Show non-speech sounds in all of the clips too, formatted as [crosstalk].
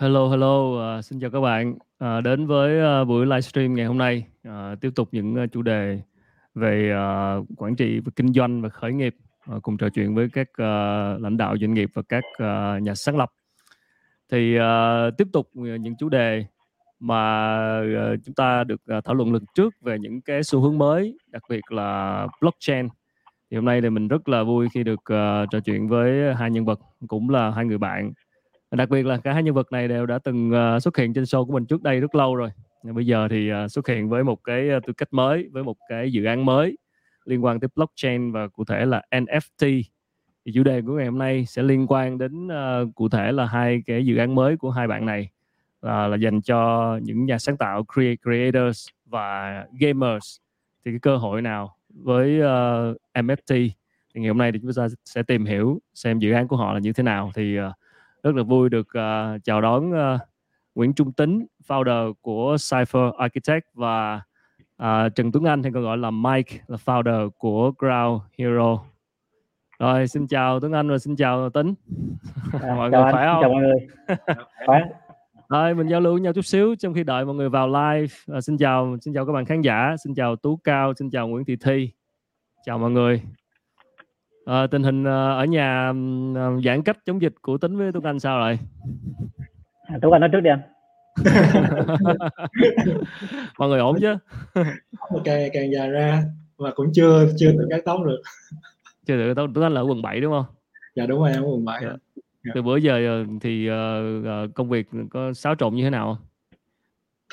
Hello, hello, ờ, xin chào các bạn, ờ, đến với, ơ, buổi livestream ngày hôm nay, ờ, tiếp tục những, ơ, chủ đề về, ờ, quản trị và kinh doanh và khởi nghiệp, ờ, cùng trò chuyện với các, ờ, lãnh đạo doanh nghiệp và các, ờ, nhà sáng lập. Thì, ờ, tiếp tục, những chủ đề mà, ờ, chúng ta được, ờ, thảo luận lần trước về những cái xu hướng mới, đặc biệt là blockchain. Thì hôm nay thì mình rất là vui khi được, ờ, trò chuyện với hai nhân vật, cũng là hai người bạn. Đặc biệt là cả hai nhân vật này đều đã từng, ờ, xuất hiện trên show của mình trước đây rất lâu rồi. Bây giờ thì, ờ, xuất hiện với một cái, ờ, tư cách mới, với một cái dự án mới liên quan tới blockchain và cụ thể là NFT. Thì chủ đề của ngày hôm nay sẽ liên quan đến, uh, cụ thể là hai cái dự án mới của hai bạn này, là là dành cho những nhà sáng tạo creators và gamers. Thì cái cơ hội nào với, uh, NFT? Thì ngày hôm nay thì chúng ta sẽ tìm hiểu xem dự án của họ là như thế nào. Thì, uh, rất là vui được, ờ, chào đón, ơ, Nguyễn Trung Tính, founder của Cypher Architect và, à, Trần Tuấn Anh hay còn gọi là Mike là founder của Ground Hero. Rồi, xin chào Tuấn Anh và xin chào Tính. À, [laughs] Mọi người anh, khỏe xin hông? chào mọi người. [laughs] Khỏe. Rồi, mình giao lưu với nhau chút xíu trong khi đợi mọi người vào live. Ờ, xin chào xin chào các bạn khán giả, xin chào Tú Cao, xin chào Nguyễn Thị Thi. Chào mọi người. Ờ, tình hình, ờ, ở nhà, ờ, giãn cách chống dịch của Tính với Tuấn Anh sao rồi? À, Tuấn Anh nói trước đi anh. [laughs] Mọi người ổn chứ? Mà càng ngày càng dài ra và cũng chưa chưa tự cắt tóc được. Chưa được Tuấn Tuấn Anh là ở quận 7, đúng hông? Dạ, đúng rồi, em ở quận 7 Dạ. Dạ. Từ bữa giờ, thì, công việc có xáo trộn như thế nào?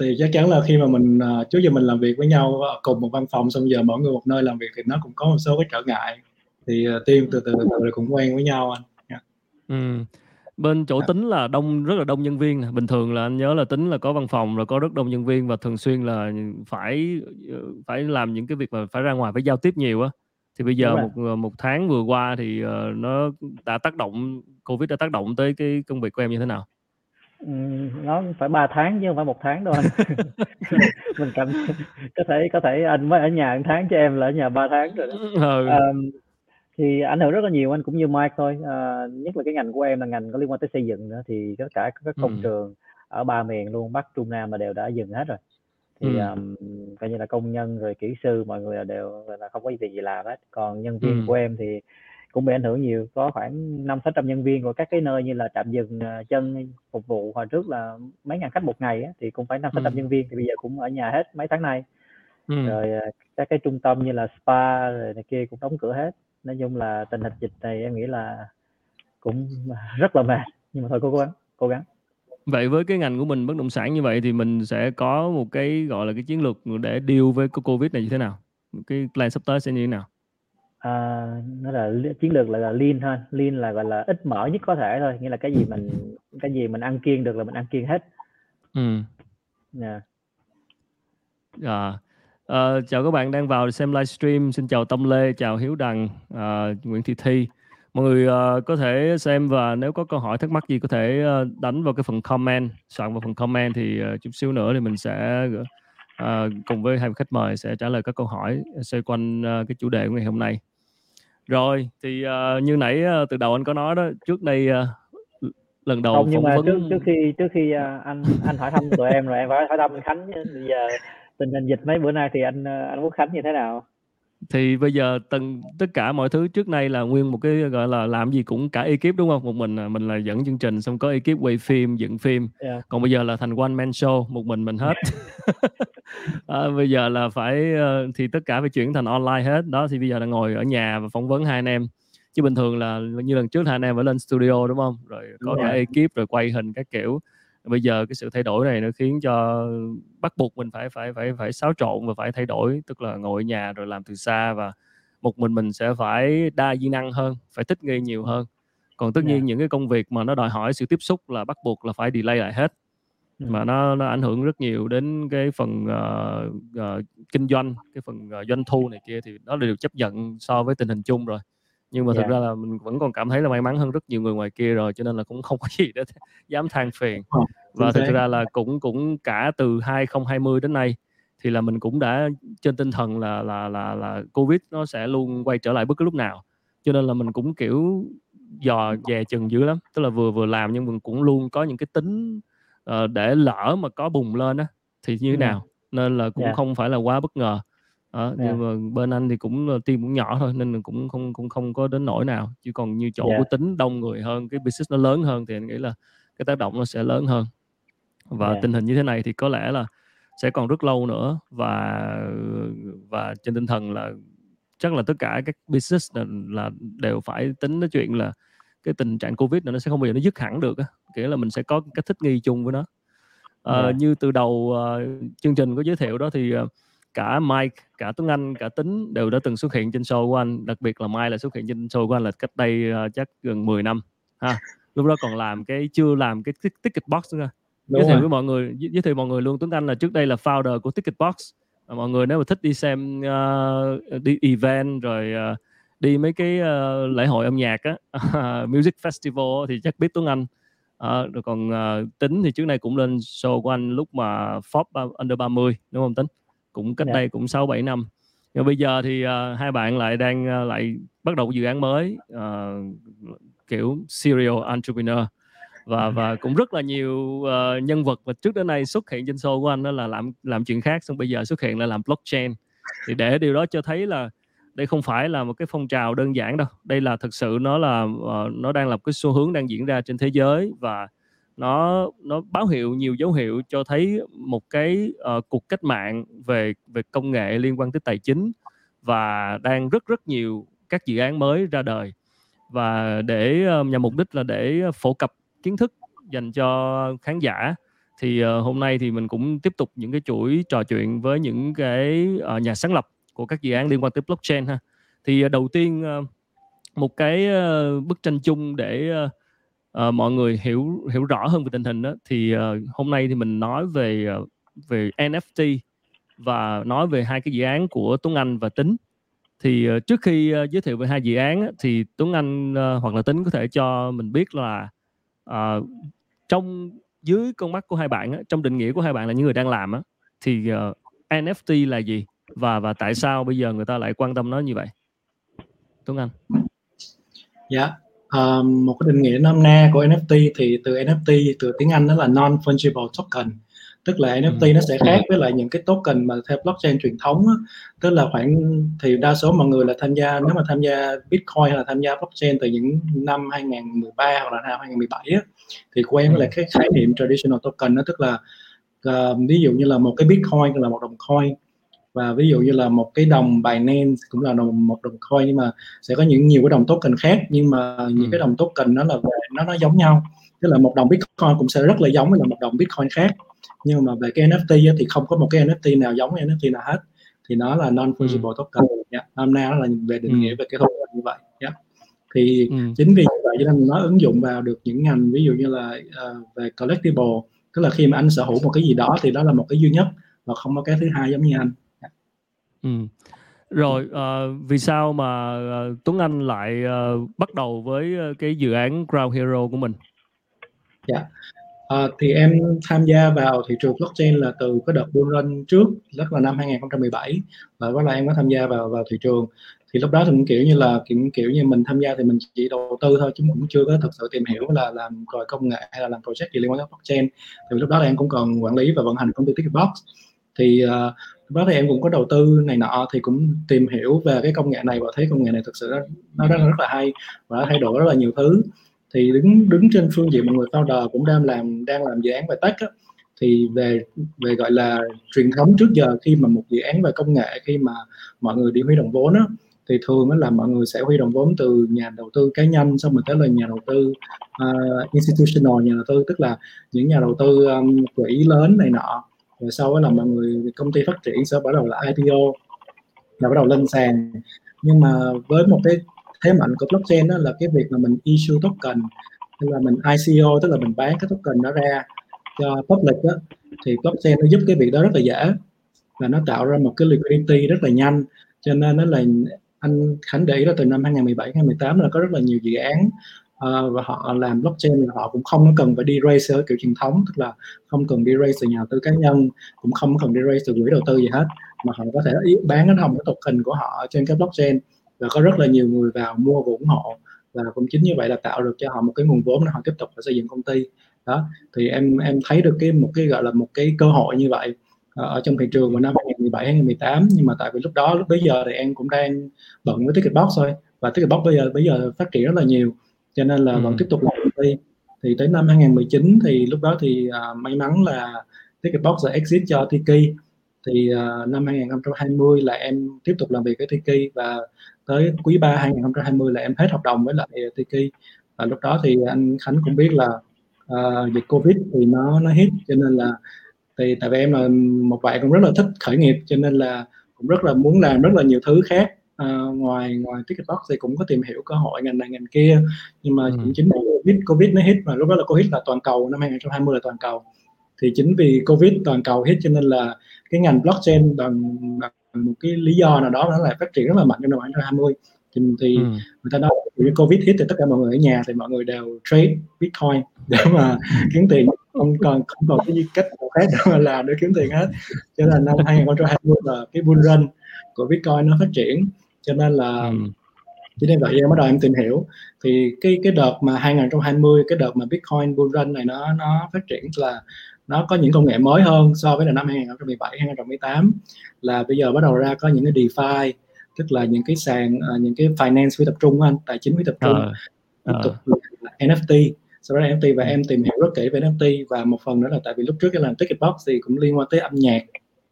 Thì chắc chắn là khi mà mình, ờ, trước giờ mình làm việc với nhau, cùng một văn phòng xong giờ mỗi người một nơi làm việc thì nó cũng có một số cái trở ngại. Thì, ờ, team từ từ, từ từ rồi cũng quen với nhau anh. Dạ. Ừm. Bên chỗ Dạ. Tính là đông rất là đông nhân viên nè. Bình thường là anh nhớ là Tính là có văn phòng rồi có rất đông nhân viên và thường xuyên là phải, ờ, phải làm những cái việc mà phải ra ngoài phải giao tiếp nhiều á. Thì bây giờ một, ờ, một tháng vừa qua thì, ờ, nó đã tác động Covid đã tác động tới cái công việc của em như thế nào? Ừm, nó phải 3 tháng chứ hông phải 1 tháng đâu anh. [laughs] Mình cảm có thể có thể anh mới ở nhà 1 tháng chứ em là ở nhà 3 tháng rồi đó. Ừ. Ờm, thì ảnh hưởng rất là nhiều anh, cũng như Mike thôi. Ờ, nhất là cái ngành của em là ngành có liên quan tới xây dựng nữa thì tất cả các công Ừm. trường ở 3 miền luôn, Bắc, Trung, Nam là đều đã dừng hết rồi. Thì, Ừm. ờm, coi như là công nhân rồi kỹ sư mọi người là đều, là, không có việc gì làm hết. Còn nhân viên Ừm. của em thì cũng bị ảnh hưởng nhiều, có khoảng 500-600 nhân viên của các cái nơi như là trạm dừng, ờ, chân phục vụ hồi trước là mấy ngàn khách một ngày á, thì cũng phải 500-600 Ừm. nhân viên, thì bây giờ cũng ở nhà hết mấy tháng nay. Ừm. Rồi, ờ, các cái trung tâm như là spa rồi này kia cũng đóng cửa hết. Nói chung là tình hình dịch này em nghĩ là cũng, rất là mệt, nhưng mà thôi cố gắng, cố gắng. Vậy với cái ngành của mình bất động sản như vậy thì mình sẽ có một cái, gọi là, cái chiến lược để deal với cái Covid này như thế nào? Cái plan sắp tới sẽ như thế nào? À, nó là chiến lược là là lean thôi, lean là, gọi là, ít mỡ nhất có thể thôi, nghĩa là cái gì mình cái gì mình ăn kiêng được là mình ăn kiêng hết. Ừm. Yeah. À, ờ, chào các bạn đang vào xem livestream. Xin chào Tâm Lê, chào Hiếu Đằng, ờ, Nguyễn Thị Thi. Mọi người, ờ, có thể xem và nếu có câu hỏi thắc mắc gì có thể, ơ, đánh vào cái phần comment, soạn vào phần comment thì, ờ, chút xíu nữa thì mình sẽ, ờ, cùng với hai vị khách mời sẽ trả lời các câu hỏi xoay quanh, ơ, cái chủ đề của ngày hôm nay. Rồi, thì, ờ, như nãy, ơ, từ đầu anh có nói đó, trước đây, l lần đầu Không, nhưng phỏng mà trước vấn trước khi trước khi, anh anh hỏi thăm tụi em rồi em phải hỏi thăm Khánh. Bây giờ tình hình dịch mấy bữa nay thì anh, ơ, anh Quốc Khánh như thế nào? Thì bây giờ từng tất cả mọi thứ trước nay là nguyên một cái, gọi là, làm gì cũng cả ekip, đúng hông? Một mình, à, mình là dẫn chương trình xong có ekip quay phim, dựng phim. Yeah. Còn bây giờ là thành one man show, một mình mình hết. [laughs] [laughs] Ờ, bây giờ là phải, ơ thì tất cả phải chuyển thành online hết. Đó, thì bây giờ là ngồi ở nhà và phỏng vấn hai anh em. Chứ bình thường là như lần trước hai anh em phải lên studio, đúng hông? Rồi Đúng có cả rồi. ekip rồi quay hình các kiểu. Bây giờ cái sự thay đổi này nó khiến cho bắt buộc mình phải phải phải phải xáo trộn và phải thay đổi, tức là ngồi ở nhà rồi làm từ xa và một mình mình sẽ phải đa di năng hơn, phải thích nghi nhiều hơn. Còn tất Yeah. nhiên những cái công việc mà nó đòi hỏi sự tiếp xúc là bắt buộc là phải delay lại hết. Mà Ừm. nó nó ảnh hưởng rất nhiều đến cái phần, ờ, ờ, kinh doanh, cái phần, ờ, doanh thu này kia thì đó là điều chấp nhận so với tình hình chung rồi. Nhưng mà thực Yeah. ra là mình vẫn còn cảm thấy là may mắn hơn rất nhiều người ngoài kia rồi, cho nên là cũng không có [laughs] gì để dám than phiền. Ờ, Và thực ra là cũng cũng cả từ 2020 đến nay thì là mình cũng đã trên tinh thần là là là là Covid nó sẽ luôn quay trở lại bất cứ lúc nào. Cho nên là mình cũng, kiểu, dò dè chừng dữ lắm, tức là vừa vừa làm nhưng mình cũng luôn có những cái tính uh, để lỡ mà có bùng lên á thì như thế nào nên là cũng yeah. không phải là quá bất ngờ đó, yeah. nhưng mà bên anh thì cũng team cũng nhỏ thôi nên là cũng không cũng không có đến nỗi nào chứ còn như chỗ yeah. của tính đông người hơn cái business nó lớn hơn thì anh nghĩ là cái tác động nó sẽ lớn hơn và yeah. tình hình như thế này thì có lẽ là sẽ còn rất lâu nữa và và trên tinh thần là chắc là tất cả các business là, là đều phải tính nói chuyện là cái tình trạng covid này nó sẽ không bao giờ nó dứt hẳn được á nghĩa là mình sẽ có cách thích nghi chung với nó à, yeah. như từ đầu uh, chương trình có giới thiệu đó thì uh, cả Mike cả Tuấn Anh cả Tính đều đã từng xuất hiện trên show của anh. Đặc biệt là Mike là xuất hiện trên show của anh là cách đây uh, chắc gần 10 năm ha. Lúc đó còn làm cái chưa làm cái ticket box nữa giới thiệu với mọi người giới thiệu mọi người luôn. Tuấn Anh là trước đây là founder của ticket box. Mọi người nếu mà thích đi xem uh, đi event rồi uh, đi mấy cái uh, lễ hội âm nhạc á [laughs] music festival thì chắc biết Tuấn Anh. Uh, rồi còn uh, tính thì trước đây cũng lên show của anh lúc mà Forbes under 30 đúng không tính cũng cách yeah. Dạ. đây cũng 6 7 năm nhưng bây giờ thì uh, hai bạn lại đang uh, lại bắt đầu dự án mới uh, kiểu serial entrepreneur và và cũng rất là nhiều uh, nhân vật mà trước đến nay xuất hiện trên show của anh đó là làm làm chuyện khác xong bây giờ xuất hiện là làm blockchain thì để điều đó cho thấy là đây không phải là một cái phong trào đơn giản đâu đây là thực sự nó là uh, nó đang là cái xu hướng đang diễn ra trên thế giới và nó nó báo hiệu nhiều dấu hiệu cho thấy một cái uh, cuộc cách mạng về về công nghệ liên quan tới tài chính và đang rất rất nhiều các dự án mới ra đời. Và để uh, nhằm mục đích là để phổ cập kiến thức dành cho khán giả thì uh, hôm nay thì mình cũng tiếp tục những cái chuỗi trò chuyện với những cái uh, nhà sáng lập của các dự án liên quan tới blockchain ha. Thì uh, đầu tiên uh, một cái uh, bức tranh chung để uh, uh, mọi người hiểu hiểu rõ hơn về tình hình đó thì uh, hôm nay thì mình nói về uh, về NFT và nói về hai cái dự án của Tuấn Anh và Tính. Thì uh, trước khi uh, giới thiệu về hai dự án thì Tuấn Anh uh, hoặc là Tính có thể cho mình biết là uh, trong dưới con mắt của hai bạn trong định nghĩa của hai bạn là những người đang làm thì uh, NFT là gì? Và và tại sao bây giờ người ta lại quan tâm nó như vậy? Tuấn Anh. Dạ uh, một cái định nghĩa năm na của NFT thì từ NFT từ tiếng Anh đó là non fungible token tức là NFT ừ. nó sẽ khác với lại những cái token mà theo blockchain truyền thống á. tức là khoảng thì đa số mọi người là tham gia nếu mà tham gia Bitcoin hay là tham gia blockchain từ những năm 2013 hoặc là năm 2017 á, thì quen với lại cái khái niệm traditional token đó tức là uh, ví dụ như là một cái Bitcoin là một đồng coin và ví dụ như là một cái đồng Binance cũng là đồng một đồng coin nhưng mà sẽ có những nhiều cái đồng token khác nhưng mà những ừ. cái đồng token nó là về nó nó giống nhau tức là một đồng Bitcoin cũng sẽ rất là giống với là một đồng Bitcoin khác nhưng mà về cái NFT thì không có một cái NFT nào giống NFT nào hết thì nó là non fungible ừ. token yeah. năm nay nó là về định ừ. nghĩa về cái thông như vậy yeah. thì ừ. chính vì vậy cho nên nó ứng dụng vào được những ngành ví dụ như là uh, về collectible tức là khi mà anh sở hữu một cái gì đó thì đó là một cái duy nhất và không có cái thứ hai giống như anh ừ. rồi uh, vì sao mà uh, Tuấn Anh lại uh, bắt đầu với uh, cái dự án Ground Hero của mình dạ À, thì em tham gia vào thị trường blockchain là từ cái đợt bull run trước, rất là năm 2017 và đó là em có tham gia vào vào thị trường. Thì lúc đó thì cũng kiểu như là kiểu kiểu như mình tham gia thì mình chỉ đầu tư thôi chứ cũng chưa có thực sự tìm hiểu là làm rồi công nghệ hay là làm project gì liên quan đến blockchain. Thì lúc đó là em cũng còn quản lý và vận hành công ty Ticketbox. Thì uh, đó thì em cũng có đầu tư này nọ thì cũng tìm hiểu về cái công nghệ này và thấy công nghệ này thực sự nó, nó rất, rất là hay và thay đổi rất là nhiều thứ. Thì đứng đứng trên phương diện mọi người founder cũng đang làm đang làm dự án về tech á, thì về về gọi là truyền thống trước giờ khi mà một dự án về công nghệ khi mà mọi người đi huy động vốn á, thì thường là mọi người sẽ huy động vốn từ nhà đầu tư cá nhân xong rồi tới là nhà đầu tư uh, institutional nhà đầu tư tức là những nhà đầu tư um, quỹ lớn này nọ rồi sau đó là mọi người công ty phát triển sẽ bắt đầu là IPO là bắt đầu lên sàn. Nhưng mà với một cái thế mạnh của blockchain đó là cái việc mà mình issue token tức là mình ICO tức là mình bán cái token đó ra cho public đó, thì blockchain nó giúp cái việc đó rất là dễ và nó tạo ra một cái liquidity rất là nhanh. Cho nên nó là anh Khánh để ý là từ năm 2017 2018 là có rất là nhiều dự án uh, và họ làm blockchain là họ cũng không cần phải đi raise ở kiểu truyền thống tức là không cần đi raise từ nhà đầu tư cá nhân cũng không cần đi raise từ quỹ đầu tư gì hết. Mà họ có thể bán cái hồng cái token của họ trên cái blockchain và có rất là nhiều người vào mua và ủng hộ. Và cũng chính như vậy là tạo được cho họ một cái nguồn vốn để họ tiếp tục xây dựng công ty. Đó thì em em thấy được cái một cái gọi là một cái cơ hội như vậy ờ, ở trong thị trường vào năm 2017 2018 nhưng mà tại vì lúc đó lúc bây giờ thì em cũng đang bận với Ticketbox thôi và Ticketbox bây giờ bây giờ phát triển rất là nhiều cho nên là ừ. vẫn tiếp tục làm công ty. Thì tới năm 2019 thì lúc đó thì uh, may mắn là Ticketbox đã exit cho Tiki. Thì uh, năm 2020 là em tiếp tục làm việc với Tiki và tới quý 3 2020 là em hết hợp đồng với lại Tiki. Và lúc đó thì anh Khánh cũng biết là uh, dịch Covid thì nó nó hit cho nên là thì tại vì em là một bạn cũng rất là thích khởi nghiệp cho nên là cũng rất là muốn làm rất là nhiều thứ khác uh, ngoài ngoài Ticketbox thì cũng có tìm hiểu cơ hội ngành này ngành kia. Nhưng mà ừ. cũng chính vì Covid Covid nó hit mà lúc đó là Covid là toàn cầu năm 2020 là toàn cầu. Thì chính vì Covid toàn cầu hit cho nên là cái ngành blockchain bằng, bằng một cái lý do nào đó nó lại phát triển rất là mạnh trong năm 2020 thì, thì ừ. người ta nói vì Covid hit thì tất cả mọi người ở nhà thì mọi người đều trade Bitcoin [laughs] để mà kiếm tiền. Không còn không còn cái cách nào khác để mà làm để kiếm tiền hết. Cho nên năm 2020 là cái bull run của Bitcoin nó phát triển cho nên là ừ. cho nên vậy em bắt đầu em tìm hiểu. Thì cái cái đợt mà 2020 cái đợt mà Bitcoin bull run này nó nó phát triển là nó có những công nghệ mới hơn so với là năm 2017 2018 là bây giờ bắt đầu ra có những cái DeFi tức là những cái sàn uh, những cái finance phi tập trung anh tài chính phi tập trung. Tục uh. NFT sau đó là NFT và em tìm hiểu rất kỹ về NFT và một phần nữa là tại vì lúc trước cái làm Ticketbox thì cũng liên quan tới âm nhạc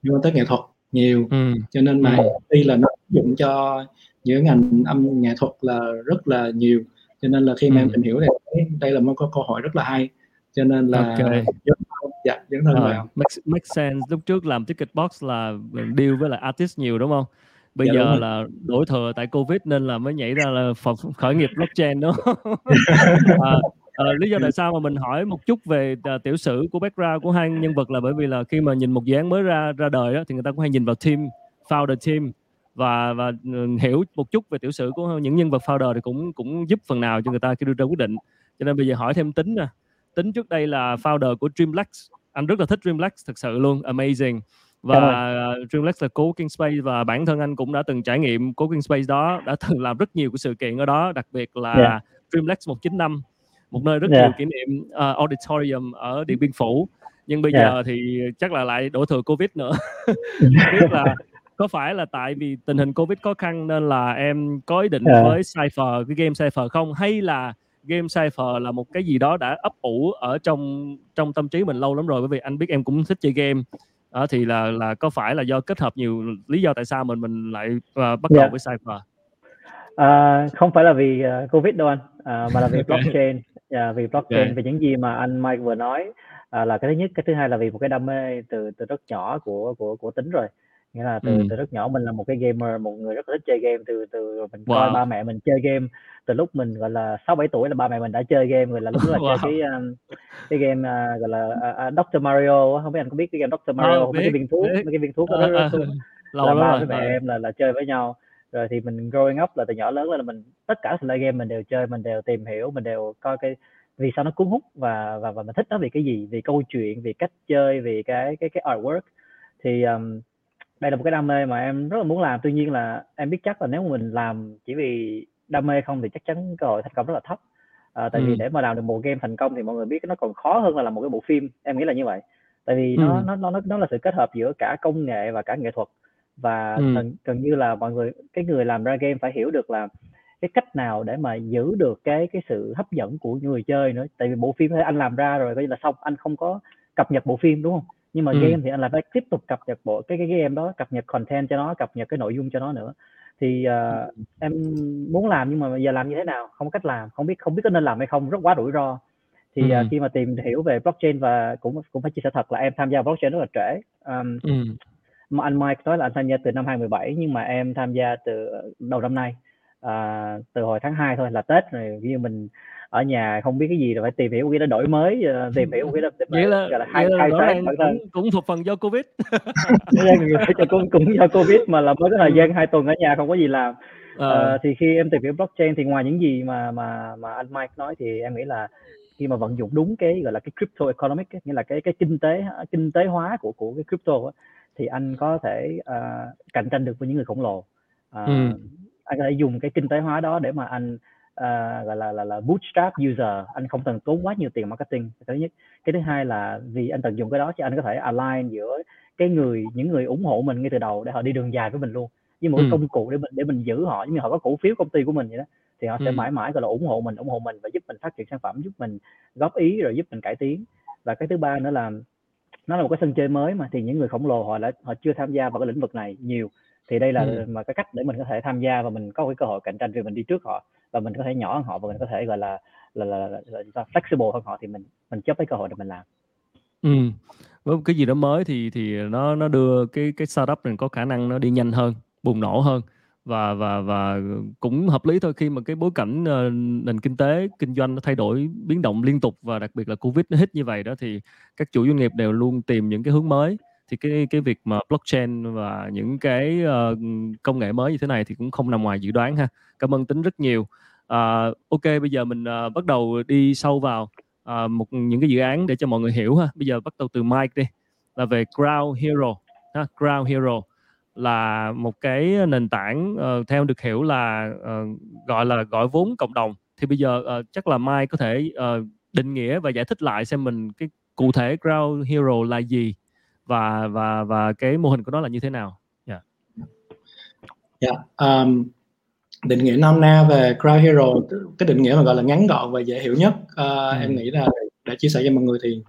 liên quan tới nghệ thuật nhiều ừ. cho nên mà ừ. NFT là nó dụng cho những ngành âm nghệ thuật là rất là nhiều cho nên là khi mà ừ. em tìm hiểu thì đây là một câu hỏi rất là hay cho nên là okay. dạ dấn thân vào make, make sense lúc trước làm ticket box là deal với lại artist nhiều đúng không bây dạ, giờ là đổi thừa tại covid nên là mới nhảy ra là khởi nghiệp blockchain đó [laughs] [laughs] à, à, lý do tại sao mà mình hỏi một chút về uh, tiểu sử của background của hai nhân vật là bởi vì là khi mà nhìn một dự án mới ra ra đời đó, thì người ta cũng hay nhìn vào team founder team. Và và ừ, hiểu một chút về tiểu sử của những nhân vật founder thì cũng cũng giúp phần nào cho người ta khi đưa ra quyết định. Cho nên bây giờ hỏi thêm tính nè. Tính trước đây là founder của Dreamlex anh rất là thích Dreamlex thực sự luôn amazing. Và uh, Dreamlex là co-working space và bản thân anh cũng đã từng trải nghiệm co-working space đó đã từng làm rất nhiều cái sự kiện ở đó đặc biệt là yeah. Dreamlex 195 một nơi rất yeah. nhiều kỷ niệm uh, auditorium ở Điện Biên Phủ nhưng bây yeah. giờ thì chắc là lại đổ thừa Covid nữa [laughs] biết là có phải là tại vì tình hình Covid khó khăn nên là em có ý định yeah. với Cypher cái game Cypher không hay là game Cypher là một cái gì đó đã ấp ủ ở trong trong tâm trí mình lâu lắm rồi bởi vì anh biết em cũng thích chơi game đó thì là là có phải là do kết hợp nhiều lý do tại sao mình mình lại uh, bắt đầu yeah. với Cypher à, không phải là vì uh, Covid đâu anh à, mà là vì [laughs] blockchain à, vì blockchain okay. về những gì mà anh Mike vừa nói à, là cái thứ nhất cái thứ hai là vì một cái đam mê từ từ rất nhỏ của của của tính rồi nghĩa là từ ừ. từ rất nhỏ mình là một cái gamer một người rất là thích chơi game từ từ mình wow. coi ba mẹ mình chơi game từ lúc mình gọi là sáu bảy tuổi là ba mẹ mình đã chơi game rồi là lúc đó là [laughs] wow. chơi cái um, cái game uh, gọi là uh, uh, Dr Mario không biết anh có biết cái game Dr Mario oh, mấy cái viên thuốc mấy cái viên thuốc đó, đó, đó, đó là ba với mẹ em là là chơi với nhau rồi thì mình growing up là từ nhỏ lớn lên là mình tất cả các loại game mình đều chơi mình đều tìm hiểu mình đều coi cái vì sao nó cuốn hút và và và mình thích nó vì cái gì? Vì câu chuyện vì cách chơi vì cái cái cái artwork. Thì um, đây là một cái đam mê mà em rất là muốn làm. Tuy nhiên là em biết chắc là nếu mình làm chỉ vì đam mê không thì chắc chắn cơ hội thành công rất là thấp. À, tại ừ. vì để mà làm được một game thành công thì mọi người biết nó còn khó hơn là làm một cái bộ phim. Em nghĩ là như vậy. Tại vì ừ. nó nó nó nó là sự kết hợp giữa cả công nghệ và cả nghệ thuật và ừ. gần, gần như là mọi người cái người làm ra game phải hiểu được là cái cách nào để mà giữ được cái cái sự hấp dẫn của người chơi nữa tại vì bộ phim anh làm ra rồi coi như là xong anh không có cập nhật bộ phim đúng không nhưng mà ừ. game thì anh là phải tiếp tục cập nhật bộ cái cái game đó cập nhật content cho nó cập nhật cái nội dung cho nó nữa thì uh, em muốn làm nhưng mà giờ làm như thế nào không có cách làm không biết không biết có nên làm hay không rất quá rủi ro thì ừ. uh, khi mà tìm hiểu về blockchain và cũng cũng phải chia sẻ thật là em tham gia blockchain rất là trễ um, ừ. Mà anh Mike nói là anh tham gia từ năm 2017 nhưng mà em tham gia từ đầu năm nay. Uh, từ hồi tháng 2 thôi là Tết rồi như mình ở nhà không biết cái gì rồi phải tìm hiểu cái đó đổi mới uh, tìm hiểu cái đó vậy là, gọi là hai hai sáng bản thân. cũng, cũng thuộc phần do covid. [laughs] Cũng cũng do covid mà là mới có thời gian hai tuần ở nhà không có gì làm. Uh, thì khi em tìm hiểu blockchain thì ngoài những gì mà mà mà anh Mike nói thì em nghĩ là khi mà vận dụng đúng cái gọi là cái crypto economic ấy, nghĩa là cái cái kinh tế kinh tế hóa của của cái crypto ấy, thì anh có thể uh, cạnh tranh được với những người khổng lồ uh, ừ. anh có thể dùng cái kinh tế hóa đó để mà anh uh, gọi là là là bootstrap user anh không cần tốn quá nhiều tiền marketing cái thứ nhất cái thứ hai là vì anh tận dụng cái đó thì anh có thể align giữa cái người những người ủng hộ mình ngay từ đầu để họ đi đường dài với mình luôn như một ừ. công cụ để mình để mình giữ họ như họ có cổ phiếu công ty của mình vậy đó thì họ sẽ ừ. mãi mãi gọi là ủng hộ mình ủng hộ mình và giúp mình phát triển sản phẩm giúp mình góp ý rồi giúp mình cải tiến và cái thứ ba nữa là nó là một cái sân chơi mới mà thì những người khổng lồ họ đã họ chưa tham gia vào cái lĩnh vực này nhiều. Thì đây là ừ. mà cái cách để mình có thể tham gia và mình có cái cơ hội cạnh tranh vì mình đi trước họ và mình có thể nhỏ hơn họ và mình có thể gọi là là là, là, là, là flexible hơn họ thì mình mình chấp cái cơ hội để mình làm. Ừ. Với cái gì đó mới thì thì nó nó đưa cái cái startup này có khả năng nó đi nhanh hơn bùng nổ hơn và và và cũng hợp lý thôi khi mà cái bối cảnh uh, nền kinh tế kinh doanh nó thay đổi biến động liên tục và đặc biệt là covid nó hit như vậy đó thì các chủ doanh nghiệp đều luôn tìm những cái hướng mới. Thì cái cái việc mà blockchain và những cái uh, công nghệ mới như thế này thì cũng không nằm ngoài dự đoán ha. Cảm ơn tính rất nhiều. Uh, ok bây giờ mình uh, bắt đầu đi sâu vào uh, một những cái dự án để cho mọi người hiểu ha. Bây giờ bắt đầu từ Mike đi. Là về Ground Hero ha Ground Hero là một cái nền tảng uh, theo được hiểu là uh, gọi là gọi vốn cộng đồng thì bây giờ uh, chắc là Mai có thể uh, định nghĩa và giải thích lại xem mình cái cụ thể Ground Hero là gì và và và cái mô hình của nó là như thế nào. Dạ. Yeah. Yeah. Um, định nghĩa nôm na về Crowd Hero cái định nghĩa mà gọi là ngắn gọn và dễ hiểu nhất uh, ừ. em nghĩ là để chia sẻ cho mọi người thì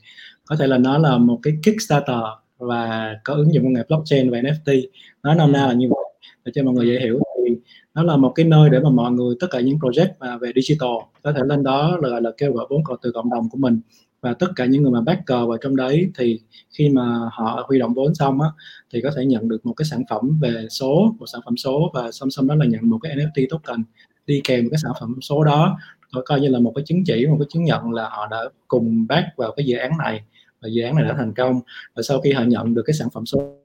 có thể là nó là một cái Kickstarter và có ứng dụng công nghệ blockchain và NFT nói nôm na là như vậy. Để cho mọi người dễ hiểu thì nó là một cái nơi để mà mọi người tất cả những project mà về digital có thể lên đó là là kêu gọi vốn từ cộng đồng của mình. Và tất cả những người mà backer vào trong đấy thì khi mà họ huy động vốn xong á thì có thể nhận được một cái sản phẩm về số một sản phẩm số và song song đó là nhận một cái NFT token đi kèm với cái sản phẩm số đó. Coi như là một cái chứng chỉ một cái chứng nhận là họ đã cùng back vào cái dự án này và dự án này đã thành công. Và sau khi họ nhận được cái sản phẩm số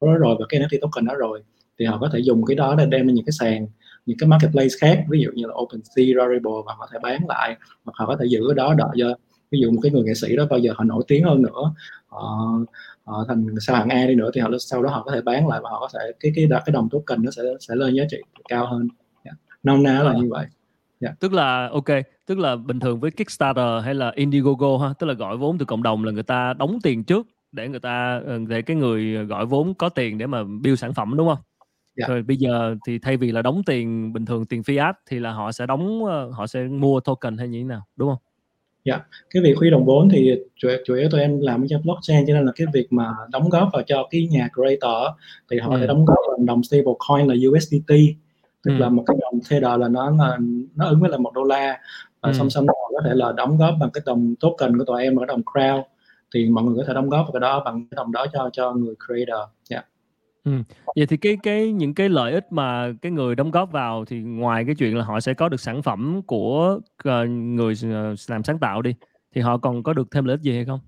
đó rồi và cái NFT token đó rồi thì họ có thể dùng cái đó để đem lên những cái sàn những cái marketplace khác ví dụ như là OpenSea, Rarible và họ thể bán lại hoặc họ có thể giữ cái đó đợi cho ví dụ một cái người nghệ sĩ đó bao giờ họ nổi tiếng hơn nữa họ, họ thành sao hạng A đi nữa thì họ sau đó họ có thể bán lại và họ có thể cái cái cái đồng token nó sẽ sẽ lên giá trị cao hơn yeah. nôm na là như vậy yeah. tức là ok tức là bình thường với Kickstarter hay là Indiegogo ha tức là gọi vốn từ cộng đồng là người ta đóng tiền trước để người ta ờ, để cái người gọi vốn có tiền để mà build sản phẩm đúng không yeah. rồi bây giờ thì thay vì là đóng tiền bình thường tiền fiat thì là họ sẽ đóng ờ, họ sẽ mua token hay như thế nào đúng không Dạ, yeah. cái việc huy động vốn thì chủ, chủ yếu tụi em làm trên blockchain cho nên là cái việc mà đóng góp vào cho cái nhà creator thì họ ừ. phải đóng góp bằng đồng stablecoin là USDT tức ừ. là một cái đồng Tether là nó là nó ứng với là một đô la và ừ. song song họ có thể là đóng góp bằng cái đồng token của tụi em ở đồng crowd thì mọi người có thể đóng góp vào cái đó bằng cái đồng đó cho cho người creator. Dạ. Yeah. Ừm, vậy thì cái cái những cái lợi ích mà cái người đóng góp vào thì ngoài cái chuyện là họ sẽ có được sản phẩm của, ờ, người ờ, làm sáng tạo đi, thì họ còn có được thêm lợi ích gì hay không?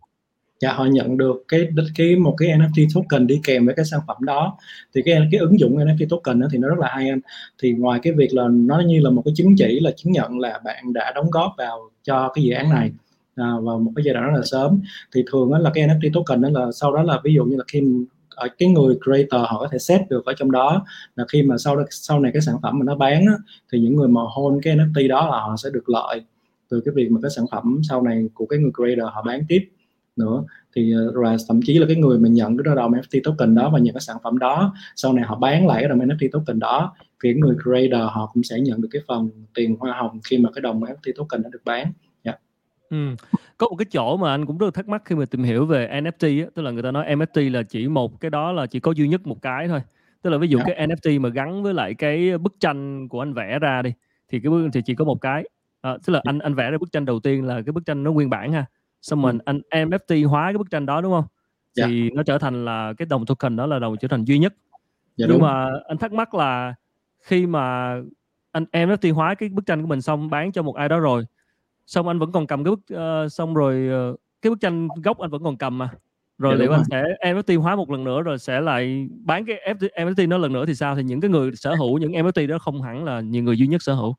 Dạ, họ nhận được cái cái một cái NFT token đi kèm với cái sản phẩm đó. Thì cái cái ứng dụng NFT token đó thì nó rất là hay anh. Thì ngoài cái việc là nó như là một cái chứng chỉ là chứng nhận là bạn đã đóng góp vào cho cái dự án này, à, vào một cái giai đoạn rất là sớm, thì thường đó là cái NFT token đó là sau đó là ví dụ như là khi ở à, cái người creator họ có thể set được ở trong đó là khi mà sau đó sau này cái sản phẩm mà nó bán á, thì những người mà hôn cái NFT đó là họ sẽ được lợi từ cái việc mà cái sản phẩm sau này của cái người creator họ bán tiếp nữa. Thì à, và thậm chí là cái người mà nhận cái đồng NFT token đó và nhận cái sản phẩm đó sau này họ bán lại cái đồng NFT token đó thì người creator họ cũng sẽ nhận được cái phần tiền hoa hồng khi mà cái đồng NFT token đã được bán. Ừm, có một cái chỗ mà anh cũng rất là thắc mắc khi mà tìm hiểu về NFT á, tức là người ta nói NFT là chỉ một cái đó là chỉ có duy nhất một cái thôi. Tức là ví dụ Dạ. cái NFT mà gắn với lại cái bức tranh của anh vẽ ra đi, thì cái bức thì chỉ có một cái. Ờ, tức là anh anh vẽ ra bức tranh đầu tiên là cái bức tranh nó nguyên bản ha, xong mình anh NFT hóa cái bức tranh đó, đúng không Dạ. Thì nó trở thành là cái đồng token đó là đồng trở thành duy nhất. Dạ, Nhưng đúng. mà anh thắc mắc là khi mà anh NFT hóa cái bức tranh của mình xong bán cho một ai đó rồi xong anh vẫn còn cầm cái bức uh, xong rồi uh, cái bức tranh gốc anh vẫn còn cầm mà. Rồi dạ, liệu anh sẽ NFT hóa một lần nữa rồi sẽ lại bán cái NFT nó lần nữa thì sao? Thì những cái người sở hữu những NFT đó không hẳn là nhiều người duy nhất sở hữu.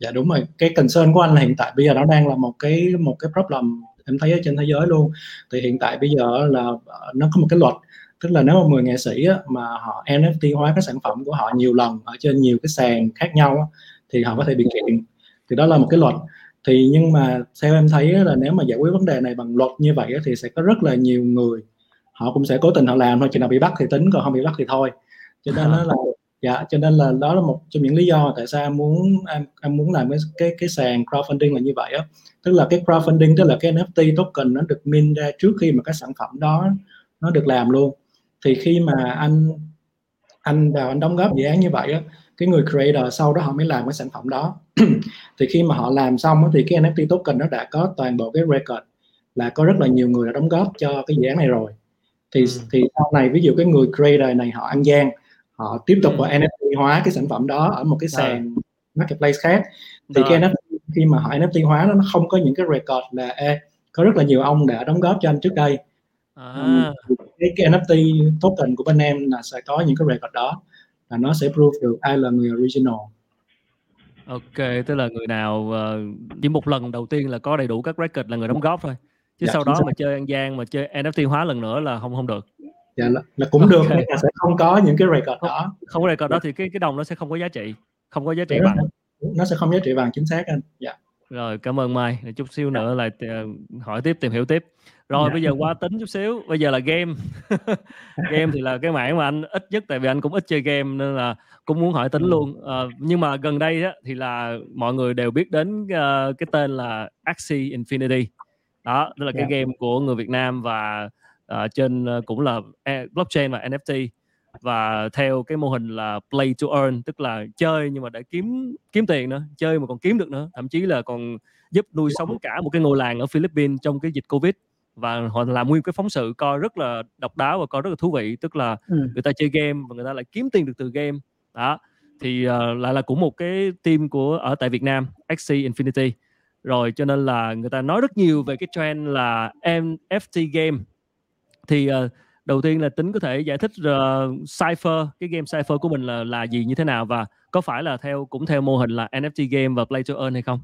Dạ đúng rồi. Cái concern của anh là hiện tại bây giờ nó đang là một cái một cái problem em thấy ở trên thế giới luôn. Thì hiện tại bây giờ là ờ, nó có một cái luật tức là nếu mà 10 nghệ sĩ á, mà họ NFT hóa cái sản phẩm của họ nhiều lần ở trên nhiều cái sàn khác nhau á, thì họ có thể bị kiện. Thì đó là một cái luật thì nhưng mà theo em thấy là nếu mà giải quyết vấn đề này bằng luật như vậy thì sẽ có rất là nhiều người họ cũng sẽ cố tình họ làm thôi chừng nào bị bắt thì tính còn không bị bắt thì thôi. Cho nên nó là dạ cho nên là đó là một trong những lý do tại sao em muốn em, em muốn làm cái cái cái sàn crowdfunding là như vậy á. Tức là cái crowdfunding tức là cái NFT token nó được mint ra trước khi mà cái sản phẩm đó nó được làm luôn. Thì khi mà anh anh vào anh đóng góp dự án như vậy á cái người creator sau đó họ mới làm cái sản phẩm đó [clears throat] thì khi mà họ làm xong thì cái NFT token nó đã có toàn bộ cái record là có rất là nhiều người đã đóng góp cho cái dự án này rồi thì ừ. thì sau này ví dụ cái người creator này họ ăn gian họ tiếp tục ừ. NFT hóa cái sản phẩm đó ở một cái sàn marketplace khác thì rồi. cái NFT khi mà họ NFT hóa nó không có những cái record là Ê, có rất là nhiều ông đã đóng góp cho anh trước đây à. cái, cái NFT token của bên em là sẽ có những cái record đó là nó sẽ prove được ai là người original. Ok tức là người nào uh, chỉ một lần đầu tiên là có đầy đủ các record là người đóng góp thôi. Chứ dạ, sau đó mà chơi ăn gian mà chơi NFT hóa lần nữa là không không được. Dạ là, là cũng okay. được nhưng mà sẽ không có những cái record không, đó. không có record đó thì cái cái đồng nó sẽ không có giá trị không có giá trị bằng. Nó sẽ không giá trị bằng chính xác anh. Dạ rồi cảm ơn Mai chút xíu nữa lại ờ, hỏi tiếp tìm hiểu tiếp rồi dạ. bây giờ qua tính chút xíu bây giờ là game [laughs] game thì là cái mảng mà anh ít nhất tại vì anh cũng ít chơi game nên là cũng muốn hỏi tính ừ. luôn à, nhưng mà gần đây á, thì là mọi người đều biết đến uh, cái tên là Axie Infinity đó đó là cái. Dạ. game của người Việt Nam và uh, trên uh, cũng là blockchain và NFT và theo cái mô hình là play to earn tức là chơi nhưng mà để kiếm kiếm tiền nữa chơi mà còn kiếm được nữa thậm chí là còn giúp nuôi sống cả một cái ngôi làng ở Philippines trong cái dịch Covid. Và họ làm nguyên cái phóng sự coi rất là độc đáo và coi rất là thú vị tức là ừ. người ta chơi game và người ta lại kiếm tiền được từ game. Đó thì uh, lại là cũng một cái team của ở tại Việt Nam XC Infinity. Rồi cho nên là người ta nói rất nhiều về cái trend là NFT game. Thì uh, đầu tiên là tính có thể giải thích uh, Cypher cái game Cypher của mình là là gì như thế nào và có phải là theo cũng theo mô hình là NFT game và play to earn hay không?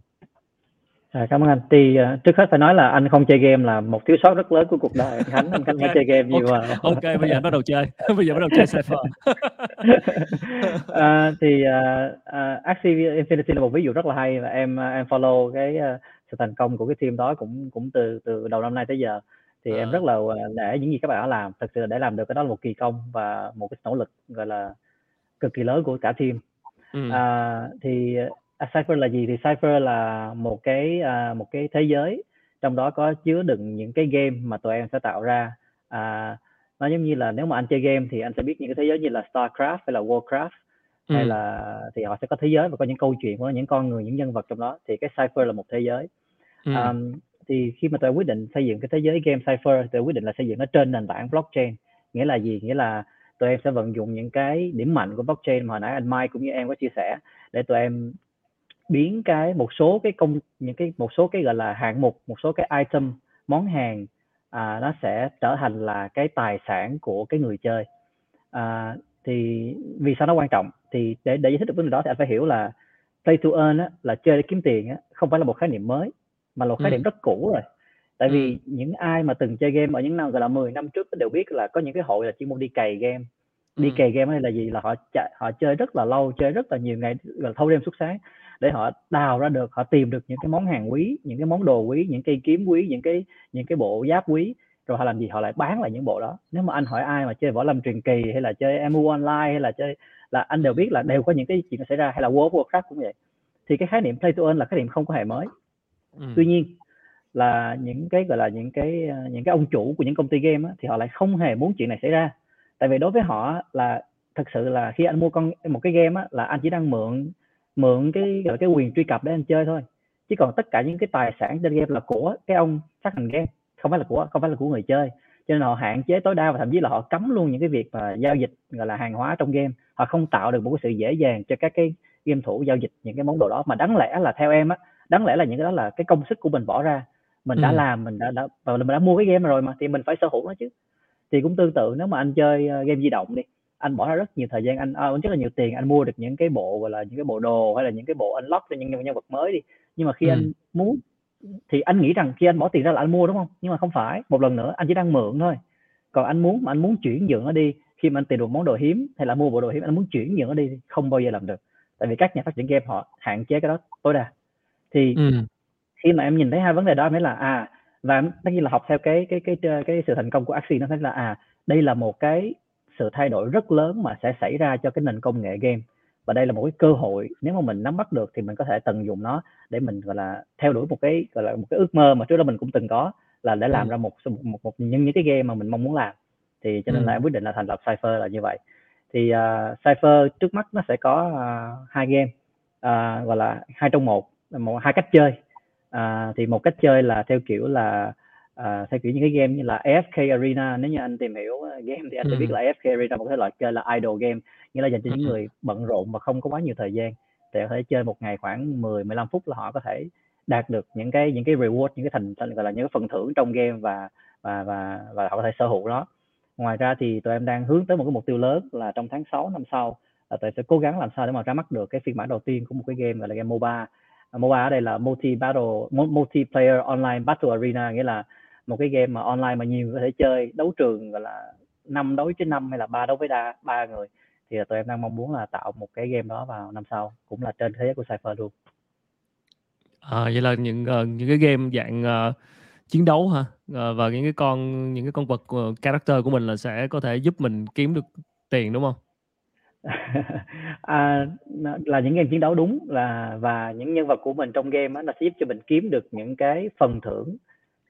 À, cảm ơn anh. Thì uh, trước hết phải nói là anh không chơi game là một thiếu sót rất lớn của cuộc đời anh Khánh. Anh Khánh okay. chơi game nhiều okay. mà. [laughs] ok, bây giờ anh bắt đầu chơi. [laughs] bây giờ bắt đầu chơi Cypher. uh, [laughs] thì uh, uh, Axie Infinity là một ví dụ rất là hay và em em follow cái uh, sự thành công của cái team đó cũng cũng từ từ đầu năm nay tới giờ thì à. em rất là nể những gì các bạn đã làm thật sự là để làm được cái đó là một kỳ công và một cái nỗ lực gọi là cực kỳ lớn của cả team ừ. à, thì à, Cypher là gì thì Cypher là một cái à, một cái thế giới trong đó có chứa đựng những cái game mà tụi em sẽ tạo ra à, nó giống như là nếu mà anh chơi game thì anh sẽ biết những cái thế giới như là Starcraft hay là Warcraft ừ. hay là thì họ sẽ có thế giới và có những câu chuyện của những con người những nhân vật trong đó thì cái Cypher là một thế giới ừ. um, thì khi mà tôi quyết định xây dựng cái thế giới game cipher tôi quyết định là xây dựng nó trên nền tảng blockchain. Nghĩa là gì? Nghĩa là tụi em sẽ vận dụng những cái điểm mạnh của blockchain mà hồi nãy anh Mai cũng như em có chia sẻ để tụi em biến cái một số cái công những cái một số cái gọi là hạng mục một số cái item món hàng à, nó sẽ trở thành là cái tài sản của cái người chơi. À, thì vì sao nó quan trọng? Thì để để giải thích được vấn đề đó thì anh phải hiểu là play to earn á, là chơi để kiếm tiền á, không phải là một khái niệm mới mà là một khái niệm rất cũ rồi. Tại vì những ai mà từng chơi game ở những năm gọi là 10 năm trước đều biết là có những cái hội là chuyên môn đi cày game. Đi ừ. cày game hay là gì? Là họ chạy, họ chơi rất là lâu chơi rất là nhiều ngày là thâu đêm suốt sáng để họ đào ra được họ tìm được những cái món hàng quý những cái món đồ quý những cây kiếm quý những cái những cái bộ giáp quý. Rồi họ làm gì? Họ lại bán lại những bộ đó. Nếu mà anh hỏi ai mà chơi võ lâm truyền kỳ hay là chơi MU online hay là chơi là anh đều biết là đều có những cái chuyện xảy ra hay là World of Warcraft cũng vậy. Thì cái khái niệm play to earn là khái niệm không có hề mới Ừ. Tuy nhiên là những cái gọi là những cái ờ, những cái ông chủ của những công ty game á, thì họ lại không hề muốn chuyện này xảy ra. Tại vì đối với họ là thật sự là khi anh mua con một cái game á, là anh chỉ đang mượn mượn cái gọi là cái quyền truy cập để anh chơi thôi. Chứ còn tất cả những cái tài sản trên game là của cái ông phát hành game, không phải là của không phải là của người chơi. Cho nên họ hạn chế tối đa và thậm chí là họ cấm luôn những cái việc mà giao dịch gọi là hàng hóa trong game. Họ không tạo được một cái sự dễ dàng cho các cái game thủ giao dịch những cái món đồ đó mà đáng lẽ là theo em á đáng lẽ là những cái đó là cái công sức của mình bỏ ra. Mình ừ. đã làm mình đã, đã và mình đã mua cái game rồi mà thì mình phải sở hữu nó chứ. Thì cũng tương tự nếu mà anh chơi uh, game di động đi anh bỏ ra rất nhiều thời gian anh à, rất là nhiều tiền anh mua được những cái bộ gọi là những cái bộ đồ hay là những cái bộ unlock cho những nhân vật mới đi. Nhưng mà khi ừ. anh muốn thì anh nghĩ rằng khi anh bỏ tiền ra là anh mua đúng không? Nhưng mà không phải. Một lần nữa anh chỉ đang mượn thôi. Còn anh muốn mà anh muốn chuyển nhượng nó đi khi mà anh tìm được món đồ hiếm hay là mua bộ đồ hiếm anh muốn chuyển nhượng nó đi không bao giờ làm được. Tại vì các nhà phát triển game họ hạn chế cái đó tối đa thì Ừm. khi mà em nhìn thấy hai vấn đề đó em thấy là, à, và tất nhiên là học theo cái cái cái cái sự thành công của Axie nó thấy là, à, đây là một cái sự thay đổi rất lớn mà sẽ xảy ra cho cái nền công nghệ game. Và đây là một cái cơ hội nếu mà mình nắm bắt được thì mình có thể tận dụng nó để mình, gọi là, theo đuổi một cái, gọi là, một cái ước mơ mà trước đó mình cũng từng có là để làm Ừm. ra một một một một những những cái game mà mình mong muốn làm. Thì cho nên là em quyết định là thành lập Cypher là như vậy. Thì, à, Cypher trước mắt nó sẽ có, à, 2 game, à, gọi là, hai trong một, một hai cách chơi. À, thì một cách chơi là theo kiểu là, à, theo kiểu những cái game như là AFK Arena, nếu như anh tìm hiểu, game thì anh sẽ biết là AFK Arena một cái loại chơi là idle game, nghĩa là dành cho những người bận rộn và không có quá nhiều thời gian, thì có thể chơi một ngày khoảng 10, 15 phút là họ có thể đạt được những cái những cái reward, những cái thành gọi là, những cái phần thưởng trong game và và và và họ có thể sở hữu nó. Ngoài ra thì tụi em đang hướng tới một cái mục tiêu lớn là trong tháng 6 năm sau là tụi em sẽ cố gắng làm sao để mà ra mắt được cái phiên bản đầu tiên của một cái game gọi là game MOBA. À, MOBA ở đây là multi battle multiplayer online battle arena nghĩa là một cái game mà online mà nhiều người có thể chơi đấu trường gọi là năm đấu với năm hay là ba đấu với đa ba người thì là tụi em đang mong muốn là tạo một cái game đó vào năm sau cũng là trên thế giới của Cypher luôn. À, vậy là những uh, những cái game dạng uh, chiến đấu hả? uh, và những cái con những cái con vật uh, character của mình là sẽ có thể giúp mình kiếm được tiền, đúng không? [laughs] À, là những game chiến đấu đúng là và những nhân vật của mình trong game á, nó sẽ giúp cho mình kiếm được những cái phần thưởng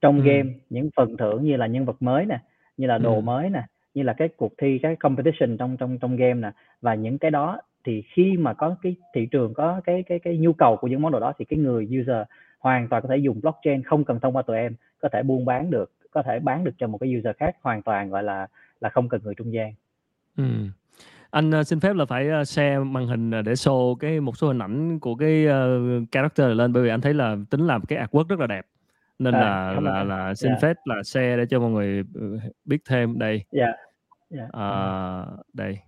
trong Ừm. game, những phần thưởng như là nhân vật mới nè, như là đồ Ừm. mới nè, như là cái cuộc thi, cái competition trong trong trong game nè. Và những cái đó thì khi mà có cái thị trường có cái cái cái nhu cầu của những món đồ đó thì cái người user hoàn toàn có thể dùng blockchain không cần thông qua tụi em có thể buôn bán được có thể bán được cho một cái user khác hoàn toàn gọi là là không cần người trung gian ừ. Anh uh, xin phép là phải uh, share màn hình để show cái một số hình ảnh của cái uh, character lên bởi vì anh thấy là tính làm cái artwork rất là đẹp nên à, là là là xin yeah. Dạ. phép là share để cho mọi người ừ, biết thêm đây yeah. Yeah. Uh, đây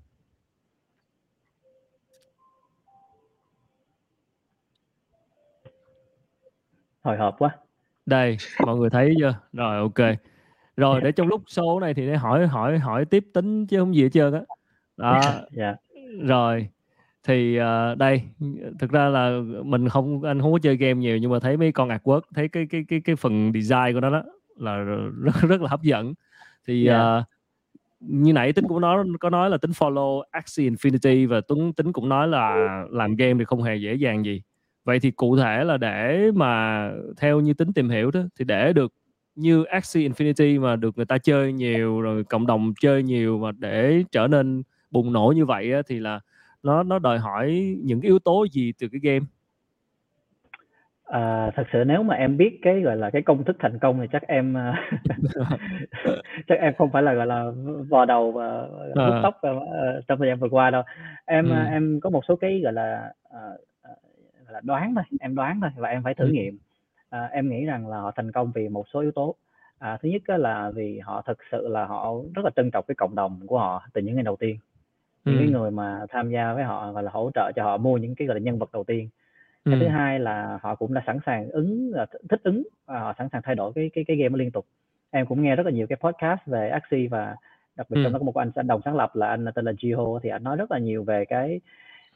hồi hộp quá đây mọi người thấy chưa rồi ok rồi để trong lúc số này thì để hỏi hỏi hỏi tiếp tính chứ không gì hết trơn á đó, yeah. rồi thì uh, đây thực ra là mình không anh không có chơi game nhiều nhưng mà thấy mấy con artwork thấy cái cái cái cái phần design của nó đó là [laughs] rất rất là hấp dẫn thì yeah. uh, như nãy tính cũng nói có nói là tính follow Axie Infinity và tuấn tính cũng nói là làm game thì không hề dễ dàng gì vậy thì cụ thể là để mà theo như tính tìm hiểu đó thì để được như Axie Infinity mà được người ta chơi nhiều rồi cộng đồng chơi nhiều và để trở nên bùng nổ như vậy á, thì là nó nó đòi hỏi những cái yếu tố gì từ cái game? À, thật sự nếu mà em biết cái gọi là cái công thức thành công thì chắc em [laughs] chắc em không phải là gọi là vò đầu và hút à. tóc uh, trong thời gian vừa qua đâu. Em ừ. em có một số cái gọi là uh, là đoán thôi em đoán thôi và em phải thử nghiệm. À, em nghĩ rằng là họ thành công vì một số yếu tố. À, thứ nhất là vì họ thực sự là họ rất là trân trọng cái cộng đồng của họ từ những ngày đầu tiên những cái người mà tham gia với họ và là hỗ trợ cho họ mua những cái gọi là nhân vật đầu tiên. Cái thứ hai là họ cũng đã sẵn sàng ứng là thích ứng và họ sẵn sàng thay đổi cái cái cái game liên tục. Em cũng nghe rất là nhiều cái podcast về Axie và đặc biệt trong đó có một anh anh đồng sáng lập là anh tên là Jiho thì anh nói rất là nhiều về cái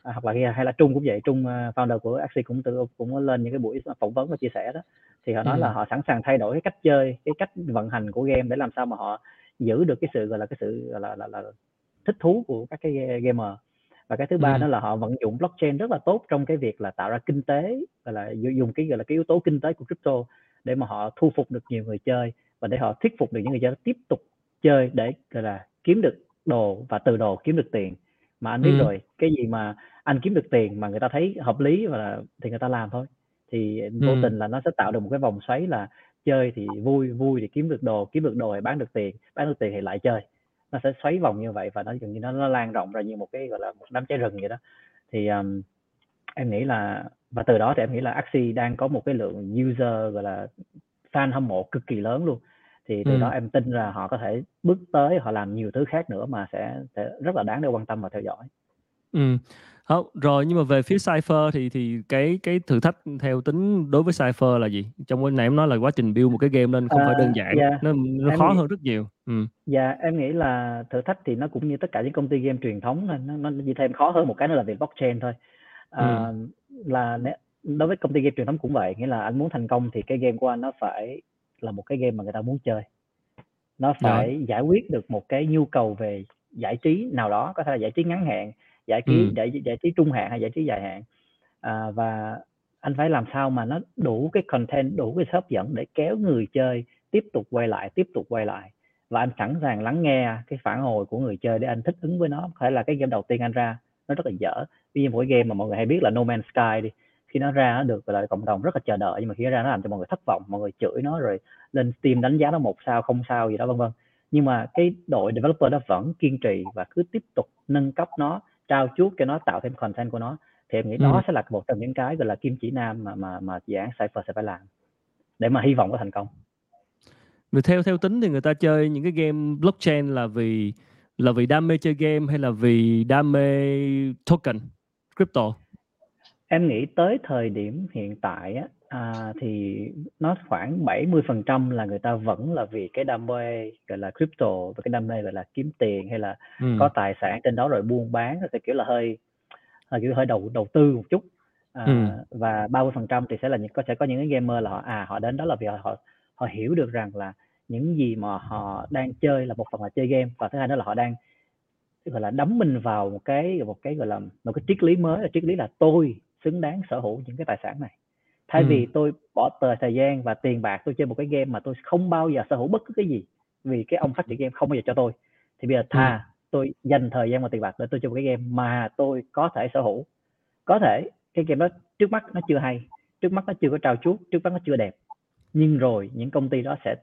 à, hoặc là hay là Trung cũng vậy Trung uh, founder của Axie cũng tự cũng lên những cái buổi phỏng vấn và chia sẻ đó. Thì họ nói ừ. là họ sẵn sàng thay đổi cái cách chơi cái cách vận hành của game để làm sao mà họ giữ được cái sự gọi là cái sự gọi là, là, là thích thú của các cái gamer và cái thứ ba ừ. đó là họ vận dụng blockchain rất là tốt trong cái việc là tạo ra kinh tế gọi là dùng cái gọi là cái yếu tố kinh tế của crypto để mà họ thu phục được nhiều người chơi và để họ thuyết phục được những người chơi tiếp tục chơi để gọi là kiếm được đồ và từ đồ kiếm được tiền mà anh biết ừ. rồi cái gì mà anh kiếm được tiền mà người ta thấy hợp lý và thì người ta làm thôi thì vô ừ. tình là nó sẽ tạo được một cái vòng xoáy là chơi thì vui vui thì kiếm được đồ kiếm được đồ thì bán được tiền bán được tiền thì lại chơi nó sẽ xoáy vòng như vậy và nó dường như nó, nó lan rộng ra như một cái gọi là một đám cháy rừng vậy đó thì um, em nghĩ là và từ đó thì em nghĩ là Axie đang có một cái lượng user gọi là fan hâm mộ cực kỳ lớn luôn thì từ ừ. đó em tin là họ có thể bước tới họ làm nhiều thứ khác nữa mà sẽ, sẽ rất là đáng để quan tâm và theo dõi. Ừ. Không, rồi nhưng mà về phía Cypher thì thì cái cái thử thách theo tính đối với Cypher là gì? Trong cái này em nói là quá trình build một cái game lên không à, phải đơn giản, yeah. nó nó khó nghĩ, hơn rất nhiều. Ừ. Dạ, em nghĩ là thử thách thì nó cũng như tất cả những công ty game truyền thống thôi, nó nó chỉ thêm khó hơn một cái nữa là về blockchain thôi. À, ừ. là đối với công ty game truyền thống cũng vậy nghĩa là anh muốn thành công thì cái game của anh nó phải là một cái game mà người ta muốn chơi nó phải Rồi. giải quyết được một cái nhu cầu về giải trí nào đó có thể là giải trí ngắn hạn giải trí Ừ. giải giải trí trung hạn hay giải trí dài hạn. À, và anh phải làm sao mà nó đủ cái content đủ cái hấp dẫn để kéo người chơi tiếp tục quay lại tiếp tục quay lại. Và anh sẵn sàng lắng nghe cái phản hồi của người chơi để anh thích ứng với nó. Có thể là cái game đầu tiên anh ra nó rất là dở. Ví dụ một cái game mà mọi người hay biết là No Man's Sky đi khi nó ra nó được là cộng đồng rất là chờ đợi nhưng mà khi nó ra nó làm cho mọi người thất vọng mọi người chửi nó rồi lên Steam đánh giá nó một sao không sao gì đó vân vân. Nhưng mà cái đội developer đó vẫn kiên trì và cứ tiếp tục nâng cấp nó trao chuốt cho nó tạo thêm content của nó thì em nghĩ Ừ. đó sẽ là một trong những cái gọi là kim chỉ nam mà mà mà dự án Cypher sẽ phải làm để mà hy vọng có thành công Rồi theo theo tính thì người ta chơi những cái game blockchain là vì là vì đam mê chơi game hay là vì đam mê token crypto? em nghĩ tới thời điểm hiện tại á à, thì nó khoảng 70% là người ta vẫn là vì cái đam mê gọi là crypto và cái đam mê gọi là kiếm tiền hay là Ừ. có tài sản trên đó rồi buôn bán thì kiểu là hơi hơi kiểu hơi đầu đầu tư một chút à, Ừ. và 30% thì sẽ là những có sẽ có những cái gamer là họ à họ đến đó là vì họ họ, họ hiểu được rằng là những gì mà họ đang chơi là một phần là chơi game và thứ hai nữa là họ đang gọi là đắm mình vào một cái một cái gọi là một cái triết lý mới là triết lý là tôi xứng đáng sở hữu những cái tài sản này thay Ừ. vì tôi bỏ tờ thời gian và tiền bạc tôi chơi một cái game mà tôi không bao giờ sở hữu bất cứ cái gì vì cái ông phát triển game không bao giờ cho tôi thì bây giờ thà tôi dành thời gian và tiền bạc để tôi chơi một cái game mà tôi có thể sở hữu có thể cái game đó trước mắt nó chưa hay trước mắt nó chưa có trao chuốt trước mắt nó chưa đẹp nhưng rồi những công ty đó sẽ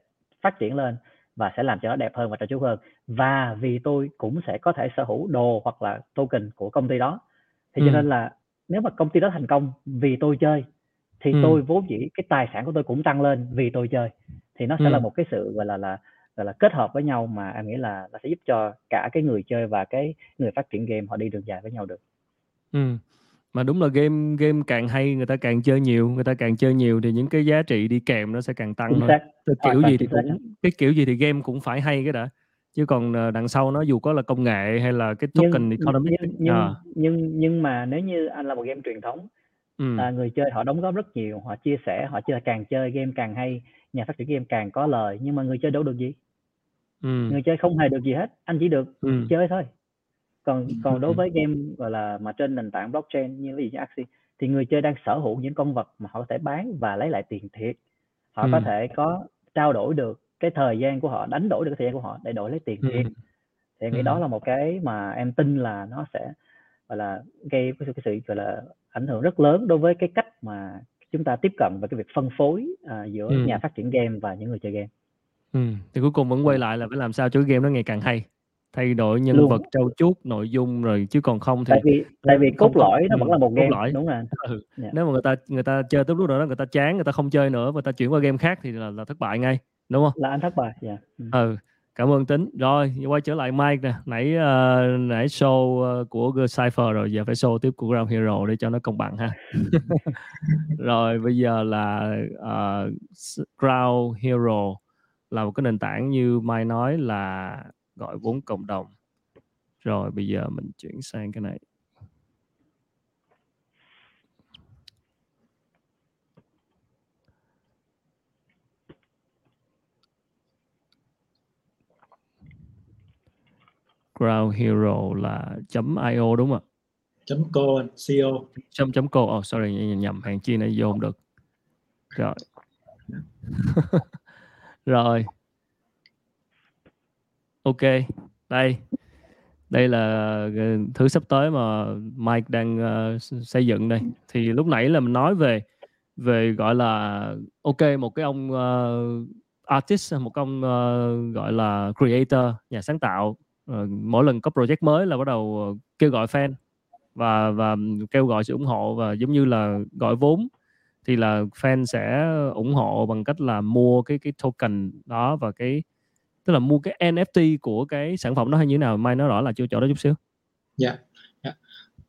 phát triển lên và sẽ làm cho nó đẹp hơn và trao chuốt hơn và vì tôi cũng sẽ có thể sở hữu đồ hoặc là token của công ty đó thì cho Ừ. nên là nếu mà công ty đó thành công vì tôi chơi thì Ừ. tôi vốn dĩ cái tài sản của tôi cũng tăng lên vì tôi chơi thì nó sẽ Ừ. là một cái sự gọi là là gọi là kết hợp với nhau mà em nghĩ là nó sẽ giúp cho cả cái người chơi và cái người phát triển game họ đi đường dài với nhau được Ừ. Mà đúng là game game càng hay người ta càng chơi nhiều, người ta càng chơi nhiều thì những cái giá trị đi kèm nó sẽ càng tăng thôi. hoàn kiểu gì thì cũng cái kiểu gì thì game cũng phải hay cái đã. Chứ còn ờ, đằng sau nó dù có là công nghệ hay là cái token nhưng economic nhưng nhưng, à, nhưng nhưng mà nếu như anh là một game truyền thống ừ. à, người chơi họ đóng góp rất nhiều họ chia sẻ họ chơi càng chơi game càng hay nhà phát triển game càng có lời nhưng mà người chơi đâu được gì Ừ. người chơi không hề được gì hết anh chỉ được Ừ. chơi thôi còn còn đối Ừ. với game gọi là mà trên nền tảng blockchain như ví dụ như Axie thì người chơi đang sở hữu những con vật mà họ có thể bán và lấy lại tiền thiệt họ có Ừ. thể có trao đổi được cái thời gian của họ đánh đổi được cái thời gian của họ để đổi lấy tiền Ừ. thiệt thì em nghĩ Ừ. đó là một cái mà em tin là nó sẽ gọi là gây cái sự, cái sự gọi là ảnh hưởng rất lớn đối với cái cách mà chúng ta tiếp cận và cái việc phân phối à, giữa Ừ. nhà phát triển game và những người chơi game Ừ. Thì cuối cùng vẫn quay lại là phải làm sao cho cái game nó ngày càng hay. Thay đổi nhân Luôn. vật, trau chuốt, nội dung rồi chứ còn không thì tại vì tại vì cốt lõi nó ừ, vẫn là một game lõi. đúng rồi [laughs] Ừ. Dạ. Nếu mà người ta người ta chơi tới lúc đó người ta chán, người ta không chơi nữa, người ta chuyển qua game khác thì là, là thất bại ngay, đúng không? là anh thất bại dạ ừ. Ừ. Cảm ơn Tính. Rồi, quay trở lại Mike nè. Nãy uh, nãy show ờ, của Cypher rồi, giờ phải show tiếp của Ground Hero để cho nó công bằng ha. [laughs] rồi, bây giờ là uh, Ground Hero là một cái nền tảng như Mai nói là gọi vốn cộng đồng. Rồi, bây giờ mình chuyển sang cái này. Ground Hero là .io đúng không ạ? chấm co co chấm chấm co oh sorry nhầm, hàng chi này vô không được. Rồi. [laughs] Rồi. Ok. Đây. Đây là ờ, thứ sắp tới mà Mike đang ờ, s- xây dựng đây. Thì lúc nãy là mình nói về về gọi là ok một cái ông ờ, artist một ông ờ, gọi là creator nhà sáng tạo Ờ, mỗi lần có project mới là bắt đầu ờ, kêu gọi fan và và kêu gọi sự ủng hộ và giống như là gọi vốn thì là fan sẽ ủng hộ bằng cách là mua cái cái token đó và cái tức là mua cái NFT của cái sản phẩm đó hay như thế nào mai nói rõ là chưa chỗ đó chút xíu dạ dạ.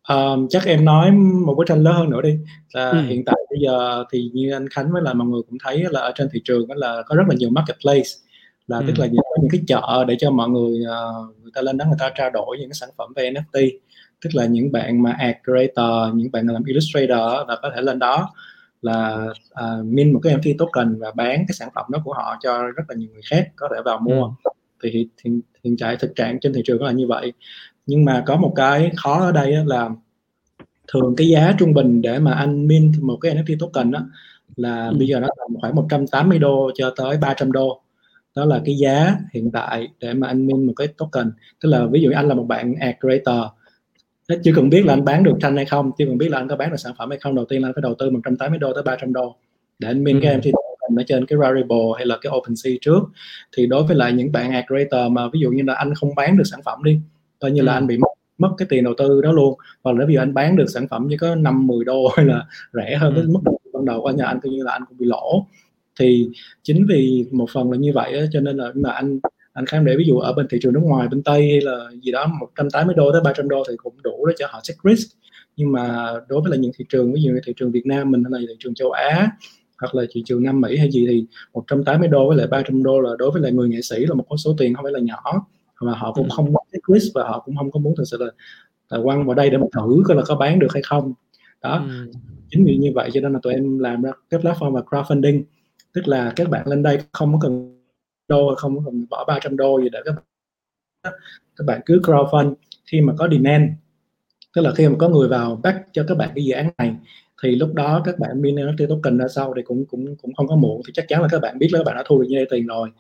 Ờm, chắc em nói một bức tranh lớn hơn nữa đi là Ừ. hiện tại bây giờ thì như anh Khánh với là mọi người cũng thấy là ở trên thị trường đó là có rất là nhiều marketplace là Ừ. tức là những, có những cái chợ để cho mọi người ờ, người ta lên đó người ta trao đổi những cái sản phẩm về NFT tức là những bạn mà ad creator những bạn làm illustrator là có thể lên đó là uh, min một cái NFT token và bán cái sản phẩm đó của họ cho rất là nhiều người khác có thể vào mua ừ. thì hiện, hiện tại thực trạng trên thị trường là như vậy nhưng mà có một cái khó ở đây là thường cái giá trung bình để mà anh min một cái NFT token đó là ừ. bây giờ nó tầm khoảng 180 đô cho tới 300 đô đó là cái giá hiện tại để mà anh min một cái token tức là ví dụ anh là một bạn ad creator chưa cần biết là anh bán được tranh hay không chưa cần biết là anh có bán được sản phẩm hay không đầu tiên là anh phải đầu tư 180 đô tới 300 đô để anh min ừ. cái NFT token ở trên cái Rarible hay là cái OpenSea trước thì đối với lại những bạn ad creator mà ví dụ như là anh không bán được sản phẩm đi coi như ừ. là anh bị mất mất cái tiền đầu tư đó luôn hoặc là ví dụ anh bán được sản phẩm chỉ có 5 10 đô [laughs] hay là rẻ hơn ừ. cái mức đầu ban đầu của anh anh coi như là anh cũng bị lỗ thì chính vì một phần là như vậy á, cho nên là mà anh anh khám để ví dụ ở bên thị trường nước ngoài bên tây hay là gì đó 180 đô tới 300 đô thì cũng đủ để cho họ take risk. Nhưng mà đối với là những thị trường ví dụ như thị trường Việt Nam mình hay là thị trường châu Á hoặc là thị trường Nam Mỹ hay gì thì 180 đô với lại 300 đô là đối với lại người nghệ sĩ là một con số tiền không phải là nhỏ. Mà họ cũng ừ. không có take risk và họ cũng không có muốn thực sự là, là quăng vào đây để mà thử coi là có bán được hay không. Đó. Ừ. chính vì như vậy cho nên là tụi em làm ra cái platform và crowdfunding tức là các bạn lên đây không có cần đô, không có cần bỏ 300 đô gì để các bạn các bạn cứ crowdfund. Khi mà có demand, tức là khi mà có người vào back cho các bạn cái dự án này, thì lúc đó các bạn min NFT token ra sau thì cũng cũng cũng không có muộn. Thì chắc chắn là các bạn biết là các bạn đã thu được như đây tiền rồi.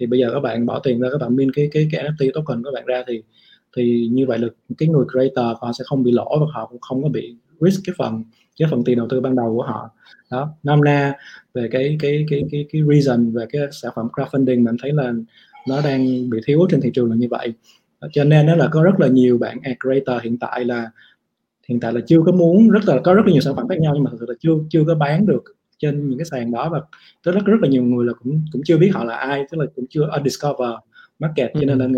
Thì bây giờ các bạn bỏ tiền ra, các bạn min cái cái cái NFT token các bạn ra thì thì như vậy là cái người creator họ sẽ không bị lỗ và họ cũng không có bị risk cái phần cái phần tiền đầu tư ban đầu của họ. Đó. Năm na về cái cái cái cái cái reason về cái sản phẩm crowdfunding mình thấy là nó đang bị thiếu trên thị trường là như vậy. Cho nên đó là có rất là nhiều bạn ad creator hiện tại là hiện tại là chưa có muốn rất là có rất là nhiều sản phẩm khác nhau nhưng mà thực sự là chưa chưa có bán được trên những cái sàn đó và rất rất là nhiều người là cũng cũng chưa biết họ là ai tức là cũng chưa discover market. Cho nên là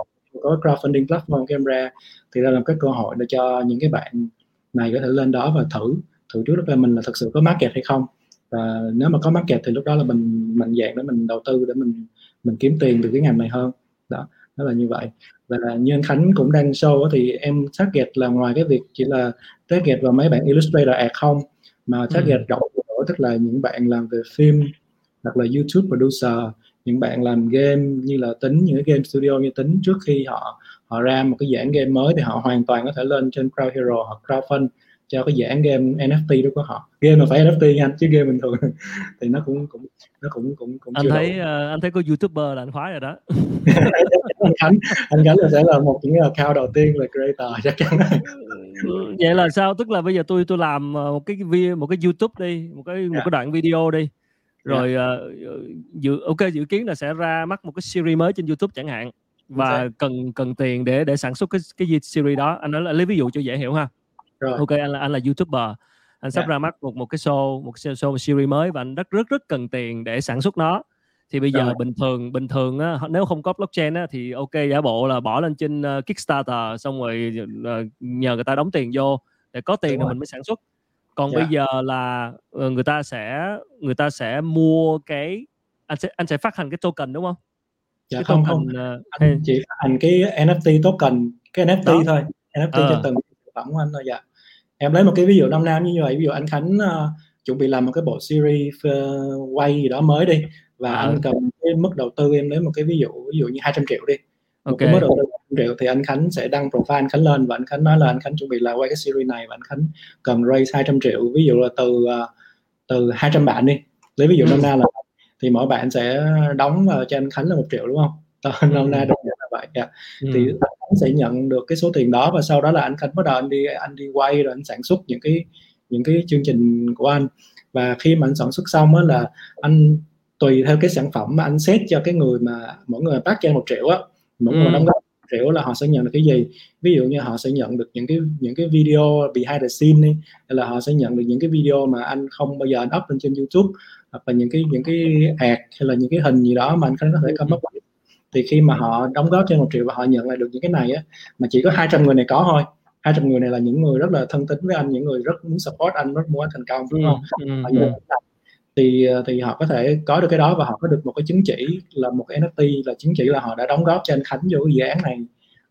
có crowdfunding platform camera thì đây là cái cơ hội để cho những cái bạn này có thể lên đó và thử thử trước là mình là thực sự có market hay không và nếu mà có market thì lúc đó là mình mạnh dạng để mình đầu tư để mình mình kiếm tiền từ cái ngành này hơn. Đó nó là như vậy. Và như anh Khánh cũng đang show thì em target là ngoài cái việc chỉ là target vào mấy bạn illustrator ad không mà target ừ. rộng nữa tức là những bạn làm về phim hoặc là YouTube producer những bạn làm game như là tính những cái game studio như tính trước khi họ họ ra một cái dạng game mới thì họ hoàn toàn có thể lên trên Crowd Hero hoặc Crowdfund cho cái dạng game NFT đó của họ. Game là phải NFT nha chứ game bình thường [laughs] thì nó cũng cũng nó cũng cũng cũng anh thấy uh, anh thấy có youtuber là anh khoái rồi đó. [laughs] Anh khánh anh khánh là sẽ là một những account đầu tiên là creator chắc chắn [laughs] vậy là sao? Tức là bây giờ tôi tôi làm ờ, một cái video một cái youtube đi một cái một yeah. cái đoạn video đi. Rồi yeah. uh, dự ok dự kiến là sẽ ra mắt một cái series mới trên youtube chẳng hạn. Và cần cần tiền để để sản xuất cái cái series đó. Anh nói là lấy ví dụ cho dễ hiểu ha rồi. ok anh là anh là youtuber anh sắp yeah. ra mắt một một cái show một cái show một series mới và anh rất rất rất cần tiền để sản xuất nó thì bây giờ bình thường bình thường á, nếu không có blockchain á, thì ok giả bộ là bỏ lên trên uh, Kickstarter xong rồi uh, nhờ người ta đóng tiền vô để có tiền rồi mình mới sản xuất còn yeah. bây giờ là uh, người ta sẽ người ta sẽ mua cái anh sẽ anh sẽ phát hành cái token đúng không? Dạ cái không token, không uh, anh hay... chỉ phát hành cái NFT token cái NFT Đó. thôi NFT à. cho từng sản phẩm của anh thôi dạ em lấy một cái ví dụ năm nam như vậy. Ví dụ anh Khánh uh, chuẩn bị làm một cái bộ series uh, quay gì đó mới đi và à. anh cần cái mức đầu tư em lấy một cái ví dụ ví dụ như 200 triệu đi. Một okay. cái mức đầu tư 200 triệu thì anh Khánh sẽ đăng profile anh Khánh lên và anh Khánh nói là anh Khánh chuẩn bị là quay cái series này và anh Khánh cần raise 200 triệu. Ví dụ là từ uh, từ 200 bạn đi. Lấy ví dụ năm nay là thì mỗi bạn sẽ đóng vào cho anh Khánh là một triệu đúng không? Năm nay vậy yeah. ừ. thì anh sẽ nhận được cái số tiền đó và sau đó là anh Khánh bắt đầu anh đi anh đi quay rồi anh sản xuất những cái những cái chương trình của anh và khi mà anh sản xuất xong á là anh tùy theo cái sản phẩm mà anh set cho cái người mà mỗi người bắt cho một triệu á mỗi ừ. người đóng góp triệu là họ sẽ nhận được cái gì ví dụ như họ sẽ nhận được những cái những cái video behind the scene đi hay là họ sẽ nhận được những cái video mà anh không bao giờ anh up lên trên YouTube hoặc là những cái những cái ad hay là những cái hình gì đó mà anh có thể come up thì khi mà họ đóng góp trên một triệu và họ nhận lại được những cái này á mà chỉ có 200 người này có thôi. 200 người này là những người rất là thân tín với anh những người rất muốn support anh rất muốn anh thành công đúng không? ừ, ừ, ừ. thì thì họ có thể có được cái đó và họ có được một cái chứng chỉ là một cái NFT là chứng chỉ là họ đã đóng góp cho anh Khánh vô cái dự án này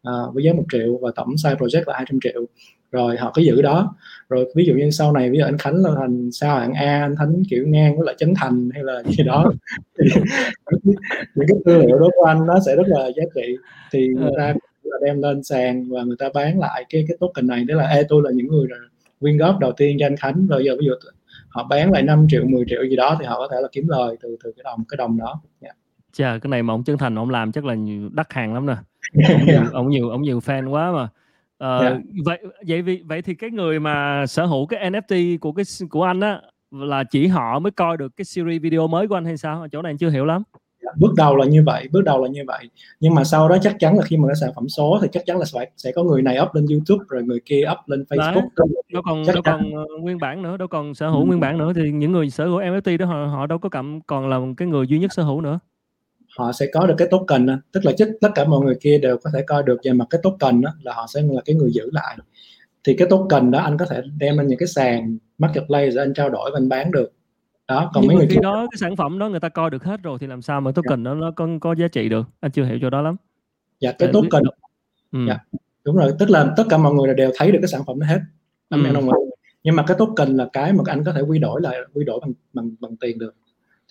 uh, với giá một triệu và tổng size project là 200 triệu rồi họ cứ giữ đó. Rồi ví dụ như sau này ví dụ anh Khánh là thành sao hạng A anh Khánh kiểu ngang với lại Trấn Thành hay là gì đó [laughs] thì những cái tư liệu đó của anh nó sẽ rất là giá trị. Thì người ta là đem lên sàn và người ta bán lại cái cái token này. Đó là Ê, tôi là những người quyên góp đầu tiên cho anh Khánh. Rồi giờ ví dụ họ bán lại 5 triệu 10 triệu gì đó thì họ có thể là kiếm lời từ từ cái đồng cái đồng đó. Yeah. Chà, cái này mà ông chân thành ông làm chắc là nhiều, đắt hàng lắm nè. [laughs] Ông nhiều ông nhiều ông nhiều fan quá mà ờ, yeah. vậy vậy vì vậy thì cái người mà sở hữu cái NFT của cái của anh á là chỉ họ mới coi được cái series video mới của anh hay sao chỗ này anh chưa hiểu lắm bước đầu là như vậy bước đầu là như vậy nhưng mà sau đó chắc chắn là khi mà cái sản phẩm số thì chắc chắn là phải sẽ có người này up lên YouTube rồi người kia up lên Facebook Đấy, đâu còn chắc đâu chắn. còn ờ, nguyên bản nữa đâu còn sở hữu ừ. nguyên bản nữa thì những người sở hữu NFT đó họ họ đâu có cảm còn là cái người duy nhất sở hữu nữa họ sẽ có được cái token đó. tức là chắc tất cả mọi người kia đều có thể coi được về mặt cái token đó là họ sẽ là cái người giữ lại. Thì cái token đó anh có thể đem lên những cái sàn marketplace để anh trao đổi và anh bán được. Đó còn Nhưng mấy người khi đó cái sản phẩm đó người ta coi được hết rồi thì làm sao mà token đó nó có có giá trị được? Anh chưa hiểu chỗ đó lắm. Dạ cái token ừ. dạ đúng rồi. Tức là tất cả mọi người đều thấy được cái sản phẩm đó hết. Anh ừ. nhưng mà cái token là cái mà anh có thể quy đổi lại quy đổi bằng bằng bằng tiền được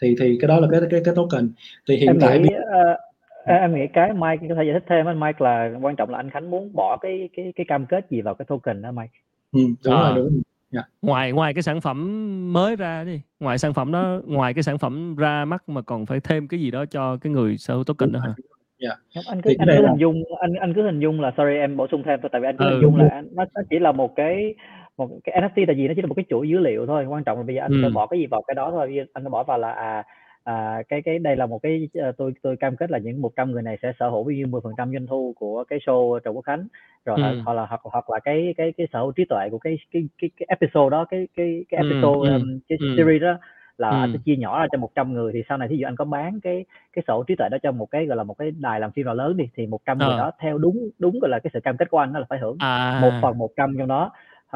thì thì cái đó là cái cái cái token thì hiện em tại nghĩ, uh, em nghĩ cái Mike có thể giải thích thêm anh Mike là quan trọng là anh Khánh muốn bỏ cái cái cái cam kết gì vào cái token đó Mike ừ, đúng à. rồi đúng rồi Yeah. Dạ. ngoài ngoài cái sản phẩm mới ra đi ngoài sản phẩm đó ngoài cái sản phẩm ra mắt mà còn phải thêm cái gì đó cho cái người sở hữu token đó hả yeah. anh cứ anh cứ hình dung anh anh cứ hình dung là sorry em bổ sung thêm thôi tại vì anh cứ ừ. hình dung là nó, nó chỉ là một cái một cái NFT là gì nó chỉ là một cái chuỗi dữ liệu thôi quan trọng là bây giờ anh ừ. bỏ cái gì vào cái đó thôi anh bỏ vào là à à, cái cái đây là một cái uh, tôi tôi cam kết là những 100 người này sẽ sở hữu nhiêu 10 phần trăm doanh thu của cái show Trần Quốc Khánh rồi ừ. hoặc là hoặc hoặc là cái cái cái sở hữu trí tuệ của cái cái cái, cái episode đó cái cái cái ừ, episode ừ. Um, cái ừ. series đó là ừ. anh sẽ chia nhỏ ra cho 100 người thì sau này thí dụ anh có bán cái cái sổ trí tuệ đó cho một cái gọi là một cái đài làm phim nào lớn đi thì 100 ờ. người đó theo đúng đúng gọi là cái sự cam kết của anh đó là phải hưởng à. một phần 100 trong đó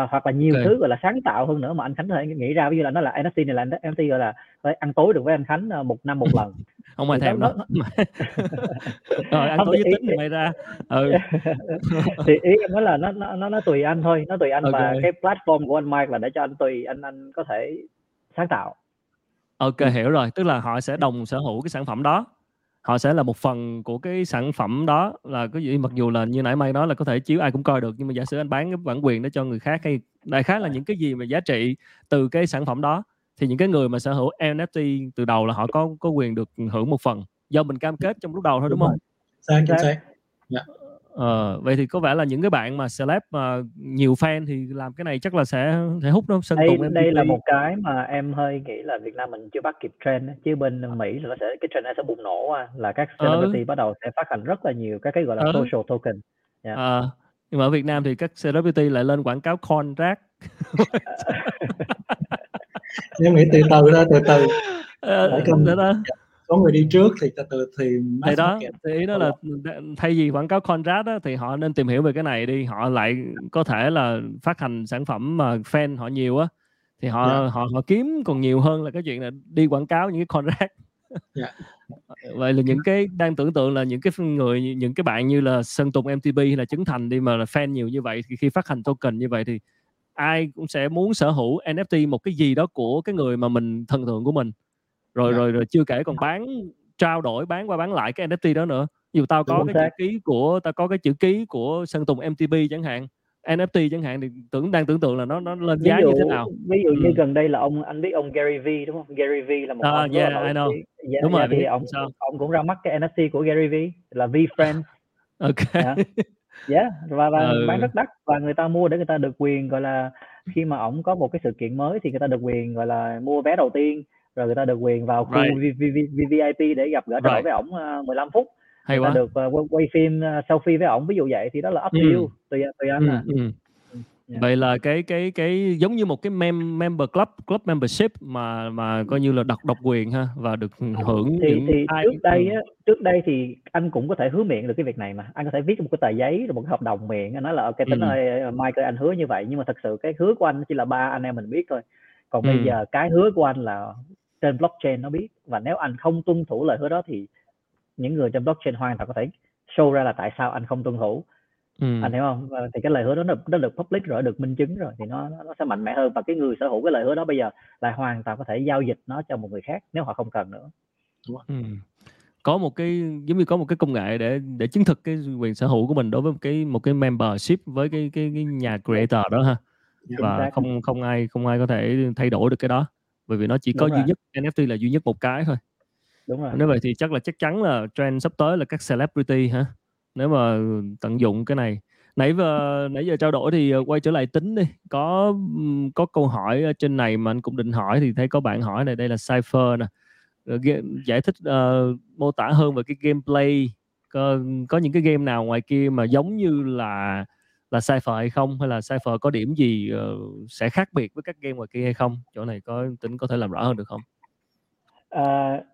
hoặc là nhiều okay. thứ gọi là sáng tạo hơn nữa mà anh Khánh có thể nghĩ ra. Ví dụ là nó là NFT này là NFT gọi là phải ăn tối được với anh Khánh ờ, một năm một lần. [laughs] Không ai thèm đó, [laughs] rồi ăn tối với tính thì mày ra. Ừ. [laughs] thì ý em nói là nó nó nó, nó tùy anh thôi nó tùy anh okay. và cái platform của anh Mike là để cho anh tùy anh anh có thể sáng tạo. Ok hiểu rồi. Tức là họ sẽ đồng sở hữu cái sản phẩm đó họ sẽ là một phần của cái sản phẩm đó là cái gì mặc dù là như nãy mày nói là có thể chiếu ai cũng coi được nhưng mà giả sử anh bán cái bản quyền đó cho người khác hay đại khái là những cái gì mà giá trị từ cái sản phẩm đó thì những cái người mà sở hữu NFT từ đầu là họ có có quyền được hưởng một phần do mình cam kết trong lúc đầu thôi đúng, đúng không? Xác chính xác. Yeah. Ờ, vậy thì có vẻ là những cái bạn mà celeb mà nhiều fan thì làm cái này chắc là sẽ sẽ hút nó Sơn đây, Tùng đây là một cái mà em hơi nghĩ là Việt Nam mình chưa bắt kịp trend chứ bên Mỹ là nó sẽ cái trend này sẽ bùng nổ à, là các ờ. celebrity ừ. bắt đầu sẽ phát hành rất là nhiều các cái gọi là ừ. social token. Yeah. À, nhưng mà ở Việt Nam thì các celebrity lại lên quảng cáo contract. [laughs] em nghĩ từ từ đó từ từ. [laughs] Ờ, đó có người đi trước thì từ từ thì thì đó thì ý đó là thay vì quảng cáo contract đó, thì họ nên tìm hiểu về cái này đi họ lại có thể là phát hành sản phẩm mà fan họ nhiều á thì họ yeah. Dạ. họ họ kiếm còn nhiều hơn là cái chuyện là đi quảng cáo những cái contract yeah. Dạ. [laughs] vậy là những cái đang tưởng tượng là những cái người những cái bạn như là Sơn Tùng MTV hay là Trấn Thành đi mà là fan nhiều như vậy thì khi phát hành token như vậy thì ai cũng sẽ muốn sở hữu NFT một cái gì đó của cái người mà mình thần tượng của mình rồi dạ. rồi rồi chưa kể còn bán trao đổi bán qua bán lại cái NFT đó nữa dù tao có Đúng cái chữ ký của tao có cái chữ ký của Sơn Tùng MTV chẳng hạn NFT chẳng hạn thì tưởng đang tưởng tượng là nó nó lên giá dụ, như thế nào ví dụ như ừ. gần đây là ông anh biết ông Gary V đúng không Gary V là một à, ông yeah, I know. Yeah, đúng yeah, rồi thì ông sao? ông cũng ra mắt cái NFT của Gary V là V Friends [laughs] ok yeah. yeah. và, và ừ. bán rất đắt và người ta mua để người ta được quyền gọi là khi mà ông có một cái sự kiện mới thì người ta được quyền gọi là mua vé đầu tiên rồi người ta được quyền vào khu right. VIP để gặp gỡ trao right. với ổng uh, 15 phút hay quá. được uh, quay phim uh, selfie với ổng ví dụ vậy thì đó là up to ừ. you tùy tùy anh ừ, à. ừ. Yeah. vậy là cái cái cái giống như một cái mem member club club membership mà mà coi như là độc độc quyền ha và được hưởng thì những thì trước đây á trước đây thì anh cũng có thể hứa miệng được cái việc này mà anh có thể viết một cái tờ giấy rồi một cái hợp đồng miệng anh nói là ok tính ừ. ơi Michael anh hứa như vậy nhưng mà thật sự cái hứa của anh chỉ là ba anh em mình biết thôi còn ừ. bây giờ cái hứa của anh là trên blockchain nó biết và nếu anh không tuân thủ lời hứa đó thì những người trên blockchain hoàn toàn có thể show ra là tại sao anh không tuân thủ Ừm. Anh hiểu không? Thì cái lời hứa đó nó nó được public rồi, được minh chứng rồi thì nó nó sẽ mạnh mẽ hơn và cái người sở hữu cái lời hứa đó bây giờ lại hoàn toàn có thể giao dịch nó cho một người khác nếu họ không cần nữa. Đúng Ừm. Có một cái giống như có một cái công nghệ để để chứng thực cái quyền sở hữu của mình đối với một cái một cái membership với cái cái cái nhà creator đó ha. Và không không ai không ai có thể thay đổi được cái đó. Bởi vì nó chỉ có duy nhất NFT là duy nhất một cái thôi. Đúng rồi. Nếu vậy thì chắc là chắc chắn là trend sắp tới là các celebrity hả? Nếu mà tận dụng cái này. Nãy giờ nãy giờ trao đổi thì ờ, quay trở lại tính đi. Có có câu hỏi trên này mà anh cũng định hỏi thì thấy có bạn hỏi này đây là Cypher nè. Ờ, giải thích uh, mô tả hơn về cái gameplay có, có những cái game nào ngoài kia mà giống như là là Cypher hay không hay là Cypher có điểm gì uh, sẽ khác biệt với các game ngoài kia hay không chỗ này có tính có thể làm rõ hơn được không uh,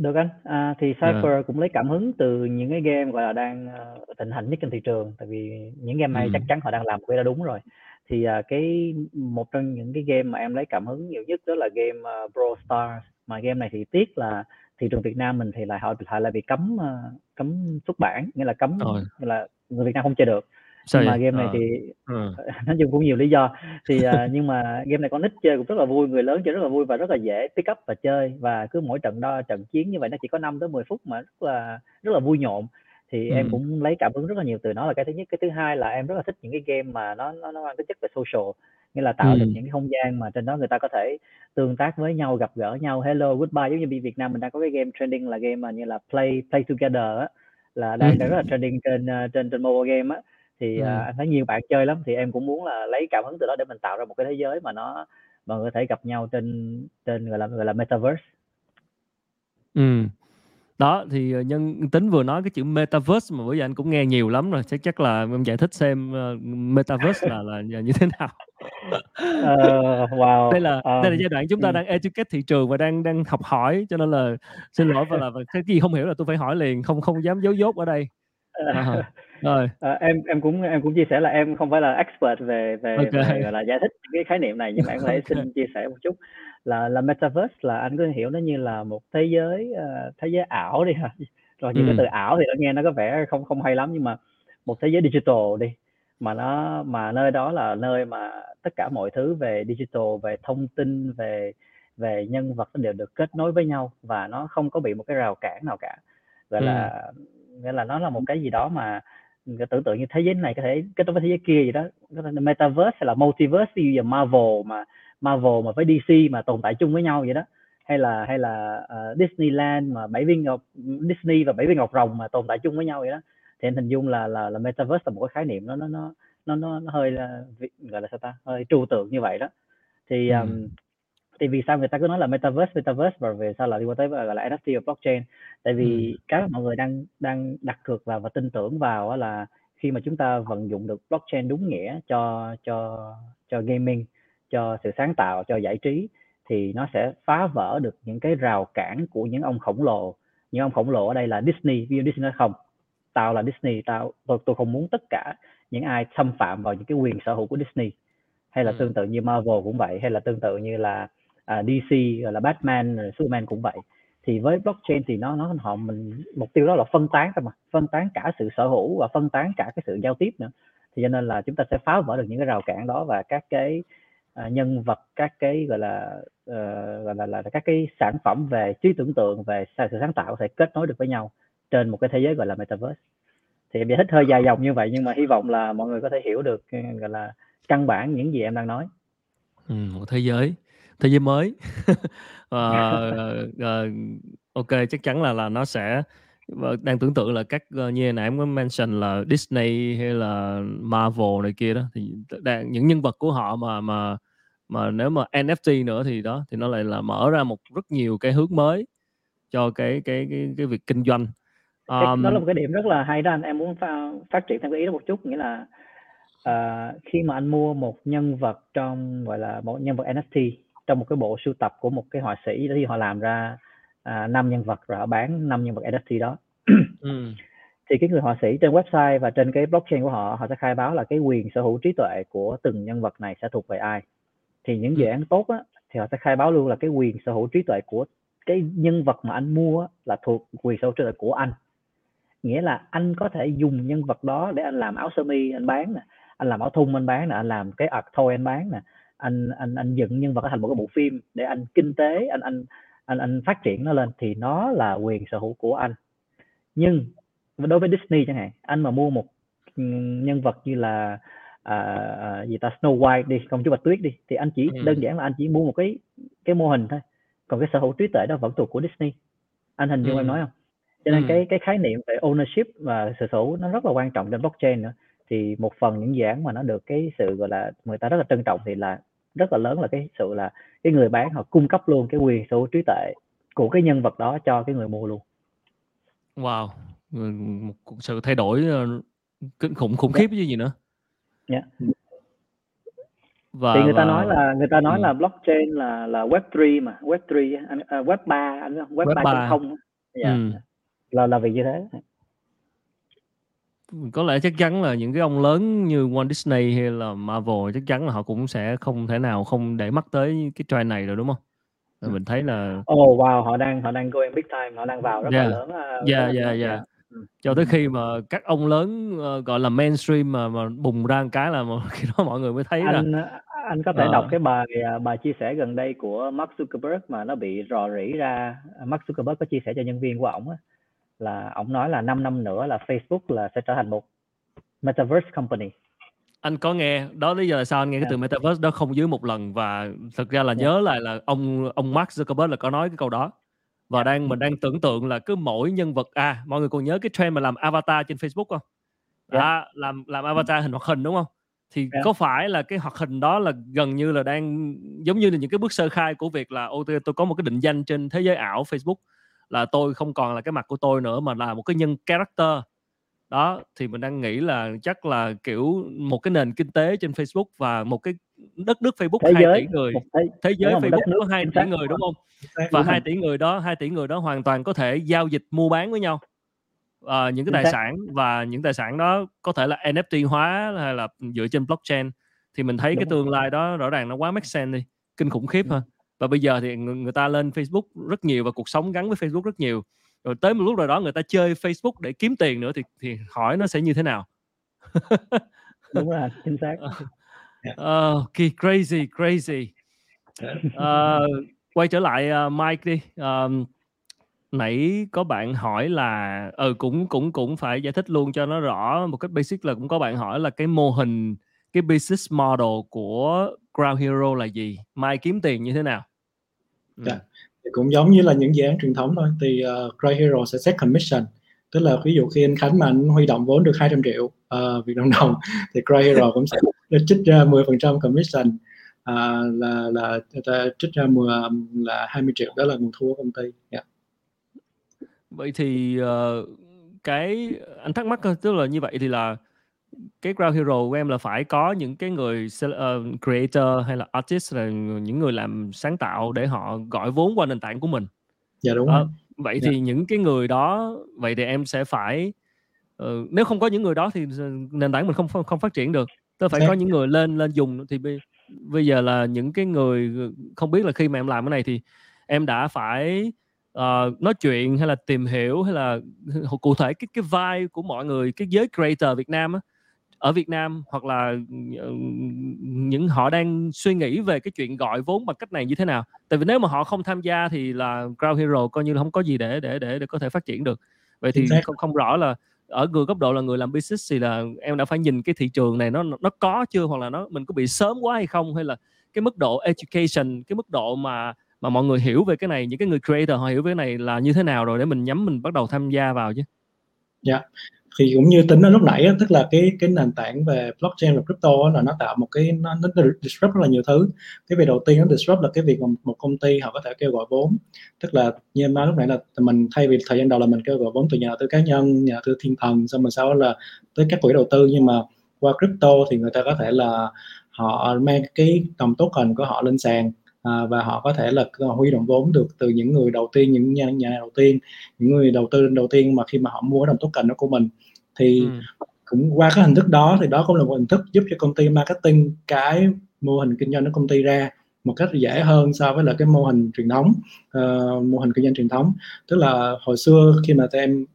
được anh, à, thì. Cypher yeah. cũng lấy cảm hứng từ những cái game, gọi là, đang, ờ, thịnh hành nhất trên thị trường, tại vì những game này chắc chắn họ đang làm cái đó đúng rồi. Thì, à, cái một trong những cái game mà em lấy cảm hứng nhiều nhất đó là game, ờ, Brawl Stars, mà game này thì tiếc là thị trường Việt Nam mình thì lại họ lại bị cấm, ờ, cấm xuất bản, nghĩa là cấm Rồi. là người Việt Nam không chơi được. Sao nhưng mà game này Ờ. thì ừ. [laughs] nói chung cũng nhiều lý do. Thì, à, [laughs] nhưng mà game này con nít chơi cũng rất là vui, người lớn chơi rất là vui và rất là dễ pick up và chơi và cứ mỗi trận đo trận chiến như vậy nó chỉ có 5 tới 10 phút mà rất là rất là vui nhộn. Thì em cũng lấy cảm hứng rất là nhiều từ nó là cái thứ nhất. Cái thứ hai là em rất là thích những cái game mà nó nó nó mang tính chất về social, nghĩa là tạo được những cái không gian mà trên đó người ta có thể tương tác với nhau, gặp gỡ nhau, hello, goodbye. Giống như bên Việt Nam mình đang có cái game trending là game mà như là Play Play Together á, là đang đang rất là trending trên, ơ, trên trên mobile game á thì ừ. à, anh thấy nhiều bạn chơi lắm thì em cũng muốn là lấy cảm hứng từ đó để mình tạo ra một cái thế giới mà nó mà người có thể gặp nhau trên trên gọi là gọi là metaverse. Ừ đó thì ờ, nhân tính vừa nói cái chữ metaverse mà bữa giờ anh cũng nghe nhiều lắm rồi chắc chắc là em giải thích xem uh, metaverse là là như thế nào. Uh, [laughs] wow đây là um, đây là giai đoạn chúng ta um, đang educate thị trường và đang đang học hỏi cho nên là xin lỗi và là cái gì không hiểu là tôi phải hỏi liền không không dám giấu dốt ở đây. Uh, [laughs] rồi. À, em em cũng em cũng chia sẻ là em không phải là expert về về, okay. về gọi là giải thích cái khái niệm này nhưng mà em có thể [laughs] okay. xin chia sẻ một chút là là metaverse là anh có hiểu nó như là một thế giới uh, thế giới ảo đi ha rồi những ừ. cái từ ảo thì nó nghe nó có vẻ không không hay lắm nhưng mà một thế giới digital đi mà nó mà nơi đó là nơi mà tất cả mọi thứ về digital về thông tin về về nhân vật đều được kết nối với nhau và nó không có bị một cái rào cản nào cả gọi ừ. là nghĩa là nó là một cái gì đó mà cái tưởng tượng như thế giới này có thể kết nối với thế giới kia gì đó. Metaverse hay là multiverse như giờ Marvel mà Marvel mà với DC mà tồn tại chung với nhau vậy đó. Hay là hay là uh, Disneyland mà bảy viên ngọc Disney và bảy viên ngọc rồng mà tồn tại chung với nhau vậy đó. Thì em hình dung là là là metaverse là một cái khái niệm nó nó nó nó nó, nó hơi là gọi là sao ta? Hơi trừu tượng như vậy đó. Thì um, thì vì sao người ta cứ nói là metaverse metaverse và về sao là liên quan tới gọi là NFT và blockchain tại vì ừ. mà mọi người đang đang đặt cược vào và tin tưởng vào là khi mà chúng ta vận dụng được blockchain đúng nghĩa cho cho cho gaming cho sự sáng tạo cho giải trí thì nó sẽ phá vỡ được những cái rào cản của những ông khổng lồ những ông khổng lồ ở đây là Disney ví dụ Disney nói không tao là Disney tao tôi, tôi không muốn tất cả những ai xâm phạm vào những cái quyền sở hữu của Disney hay là ừ. tương tự như Marvel cũng vậy hay là tương tự như là À, uh, DC gọi là Batman rồi Superman cũng vậy. Thì với blockchain thì nó nó họ mình mục tiêu đó là phân tán thôi mà phân tán cả sự sở hữu và phân tán cả cái sự giao tiếp nữa. Thì cho nên là chúng ta sẽ phá vỡ được những cái rào cản đó và các cái uh, nhân vật các cái gọi là uh, gọi là, là các cái sản phẩm về trí tưởng tượng về sự sáng tạo có thể kết nối được với nhau trên một cái thế giới gọi là metaverse. Thì em giải thích hơi dài dòng như vậy nhưng mà hy vọng là mọi người có thể hiểu được gọi là căn bản những gì em đang nói. Ừ, một thế giới thế giới mới. Uh, [laughs] uh, ok chắc chắn là là nó sẽ đang tưởng tượng là các như nãy em có mention là Disney hay là Marvel này kia đó thì đang những nhân vật của họ mà mà mà nếu mà NFT nữa thì đó thì nó lại là mở ra một rất nhiều cái hướng mới cho cái cái cái cái việc kinh doanh. Um, đó là một cái điểm rất là hay đó anh em muốn pha, phát triển thêm cái ý đó một chút nghĩa là uh, khi mà anh mua một nhân vật trong gọi là một nhân vật NFT trong một cái bộ sưu tập của một cái họa sĩ thì họ làm ra à, năm à, nhân vật rồi họ bán năm nhân vật NFT đó. Ừ. thì cái người họa sĩ trên website và trên cái blockchain của họ họ sẽ khai báo là cái quyền sở hữu trí tuệ của từng nhân vật này sẽ thuộc về ai. Thì những dự án tốt á, thì họ sẽ khai báo luôn là cái quyền sở hữu trí tuệ của cái nhân vật mà anh mua á, là thuộc quyền sở hữu trí tuệ của anh. Nghĩa là anh có thể dùng nhân vật đó để anh làm áo sơ mi anh bán nè anh làm áo thun anh bán nè anh làm cái art thôi anh bán nè anh anh anh dựng nhân vật thành một cái bộ phim để anh kinh tế anh anh anh anh phát triển nó lên thì nó là quyền sở hữu của anh nhưng đối với Disney chẳng hạn anh mà mua một nhân vật như là à, à, gì ta Snow White đi công chúa Bạch Tuyết đi thì anh chỉ ừ. đơn giản là anh chỉ mua một cái cái mô hình thôi còn cái sở hữu trí tuệ đó vẫn thuộc của Disney anh hình dung ừ. em nói không cho nên ừ. cái cái khái niệm về ownership và sở hữu nó rất là quan trọng trên blockchain nữa thì một phần những dự án mà nó được cái sự gọi là người ta rất là trân trọng thì là rất là lớn là cái sự là cái người bán họ cung cấp luôn cái quyền sở hữu trí tuệ của cái nhân vật đó cho cái người mua luôn wow một sự thay đổi ờ, kinh khủng khủng khiếp chứ gì nữa yeah. và, thì người ta và... nói là người ta nói ừ. là blockchain là là web 3 mà web 3 anh uh, web 3 anh web, web 3 không yeah. ừ. là là vì như thế có lẽ chắc chắn là những cái ông lớn như Walt Disney hay là Marvel chắc chắn là họ cũng sẽ không thể nào không để mắt tới cái trend này rồi đúng không? Rồi mình thấy là Oh wow, họ đang họ đang going big time, họ đang vào rất yeah. là lớn. Yeah, yeah. Ừ. Cho tới khi mà các ông lớn uh, gọi là mainstream mà mà bùng ra một cái là mà, [laughs] khi đó mọi người mới thấy anh, là anh có thể uh. đọc cái bài bài chia sẻ gần đây của Mark Zuckerberg mà nó bị rò rỉ ra. Mark Zuckerberg có chia sẻ cho nhân viên của ổng á là ông nói là 5 năm nữa là Facebook là sẽ trở thành một metaverse company anh có nghe đó lý do là sao anh nghe yeah. cái từ metaverse đó không dưới một lần và thực ra là yeah. nhớ lại là ông ông Mark Zuckerberg là có nói cái câu đó và yeah. đang mình đang tưởng tượng là cứ mỗi nhân vật à mọi người còn nhớ cái trend mà làm avatar trên Facebook không yeah. à, làm làm avatar hình hoạt hình đúng không thì yeah. có phải là cái hoạt hình đó là gần như là đang giống như là những cái bước sơ khai của việc là ô tôi có một cái định danh trên thế giới ảo Facebook là tôi không còn là cái mặt của tôi nữa mà là một cái nhân character. Đó thì mình đang nghĩ là chắc là kiểu một cái nền kinh tế trên Facebook và một cái đất nước Facebook thế 2 giới, tỷ người. thế, thế giới Facebook có 2 tỷ người đúng không? Và hai tỷ người đó hai tỷ người đó hoàn toàn có thể giao dịch mua bán với nhau à, những cái tài sản. Và những tài sản đó có thể là NFT hóa hay là dựa trên blockchain. Thì mình thấy đúng cái tương lai đó rõ ràng nó quá make sense đi. Kinh khủng khiếp ha và bây giờ thì người, người ta lên Facebook rất nhiều và cuộc sống gắn với Facebook rất nhiều. Rồi tới một lúc nào đó người ta chơi Facebook để kiếm tiền nữa thì thì hỏi nó sẽ như thế nào. [laughs] Đúng rồi chính xác. Ok crazy crazy. Uh, quay trở lại uh, Mike đi. Uh, nãy có bạn hỏi là ừ cũng cũng cũng phải giải thích luôn cho nó rõ một cách basic là cũng có bạn hỏi là cái mô hình cái business model của Ground Hero là gì? Mai kiếm tiền như thế nào Dạ. Thì cũng giống như là những dự án truyền thống thôi thì uh, Cry Hero sẽ set commission tức là ví dụ khi anh Khánh mà anh huy động vốn được 200 triệu uh, Việt Nam đồng thì Cry Hero cũng sẽ [laughs] trích ra 10% commission uh, là là ta trích ra 10 là 20 triệu đó là nguồn thu của công ty. Yeah. Dạ. Vậy thì uh, cái anh thắc mắc tức là như vậy thì là cái ground hero của em là phải có những cái người uh, creator hay là artist là những người làm sáng tạo để họ gọi vốn qua nền tảng của mình dạ đúng uh, vậy dạ. thì những cái người đó vậy thì em sẽ phải uh, nếu không có những người đó thì nền tảng mình không không, không phát triển được tôi phải dạ. có những người lên lên dùng thì bây, bây giờ là những cái người không biết là khi mà em làm cái này thì em đã phải uh, nói chuyện hay là tìm hiểu hay là cụ thể cái cái vai của mọi người cái giới creator Việt Nam á ở Việt Nam hoặc là ờ, những họ đang suy nghĩ về cái chuyện gọi vốn bằng cách này như thế nào. Tại vì nếu mà họ không tham gia thì là Ground Hero coi như là không có gì để để để, để có thể phát triển được. Vậy thì không, không rõ là ở người góc độ là người làm business thì là em đã phải nhìn cái thị trường này nó nó có chưa hoặc là nó mình có bị sớm quá hay không? Hay là cái mức độ education cái mức độ mà mà mọi người hiểu về cái này những cái người creator họ hiểu về cái này là như thế nào rồi để mình nhắm mình bắt đầu tham gia vào chứ? Dạ. yeah thì cũng như tính ở lúc nãy tức là cái cái nền tảng về blockchain và crypto là nó tạo một cái nó, nó disrupt rất là nhiều thứ. Cái việc đầu tiên nó disrupt là cái việc mà một công ty họ có thể kêu gọi vốn. Tức là như em nói lúc nãy là mình thay vì thời gian đầu là mình kêu gọi vốn từ nhà đầu tư cá nhân nhà đầu tư thiên thần xong rồi sau đó là tới các quỹ đầu tư. Nhưng mà qua crypto thì người ta có thể là họ mang cái đồng token của họ lên sàn à, và họ có thể là huy động vốn được từ những người đầu tiên những nhà, nhà đầu tiên những người đầu tư đầu tiên mà khi mà họ mua đồng token đó của mình thì ừ. cũng qua cái hình thức đó thì đó cũng là một hình thức giúp cho công ty marketing cái mô hình kinh doanh của công ty ra một cách dễ hơn so với là cái mô hình truyền thống uh, mô hình kinh doanh truyền thống tức là hồi xưa khi mà tụi em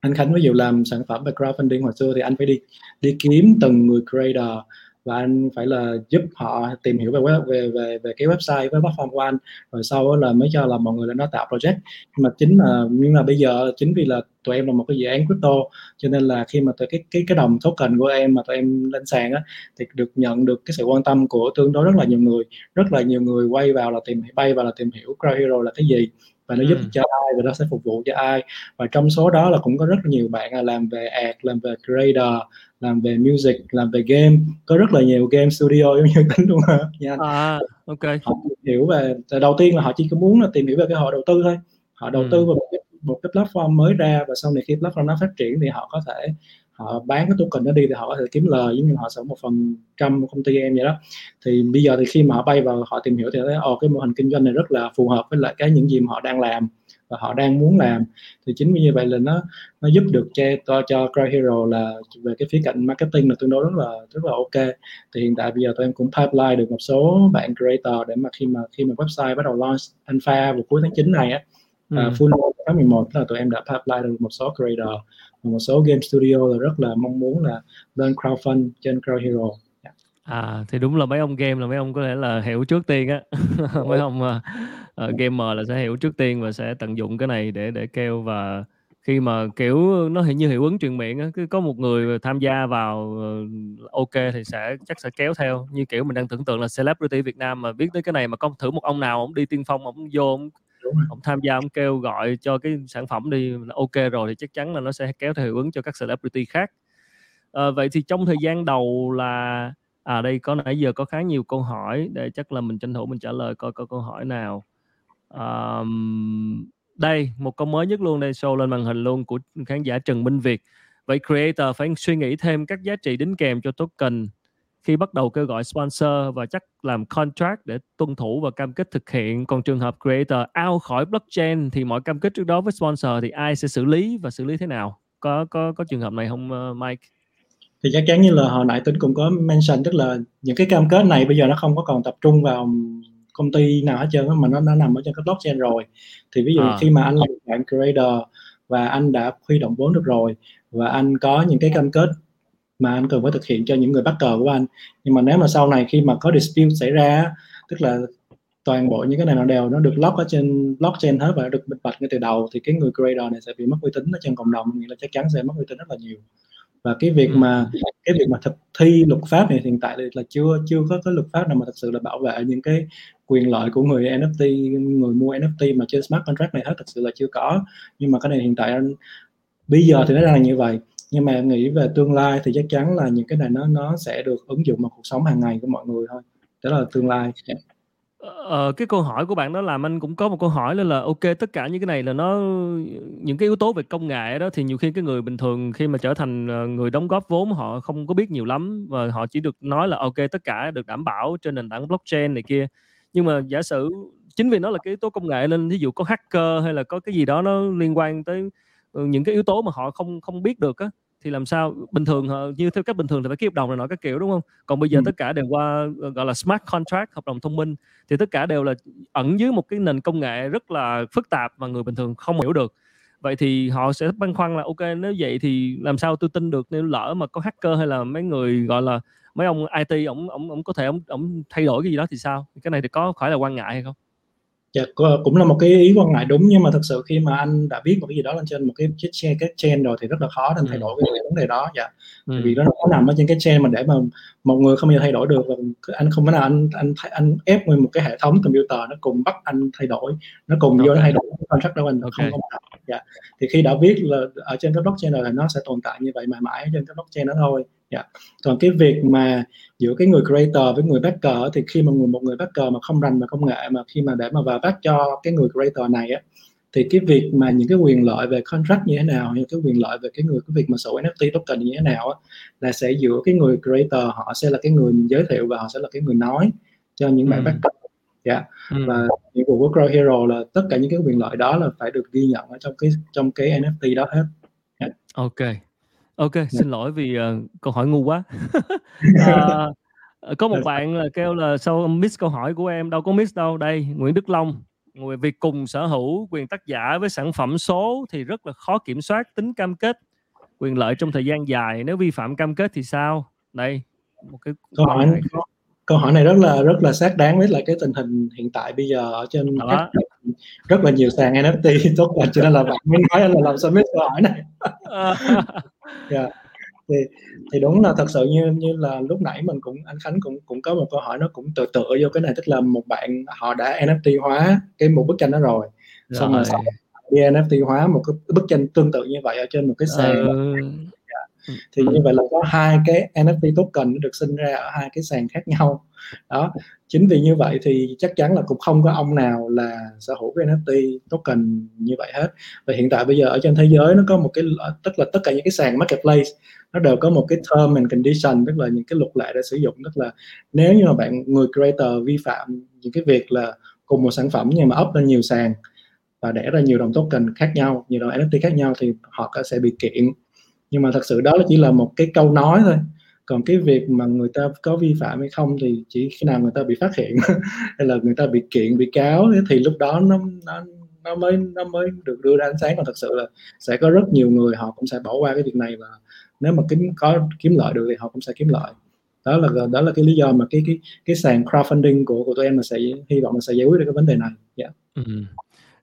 anh Khánh ví dụ làm sản phẩm về crowdfunding hồi xưa thì anh phải đi đi kiếm từng người creator và anh phải là giúp họ tìm hiểu về web về về về cái website với platform của anh. Rồi sau đó là mới cho là mọi người lên đó tạo project. Nhưng mà chính là nhưng mà bây giờ chính vì là tụi em là một cái dự án crypto cho nên là khi mà tụi cái cái cái đồng token của em mà tụi em lên sàn á thì được nhận được cái sự quan tâm của tương đối rất là nhiều người. Rất là nhiều người quay vào là tìm bay vào là tìm hiểu Crowd Hero là cái gì. Và nó giúp ừ. cho ai và nó sẽ phục vụ cho ai. Và trong số đó là cũng có rất là nhiều bạn là làm về ad làm về creator làm về music làm về game. Có rất là nhiều game studio giống như tính luôn hả nha à ok. Họ hiểu về đầu tiên là họ chỉ có muốn là tìm hiểu về cái họ đầu tư thôi. Họ đầu ừ. tư vào một cái, một cái platform mới ra và sau này khi platform nó phát triển thì họ có thể họ bán cái token đó đi thì họ có thể kiếm lời giống như họ sẽ một phần trăm của công ty em vậy đó. Thì bây giờ thì khi mà họ bay vào họ tìm hiểu thì thấy ồ cái mô hình kinh doanh này rất là phù hợp với lại cái những gì mà họ đang làm và họ đang muốn làm thì chính vì như vậy là nó nó giúp được cho cho Cry Hero là về cái phía cạnh marketing là tương đối rất là rất là ok thì hiện tại bây giờ tụi em cũng pipeline được một số bạn creator để mà khi mà khi mà website bắt đầu launch alpha vào cuối tháng 9 này á ừ. uh, full tháng 11 là tụi em đã pipeline được một số creator và một số game studio là rất là mong muốn là lên crowdfund trên Crowd Hero À thì đúng là mấy ông game là mấy ông có thể là hiểu trước tiên á. [laughs] mấy ông uh, gamer là sẽ hiểu trước tiên và sẽ tận dụng cái này để để kêu và khi mà kiểu nó hình như hiệu ứng truyền miệng á, cứ có một người tham gia vào uh, ok thì sẽ chắc sẽ kéo theo như kiểu mình đang tưởng tượng là celebrity Việt Nam mà biết tới cái này mà có thử một ông nào ông đi tiên phong ông vô ông, ông tham gia ông kêu gọi cho cái sản phẩm đi ok rồi thì chắc chắn là nó sẽ kéo theo hiệu ứng cho các celebrity khác. Uh, vậy thì trong thời gian đầu là À đây có nãy giờ có khá nhiều câu hỏi để chắc là mình tranh thủ mình trả lời coi có câu hỏi nào. Um, đây một câu mới nhất luôn đây show lên màn hình luôn của khán giả Trần Minh Việt. Vậy creator phải suy nghĩ thêm các giá trị đính kèm cho token khi bắt đầu kêu gọi sponsor và chắc làm contract để tuân thủ và cam kết thực hiện. Còn trường hợp creator out khỏi blockchain thì mọi cam kết trước đó với sponsor thì ai sẽ xử lý và xử lý thế nào? Có có có trường hợp này không ờ, Mike? thì chắc chắn như là hồi nãy tính cũng có mention tức là những cái cam kết này bây giờ nó không có còn tập trung vào công ty nào hết trơn mà nó nó nằm ở trên cái blockchain rồi. Thì ví dụ à. khi mà anh là một bạn creator và anh đã huy động vốn được rồi và anh có những cái cam kết mà anh cần phải thực hiện cho những người bắt cờ của anh nhưng mà nếu mà sau này khi mà có dispute xảy ra tức là toàn bộ những cái này nó đều nó được lock ở trên blockchain hết và được minh bạch ngay từ đầu thì cái người creator này sẽ bị mất uy tín ở trên cộng đồng nghĩa là chắc chắn sẽ mất uy tín rất là nhiều. Và cái việc mà cái việc mà thực thi luật pháp này hiện tại là chưa chưa có cái luật pháp nào mà thực sự là bảo vệ những cái quyền lợi của người NFT người mua NFT mà trên smart contract này hết thực sự là chưa có. Nhưng mà cái này hiện tại bây giờ thì nó đang là như vậy. Nhưng mà em nghĩ về tương lai thì chắc chắn là những cái này nó nó sẽ được ứng dụng vào cuộc sống hàng ngày của mọi người thôi. Đó là tương lai. Ờ, cái câu hỏi của bạn đó làm anh cũng có một câu hỏi là là ok tất cả những cái này là nó những cái yếu tố về công nghệ đó thì nhiều khi cái người bình thường khi mà trở thành ờ, người đóng góp vốn họ không có biết nhiều lắm và họ chỉ được nói là ok tất cả được đảm bảo trên nền tảng blockchain này kia nhưng mà giả sử chính vì nó là cái yếu tố công nghệ nên ví dụ có hacker hay là có cái gì đó nó liên quan tới ừ, những cái yếu tố mà họ không không biết được á thì làm sao? Bình thường như theo cách bình thường thì phải ký hợp đồng này nọ các kiểu đúng không? Còn bây giờ ừ. tất cả đều qua ờ, gọi là smart contract hợp đồng thông minh thì tất cả đều là ẩn dưới một cái nền công nghệ rất là phức tạp mà người bình thường không hiểu được. Vậy thì họ sẽ băn khoăn là ok nếu vậy thì làm sao tôi tin được nếu lỡ mà có hacker hay là mấy người gọi là mấy ông IT ổng ổng ổng có thể ổng ổng thay đổi cái gì đó thì sao cái này thì có phải là quan ngại hay không Dạ, cũng là một cái ý quan ngại đúng nhưng mà thực sự khi mà anh đã biết một cái gì đó lên trên một cái cái chain, cái chain rồi thì rất là khó để thay đổi cái vấn đề đó dạ ừ. vì nó nó nằm ở trên cái chain mà để mà một người không bao giờ thay đổi được và anh không phải là anh anh anh ép nguyên một cái hệ thống computer nó cùng bắt anh thay đổi nó cùng okay. vô nó thay đổi contract đâu anh okay. không có dạ thì khi đã viết là ở trên cái blockchain rồi là nó sẽ tồn tại như vậy mãi mãi trên cái blockchain đó thôi dạ còn cái việc mà giữa cái người creator với người backer thì khi mà người một người backer mà không rành về công nghệ mà khi mà để mà vào back cho cái người creator này á thì cái việc mà những cái quyền lợi về contract như thế nào những cái quyền lợi về cái người cái việc mà sở NFT token như thế nào á là sẽ giữa cái người creator họ sẽ là cái người giới thiệu và họ sẽ là cái người nói cho những bạn ừ. backer dạ yeah. ừ. và nhiệm vụ của Grow Hero là tất cả những cái quyền lợi đó là phải được ghi nhận ở trong cái trong cái NFT đó hết yeah. ok Ok, dạ. xin lỗi vì, ờ, câu hỏi ngu quá. Ờ, [laughs] có một dạ. bạn là kêu là "Sao miss câu hỏi của em?" Đâu có miss đâu, đây, Nguyễn Đức Long, Ngoài việc cùng sở hữu quyền tác giả với sản phẩm số thì rất là khó kiểm soát tính cam kết quyền lợi trong thời gian dài. Nếu vi phạm cam kết thì sao? Đây, một cái câu hỏi này câu hỏi này rất là rất là xác đáng với lại cái tình hình hiện tại bây giờ ở trên các, rất là nhiều sàn NFT [laughs] tốt là cho nên là bạn mới nói là làm sao biết câu hỏi này yeah. [laughs] Dạ. thì thì đúng là thật sự như như là lúc nãy mình cũng anh Khánh cũng cũng có một câu hỏi nó cũng tựa tựa vô cái này tức là một bạn họ đã NFT hóa cái một bức tranh đó rồi, rồi. xong rồi đi NFT hóa một cái bức tranh tương tự như vậy ở trên một cái sàn. Ừ. Thì như vậy là có hai cái NFT token được sinh ra ở hai cái sàn khác nhau. Đó chính vì như vậy thì chắc chắn là cũng không có ông nào là sở hữu cái NFT token như vậy hết. Và hiện tại bây giờ ở trên thế giới nó có một cái tức là tất cả những cái sàn marketplace nó đều có một cái term and condition, tức là những cái luật lệ để sử dụng. Tức là nếu như mà bạn, người creator vi phạm những cái việc là cùng một sản phẩm nhưng mà up lên nhiều sàn và đẻ ra nhiều đồng token khác nhau, nhiều đồng NFT khác nhau thì họ sẽ bị kiện. Nhưng mà thật sự đó chỉ là một cái câu nói thôi còn cái việc mà người ta có vi phạm hay không thì chỉ khi nào người ta bị phát hiện [laughs] hay là người ta bị kiện, bị cáo thì lúc đó nó nó nó mới nó mới được đưa ra ánh sáng còn thật sự là sẽ có rất nhiều người họ cũng sẽ bỏ qua cái việc này và nếu mà kiếm, có kiếm lợi được thì họ cũng sẽ kiếm lợi đó là đó là cái lý do mà cái cái cái sàn crowdfunding của của tụi em là sẽ, hy vọng là sẽ giải quyết được cái vấn đề này. Yeah. Ừ.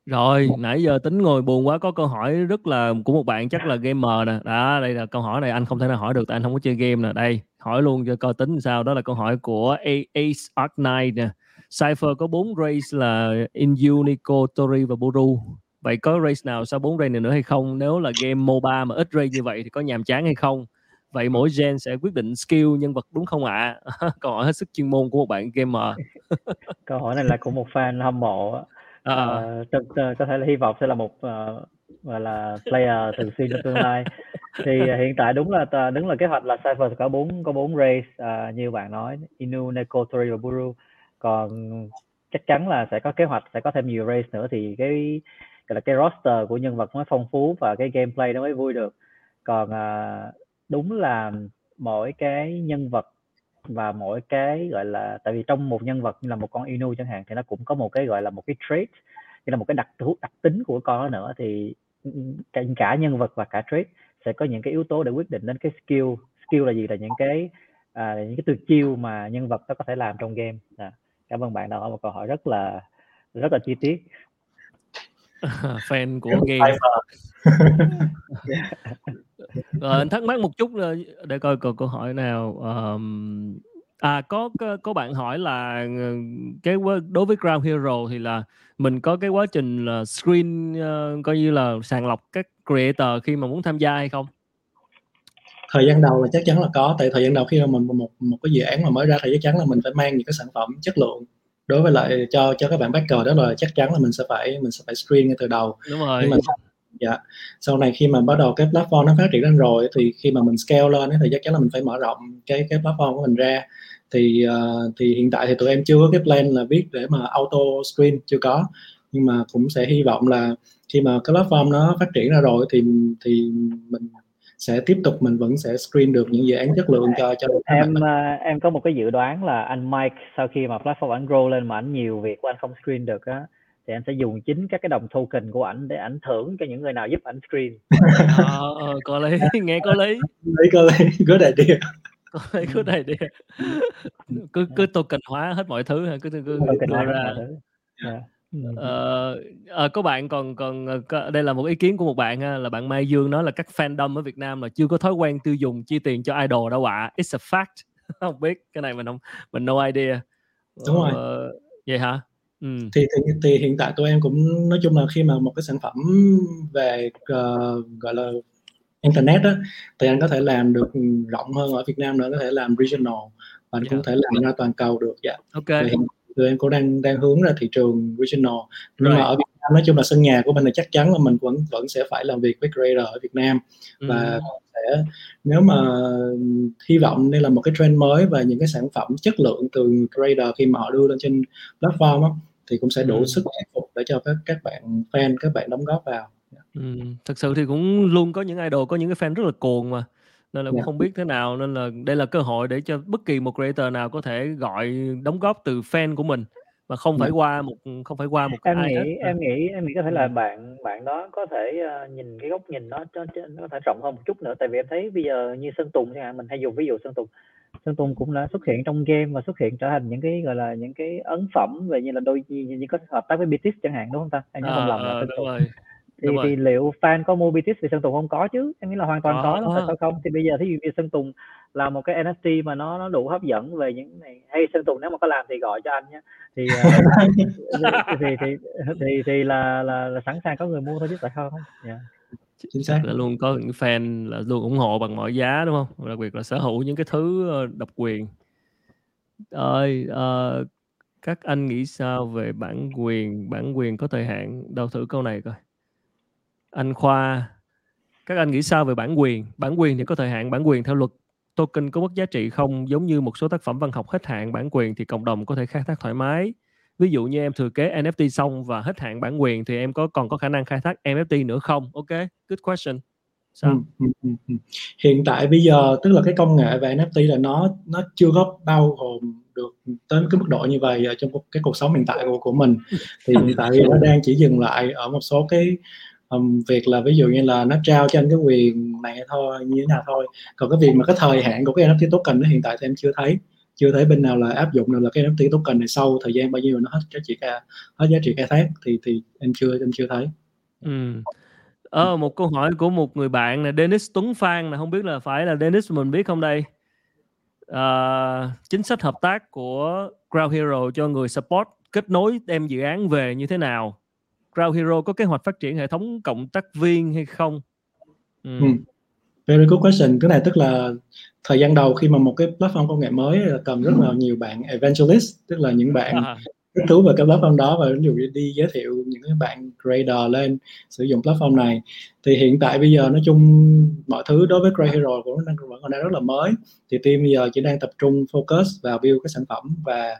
Rồi, nãy giờ tính ngồi buồn quá có câu hỏi rất là của một bạn chắc là gamer nè. Đó, đây là câu hỏi này anh không thể nào hỏi được tại anh không có chơi game nè. Đây, hỏi luôn cho coi tính sao. Đó là câu hỏi của Ace Arc Knight nè. Cypher có bốn race là Inju, Nico, Tori và Buru. Vậy có race nào sau bốn race này nữa hay không? Nếu là game MOBA mà ít race như vậy thì có nhàm chán hay không? Vậy mỗi gen sẽ quyết định skill nhân vật đúng không ạ? À? [laughs] câu hỏi hết sức chuyên môn của một bạn gamer. [laughs] câu hỏi này là của một fan hâm mộ à. uh, có thể là hy vọng sẽ là một uh, là player thường xuyên trong tương lai. Thì hiện tại đúng là đúng là kế hoạch là Cypher có bốn có bốn race uh, như bạn nói Inu, Neko, Tori và Buru. Còn chắc chắn là sẽ có kế hoạch sẽ có thêm nhiều race nữa thì cái gọi là cái roster của nhân vật mới phong phú và cái gameplay nó mới vui được. Còn uh, đúng là mỗi cái nhân vật và mỗi cái gọi là tại vì trong một nhân vật như là một con Inu chẳng hạn thì nó cũng có một cái gọi là một cái trait như là một cái đặc thú đặc tính của con nữa. Thì cả, cả nhân vật và cả trait sẽ có những cái yếu tố để quyết định đến cái skill skill là gì là những cái à, những cái tuyệt chiêu mà nhân vật nó có thể làm trong game. À, cảm ơn bạn đã hỏi một câu hỏi rất là rất là chi tiết. [laughs] Fan của game rồi anh thắc mắc một chút để coi còn câu hỏi nào um, à có, có bạn hỏi là cái đối với Ground Hero thì là mình có cái quá trình là screen uh, coi như là sàng lọc các creator khi mà muốn tham gia hay không? Thời gian đầu là chắc chắn là có tại thời gian đầu khi mà mình một một cái dự án mà mới ra thì chắc chắn là mình phải mang những cái sản phẩm chất lượng đối với lại cho cho các bạn backer đó là chắc chắn là mình sẽ phải mình sẽ phải screen ngay từ đầu. Đúng rồi. Nhưng mà dạ. Sau này khi mà bắt đầu cái platform nó phát triển lên rồi thì khi mà mình scale lên thì chắc chắn là mình phải mở rộng cái cái platform của mình ra. Thì uh, thì hiện tại thì tụi em chưa có cái plan là viết để mà auto screen chưa có. Nhưng mà cũng sẽ hy vọng là khi mà cái platform nó phát triển ra rồi thì thì mình sẽ tiếp tục mình vẫn sẽ screen được những dự án chất lượng cho cho em uh, em có một cái dự đoán là anh Mike sau khi mà platform anh grow lên mà anh nhiều việc của anh không screen được á thì anh sẽ dùng chính các cái đồng token của ảnh để ảnh thưởng cho những người nào giúp ảnh screen [laughs] ờ, ờ, có lý [laughs] nghe có lý lý có lý good idea [laughs] có lý good idea cứ cứ token hóa hết mọi thứ cứ cứ, cứ hóa ra. Yeah. Ờ, ờ, có bạn còn còn ờ, có, đây là một ý kiến của một bạn ha, là bạn Mai Dương nói là các fandom ở Việt Nam là chưa có thói quen tiêu dùng chi tiền cho idol đâu ạ. It's a fact. không biết cái này mình không mình no idea. Đúng rồi. Ờ, vậy hả? Thì thì thì hiện tại tụi em cũng nói chung là khi mà một cái sản phẩm về, ờ, gọi là, internet á, thì anh có thể làm được, rộng hơn ở Việt Nam nữa, có thể làm regional và anh cũng dạ. thể làm ra toàn cầu được, dạ. Ô Thì hiện tụi em cũng đang đang hướng ra thị trường regional. Nhưng mà ở Việt Nam nói chung là sân nhà của mình thì chắc chắn là mình vẫn vẫn sẽ phải làm việc với creator ở Việt Nam và Ừm. sẽ nếu mà hy vọng đây là một cái trend mới và những cái sản phẩm chất lượng từ creator khi mà họ đưa lên trên platform á, thì cũng sẽ đủ ừ. sức thuyết phục để cho các các bạn fan các bạn đóng góp vào ừ. thực sự thì cũng luôn có những idol có những cái fan rất là cuồng mà nên là cũng yeah. Dạ. không biết thế nào nên là đây là cơ hội để cho bất kỳ một creator nào có thể gọi đóng góp từ fan của mình mà không phải qua một không phải qua một em ai hết nghĩ à. em nghĩ em nghĩ có thể là bạn bạn đó có thể ờ, nhìn cái góc nhìn nó nó nó có thể rộng hơn một chút nữa. Tại vì em thấy bây giờ như Sơn Tùng chẳng hạn mình hay dùng ví dụ Sơn Tùng Sơn Tùng cũng đã xuất hiện trong game và xuất hiện trở thành những cái gọi là những cái ấn phẩm về như là đôi như, như có hợp tác với BTS chẳng hạn đúng không ta? Em nhớ không Ờ, lầm là ờ, Sơn Tùng. rồi thì đúng thì rồi. liệu fan có mua BTS vì Sơn Tùng không? Có chứ em nghĩ là hoàn toàn có lắm có. sao không? Thì bây giờ thí dụ như Sơn Tùng là một cái NFT mà nó nó đủ hấp dẫn về những này hay Sơn Tùng nếu mà có làm thì gọi cho anh nhé. Thì ờ, [laughs] thì, thì, thì thì thì là, là là sẵn sàng có người mua thôi chứ tại sao không? Dạ. Chính xác. Là luôn có những fan là luôn ủng hộ bằng mọi giá đúng không? Đặc biệt là sở hữu những cái thứ ờ, độc quyền. Ơi ờ, các anh nghĩ sao về bản quyền? Bản quyền có thời hạn? Đâu thử câu này coi anh khoa, các anh nghĩ sao về bản quyền? Bản quyền thì có thời hạn, bản quyền theo luật token có mất giá trị không? Giống như một số tác phẩm văn học hết hạn, bản quyền thì cộng đồng có thể khai thác thoải mái. Ví dụ như em thừa kế NFT xong và hết hạn bản quyền thì em có còn có khả năng khai thác NFT nữa không? Ok, good question. Sao? Ừ, ừ, ừ, hiện tại bây giờ, tức là cái công nghệ về NFT là nó nó chưa có bao gồm được đến cái mức độ như vậy ở trong cái cuộc sống hiện tại của của mình. Thì hiện tại nó đang chỉ dừng lại ở một số cái um, việc là ví dụ như là nó trao cho anh cái quyền này thôi như thế nào thôi. Còn cái việc mà cái thời hạn của cái NFT token nó hiện tại thì em chưa thấy. Chưa thấy bên nào là áp dụng được là cái NFT token này sau thời gian bao nhiêu nó hết giá trị ca hết giá trị khai thác thì thì em chưa em chưa thấy. Ừ. Ờ, một câu hỏi của một người bạn là Dennis Tuấn Phan là không biết là phải là Dennis mình biết không đây? À, chính sách hợp tác của Crowd Hero cho người support kết nối đem dự án về như thế nào? Ground Hero có kế hoạch phát triển hệ thống cộng tác viên hay không ừ. Ừ. Very good question. Cái này tức là thời gian đầu khi mà một cái platform công nghệ mới cần rất là nhiều bạn evangelist, tức là những bạn À, thích thú về cái platform đó và ví dụ như đi giới thiệu những cái bạn creator lên sử dụng platform này. Thì hiện tại bây giờ nói chung mọi thứ đối với Grey Hero cũng đang vẫn còn đang rất là mới. Thì team bây giờ chỉ đang tập trung focus vào build cái sản phẩm và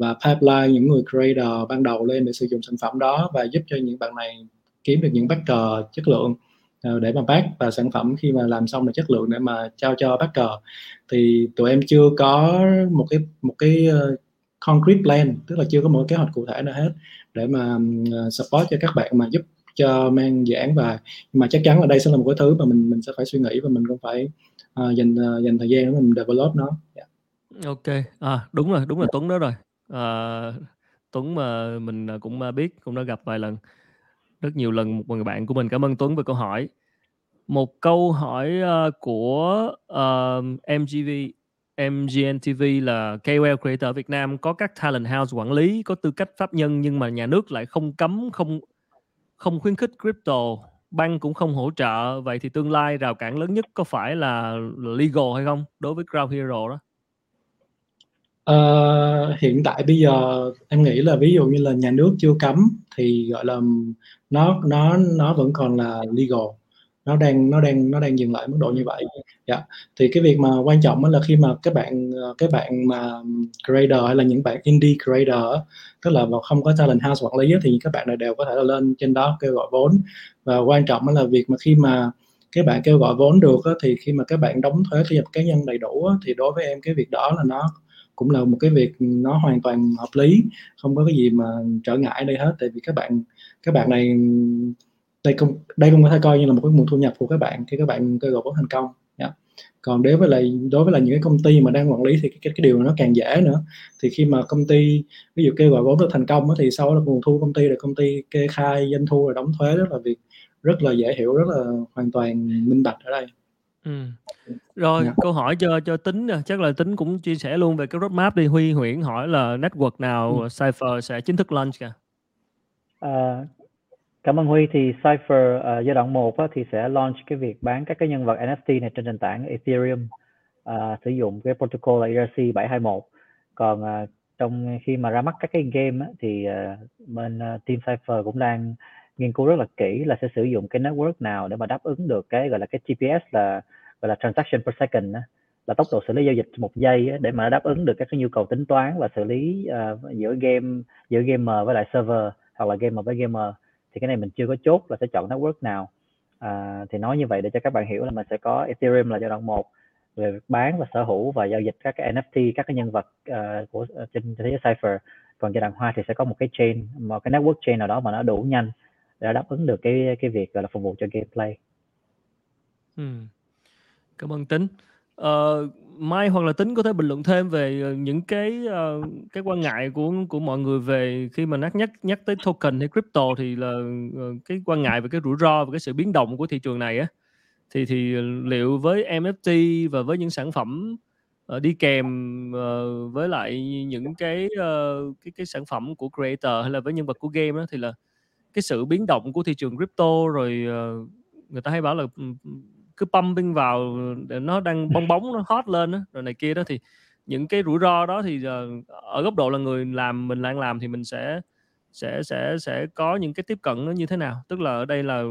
và pipeline những người creator ban đầu lên để sử dụng sản phẩm đó và giúp cho những bạn này kiếm được những backer chất lượng à, để mà back và sản phẩm khi mà làm xong là chất lượng để mà trao cho backer thì tụi em chưa có một cái một cái ờ, concrete plan tức là chưa có một kế hoạch cụ thể nào hết để mà ờ, support cho các bạn mà giúp cho mang dự án và mà chắc chắn là đây sẽ là một cái thứ mà mình mình sẽ phải suy nghĩ và mình cũng phải uh, dành uh, dành thời gian để mình develop nó. Yeah. ok. À, đúng rồi đúng là Tuấn đó rồi à, Tuấn mà mình à, cũng à, biết cũng đã gặp vài lần rất nhiều lần một người bạn của mình. Cảm ơn Tuấn về câu hỏi. Một câu hỏi uh, của ờ, uh, MGV MGNTV là KOL creator Việt Nam có các talent house quản lý có tư cách pháp nhân nhưng mà nhà nước lại không cấm không không khuyến khích crypto băng cũng không hỗ trợ. Vậy thì tương lai rào cản lớn nhất có phải là legal hay không đối với Ground Hero đó? Ờ, hiện tại bây giờ em nghĩ là ví dụ như là nhà nước chưa cấm thì gọi là nó nó nó vẫn còn là legal. Nó đang nó đang nó đang dừng lại mức độ như vậy. Dạ. Thì cái việc mà quan trọng là khi mà các bạn ờ, các bạn mà creator hay là những bạn indie creator tức là không có talent house quản lý thì các bạn này đều có thể là lên trên đó kêu gọi vốn. Và quan trọng là việc mà khi mà các bạn kêu gọi vốn được thì khi mà các bạn đóng thuế thu nhập cá nhân đầy đủ thì đối với em cái việc đó là nó cũng là một cái việc nó hoàn toàn hợp lý không có cái gì mà trở ngại đây hết. Tại vì các bạn các bạn này đây cũng đây cũng có thể coi như là một cái nguồn thu nhập của các bạn khi các bạn kêu gọi vốn thành công. Yeah. còn đối với lại đối với là những cái công ty mà đang quản lý thì cái, cái, cái điều nó càng dễ nữa. Thì khi mà công ty ví dụ kêu gọi vốn được thành công thì sau đó nguồn thu công ty là công ty kê khai doanh thu rồi đóng thuế rất là việc rất là dễ hiểu rất là hoàn toàn minh bạch ở đây. Ừ. Rồi Dạ. câu hỏi cho cho tính nè, chắc là tính cũng chia sẻ luôn về cái roadmap đi. Huy Huyễn hỏi là network nào Ừ. Cypher sẽ chính thức launch kìa. À, cảm ơn Huy thì Cypher uh, giai đoạn 1 á, thì sẽ launch cái việc bán các cái nhân vật NFT này trên nền tảng Ethereum à, sử dụng cái protocol là E ERC 721 còn à, trong khi mà ra mắt các cái game á, thì à, bên à, team Cypher cũng đang nghiên cứu rất là kỹ là sẽ sử dụng cái network nào để mà đáp ứng được cái gọi là cái TPS là gọi là transaction per second là tốc độ xử lý giao dịch một giây để mà đáp ứng được các cái nhu cầu tính toán và xử lý uh, giữa game giữa gamer với lại server hoặc là gamer với gamer. Thì cái này mình chưa có chốt là sẽ chọn network nào. Uh, thì nói như vậy để cho các bạn hiểu là mình sẽ có Ethereum là giai đoạn một về bán và sở hữu và giao dịch các cái NFT các cái nhân vật uh, của trên thế giới cipher còn giai đoạn hoa thì sẽ có một cái chain một cái network chain nào đó mà nó đủ nhanh để đáp ứng được cái cái việc gọi là phục vụ cho gameplay. Ừ. Cảm ơn Tính. Uh, Mai hoặc là Tính có thể bình luận thêm về ờ, những cái uh, cái quan ngại của của mọi người về khi mà nhắc nhắc nhắc tới token hay crypto thì là uh, cái quan ngại về cái rủi ro và cái sự biến động của thị trường này á thì thì liệu với NFT và với những sản phẩm uh, đi kèm uh, với lại những cái uh, cái cái sản phẩm của creator hay là với nhân vật của game đó thì là cái sự biến động của thị trường crypto rồi uh, người ta hay bảo là cứ pumping vào nó đang [laughs] bong bóng nó hot lên đó, rồi này kia đó thì những cái rủi ro đó thì uh, ở góc độ là người làm mình đang làm thì mình sẽ sẽ sẽ sẽ có những cái tiếp cận nó như thế nào tức là ở đây là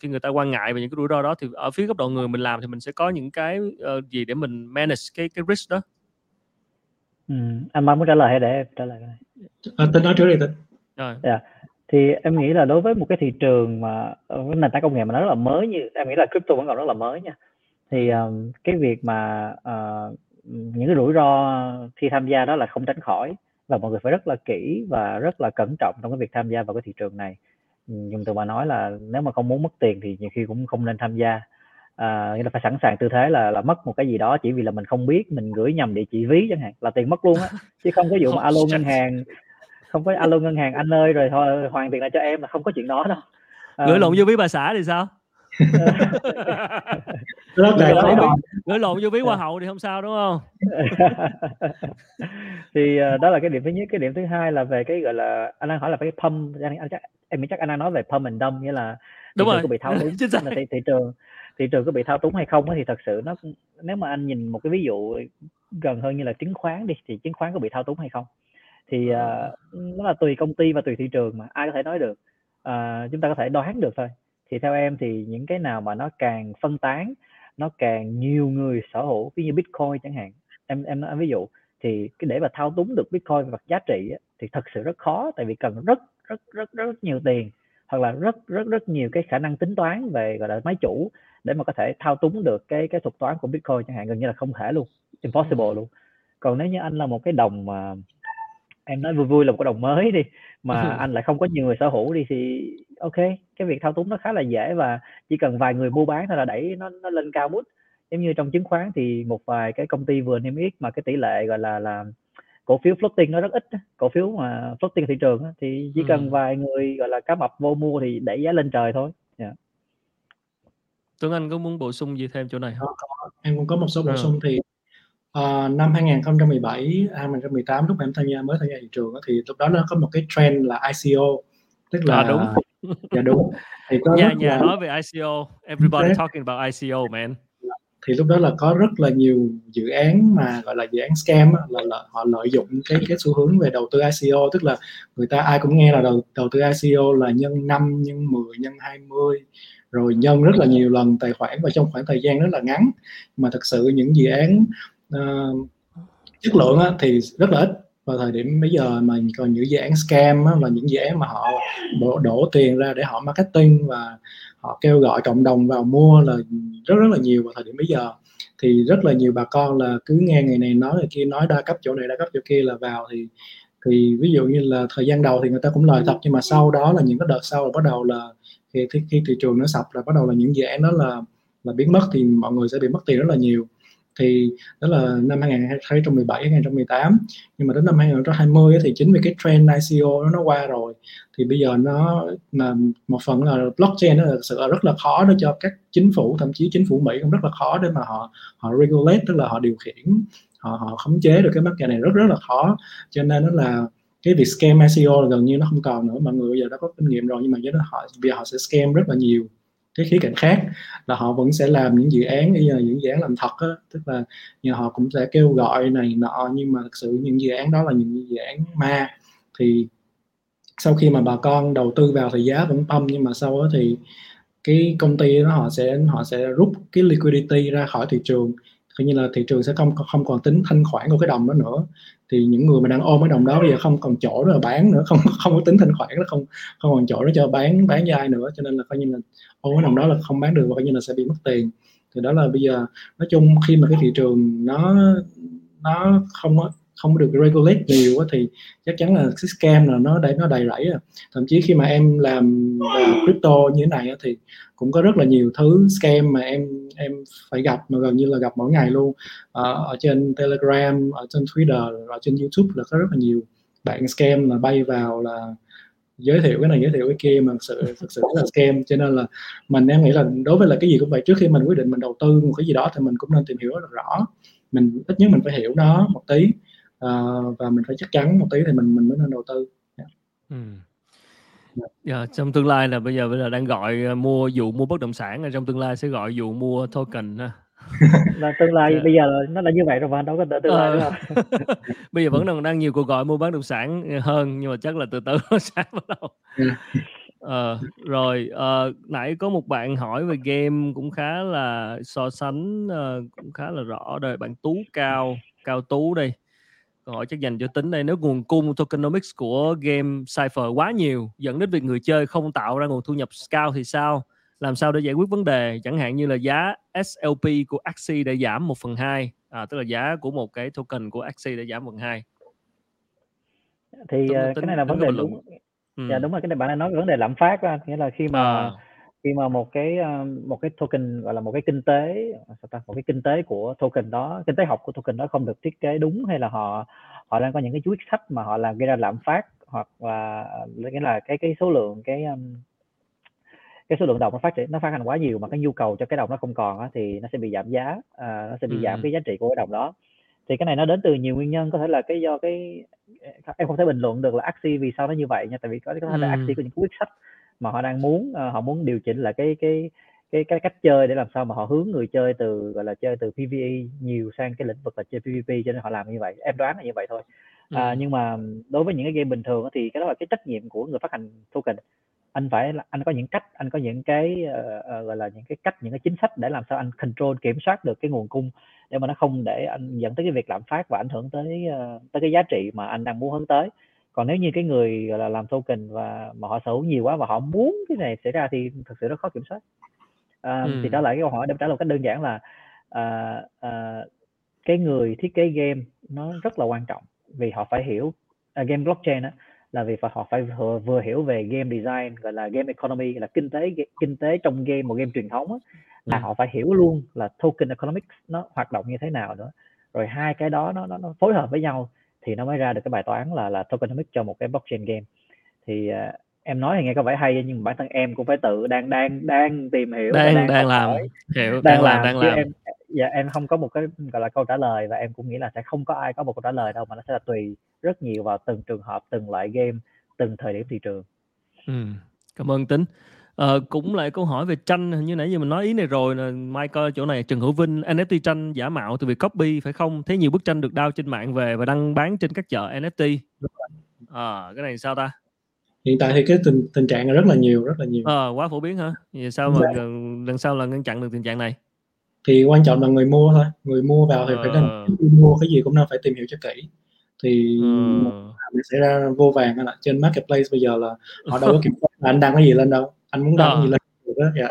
khi người ta quan ngại về những cái rủi ro đó thì ở phía góc độ người mình làm thì mình sẽ có những cái uh, gì để mình manage cái cái risk đó ừ. anh muốn trả lời hay để em trả lời cái này à, tính nói trước đi tính rồi yeah. Thì em nghĩ là đối với một cái thị trường mà với nền tảng công nghệ mà nó rất là mới như em nghĩ là crypto vẫn còn rất là mới nha. Thì um, cái việc mà uh, những cái rủi ro khi tham gia đó là không tránh khỏi và mọi người phải rất là kỹ và rất là cẩn trọng trong cái việc tham gia vào cái thị trường này. Dùng từ mà nói là nếu mà không muốn mất tiền thì nhiều khi cũng không nên tham gia. À, nghĩa là phải sẵn sàng tư thế là là mất một cái gì đó chỉ vì là mình không biết mình gửi nhầm địa chỉ ví chẳng hạn là tiền mất luôn á [laughs] chứ không có vụ mà alo ngân hàng không có alo ngân hàng anh ơi rồi thôi hoàn tiền lại cho em là không có chuyện đó đâu. À, gửi lộn vô ví bà xã thì sao? Gửi, lộn, gửi lộn vô ví hoa hậu thì không sao đúng không? [laughs] Thì uh, đó là cái điểm thứ nhất. Cái điểm thứ hai là về cái gọi là anh đang hỏi là cái pump. Anh, anh chắc em nghĩ chắc anh đang nói về pump and dump nghĩa là đúng rồi. có bị thao túng. [laughs] Là thị, thị trường thị trường có bị thao túng hay không thì thật sự nó nếu mà anh nhìn một cái ví dụ gần hơn như là chứng khoán đi thì chứng khoán có bị thao túng hay không thì uh, nó là tùy công ty và tùy thị trường mà ai có thể nói được. Uh, chúng ta có thể đoán được thôi. Thì theo em thì những cái nào mà nó càng phân tán nó càng nhiều người sở hữu ví như bitcoin chẳng hạn em em nói ví dụ thì cái để mà thao túng được bitcoin về mặt giá trị thì thật sự rất khó tại vì cần rất rất rất rất nhiều tiền hoặc là rất rất rất nhiều cái khả năng tính toán về gọi là máy chủ để mà có thể thao túng được cái cái thuật toán của bitcoin chẳng hạn gần như là không thể luôn impossible luôn. Còn nếu như anh là một cái đồng mà em nói vui vui là một cái đồng mới đi mà anh lại không có nhiều người sở hữu đi thì ok cái việc thao túng nó khá là dễ và chỉ cần vài người mua bán thôi là đẩy nó nó lên cao bút giống như trong chứng khoán thì một vài cái công ty vừa niêm yết mà cái tỷ lệ gọi là là cổ phiếu floating nó rất ít cổ phiếu mà floating thị trường thì chỉ cần ừ. vài người gọi là cá mập vô mua thì đẩy giá lên trời thôi yeah. Dạ. Tuấn Anh có muốn bổ sung gì thêm chỗ này không? Em cũng có một số bổ ừ. sung thì uh, năm 2017, 2018 lúc em tham gia mới tham gia thị trường thì lúc đó nó có một cái trend là ICO tức là à, đúng. Dạ đúng. Thì có nhà nhà là... nói về ICO everybody okay. talking about ICO man. Thì lúc đó là có rất là nhiều dự án mà gọi là dự án scam là, là họ lợi dụng cái cái xu hướng về đầu tư ICO tức là người ta ai cũng nghe là đầu đầu tư ICO là nhân 5 nhân 10 nhân 20 rồi nhân rất là nhiều lần tài khoản và trong khoảng thời gian rất là ngắn. Mà thật sự những dự án uh, chất lượng á, thì rất là ít. Vào thời điểm bây giờ mà còn những dự án scam á, và những dự án mà họ đổ, đổ tiền ra để họ marketing và họ kêu gọi cộng đồng vào mua là rất rất là nhiều. Vào thời điểm bây giờ thì rất là nhiều bà con là cứ nghe người này nói người kia nói đa cấp chỗ này đa cấp chỗ kia là vào thì thì ví dụ như là thời gian đầu thì người ta cũng lời thật nhưng mà sau đó là những cái đợt sau là bắt đầu là khi, khi thị trường nó sập là bắt đầu là những dự án đó là là biến mất thì mọi người sẽ bị mất tiền rất là nhiều thì đó là năm 2017 2018 nhưng mà đến năm 2020 thì chính vì cái trend ICO nó nó qua rồi. Thì bây giờ nó là một phần là blockchain nó là sự rất là khó để cho các chính phủ, thậm chí chính phủ Mỹ cũng rất là khó để mà họ họ regulate, tức là họ điều khiển, họ họ khống chế được cái market này rất rất là khó. Cho nên nó là cái việc scam ICO là gần như nó không còn nữa. Mọi người bây giờ đã có kinh nghiệm rồi, nhưng mà với đó họ, bây giờ họ sẽ scam rất là nhiều cái khía cạnh khác là họ vẫn sẽ làm những dự án như là những dự án làm thật á. Tức là nhà họ cũng sẽ kêu gọi này nọ, nhưng mà thực sự những dự án đó là những dự án ma. Thì sau khi mà bà con đầu tư vào thì giá vẫn pump nhưng mà sau đó thì cái công ty đó họ sẽ họ sẽ rút cái liquidity ra khỏi thị trường coi như là thị trường sẽ không không còn tính thanh khoản của cái đồng đó nữa. Thì những người mà đang ôm cái đồng đó bây giờ không còn chỗ để bán nữa, không [laughs] không có tính thanh khoản nó không không còn chỗ để cho bán bán dai nữa. Cho nên là coi như là ôm cái đồng đó là không bán được và coi như là sẽ bị mất tiền. Thì đó là bây giờ, nói chung khi mà cái thị trường nó nó không không được regulate nhiều thì chắc chắn là cái scam là nó đầy nó đầy rẫy à. thậm chí khi mà em làm crypto như thế này thì cũng có rất là nhiều thứ scam mà em em phải gặp mà gần như là gặp mỗi ngày luôn. Ở, ở trên telegram ở trên twitter ở trên youtube là có rất là nhiều bạn scam là bay vào là giới thiệu cái này giới thiệu cái kia mà thực sự thực sự là scam. Cho nên là mình em nghĩ là đối với là cái gì cũng vậy trước khi mình quyết định mình đầu tư một cái gì đó thì mình cũng nên tìm hiểu rất rõ. Mình ít nhất mình phải hiểu nó một tí uh, và mình phải chắc chắn một tí thì mình mình mới nên đầu tư yeah. ừ. Yeah, dạ, trong tương lai là bây giờ bây giờ đang gọi uh, mua dụ mua bất động sản trong tương lai sẽ gọi dụ mua token ha [laughs] là tương lai yeah. Dạ. bây giờ nó là như vậy rồi mà đâu có tương lai ờ. [laughs] bây giờ vẫn đang đang nhiều cuộc gọi mua bất động sản hơn nhưng mà chắc là từ từ nó [laughs] sẽ bắt đầu ờ, rồi uh, nãy có một bạn hỏi về game cũng khá là so sánh uh, cũng khá là rõ đây bạn tú cao cao tú đây câu hỏi chắc dành cho tính đây nếu nguồn cung tokenomics của game Cypher quá nhiều dẫn đến việc người chơi không tạo ra nguồn thu nhập cao thì sao làm sao để giải quyết vấn đề chẳng hạn như là giá SLP của Axie đã giảm 1 phần 2 à, tức là giá của một cái token của Axie đã giảm 1 phần 2 thì uh, cái này là vấn đề đúng ừ. dạ đúng rồi cái này bạn đang nói về vấn đề lạm phát đó. nghĩa là khi mà à. Khi mà một cái một cái token gọi là một cái kinh tế một cái kinh tế của token đó kinh tế học của token đó không được thiết kế đúng hay là họ họ đang có những cái quyết sách mà họ làm gây ra lạm phát hoặc là nghĩa là cái cái số lượng cái cái số lượng đồng nó phát triển nó phát hành quá nhiều mà cái nhu cầu cho cái đồng nó không còn á, thì nó sẽ bị giảm giá à, nó sẽ bị ừ. giảm cái giá trị của cái đồng đó. Thì cái này nó đến từ nhiều nguyên nhân có thể là cái do cái em không thể bình luận được là Axie vì sao nó như vậy nha tại vì có có thể là Axie có những quyết sách mà họ đang muốn uh, họ muốn điều chỉnh lại cái cái cái cái cách chơi để làm sao mà họ hướng người chơi từ gọi là chơi từ PVE nhiều sang cái lĩnh vực là chơi PVP cho nên họ làm như vậy em đoán là như vậy thôi. À, ừ. nhưng mà đối với những cái game bình thường thì cái đó là cái trách nhiệm của người phát hành token. Anh phải anh có những cách anh có những cái uh, uh, gọi là những cái cách những cái chính sách để làm sao anh control kiểm soát được cái nguồn cung để mà nó không để anh dẫn tới cái việc lạm phát và ảnh hưởng tới uh, tới cái giá trị mà anh đang muốn hướng tới còn nếu như cái người gọi là làm token và mà họ sở hữu nhiều quá và họ muốn cái này xảy ra thì thực sự rất khó kiểm soát uh, ừ. thì đó là cái câu hỏi để trả lời cách đơn giản là uh, uh, cái người thiết kế game nó rất là quan trọng vì họ phải hiểu uh, game blockchain á là vì họ phải vừa, vừa hiểu về game design gọi là game economy là kinh tế kinh tế trong game một game truyền thống á, là ừ. họ phải hiểu luôn là token economics nó hoạt động như thế nào nữa rồi hai cái đó nó nó, nó phối hợp với nhau thì nó mới ra được cái bài toán là là tokenomics cho một cái blockchain game thì uh, em nói thì nghe có vẻ hay nhưng bản thân em cũng phải tự đang đang đang tìm hiểu đang đang, đang làm hỏi. hiểu đang, đang làm, làm đang làm em dạ em không có một cái gọi là câu trả lời và em cũng nghĩ là sẽ không có ai có một câu trả lời đâu mà nó sẽ là tùy rất nhiều vào từng trường hợp từng loại game từng thời điểm thị trường ừ. cảm ơn tính Ờ, cũng lại câu hỏi về tranh như nãy giờ mình nói ý này rồi là Michael chỗ này Trần Hữu Vinh NFT tranh giả mạo từ việc copy phải không? Thấy nhiều bức tranh được đao trên mạng về và đăng bán trên các chợ NFT. À, cái này sao ta? Hiện tại thì cái tình tình trạng là rất là nhiều, rất là nhiều. Ờ, quá phổ biến hả? Vậy sao mà dạ. lần sau là ngăn chặn được tình trạng này? Thì quan trọng là người mua thôi. Người mua vào thì ờ. phải nên mua cái gì cũng nên phải tìm hiểu cho kỹ. Thì ờ. sẽ ra vô vàng là trên marketplace bây giờ là họ đâu có kiểm soát là anh đăng cái gì lên đâu anh muốn đăng ờ. gì lên được đó dạ.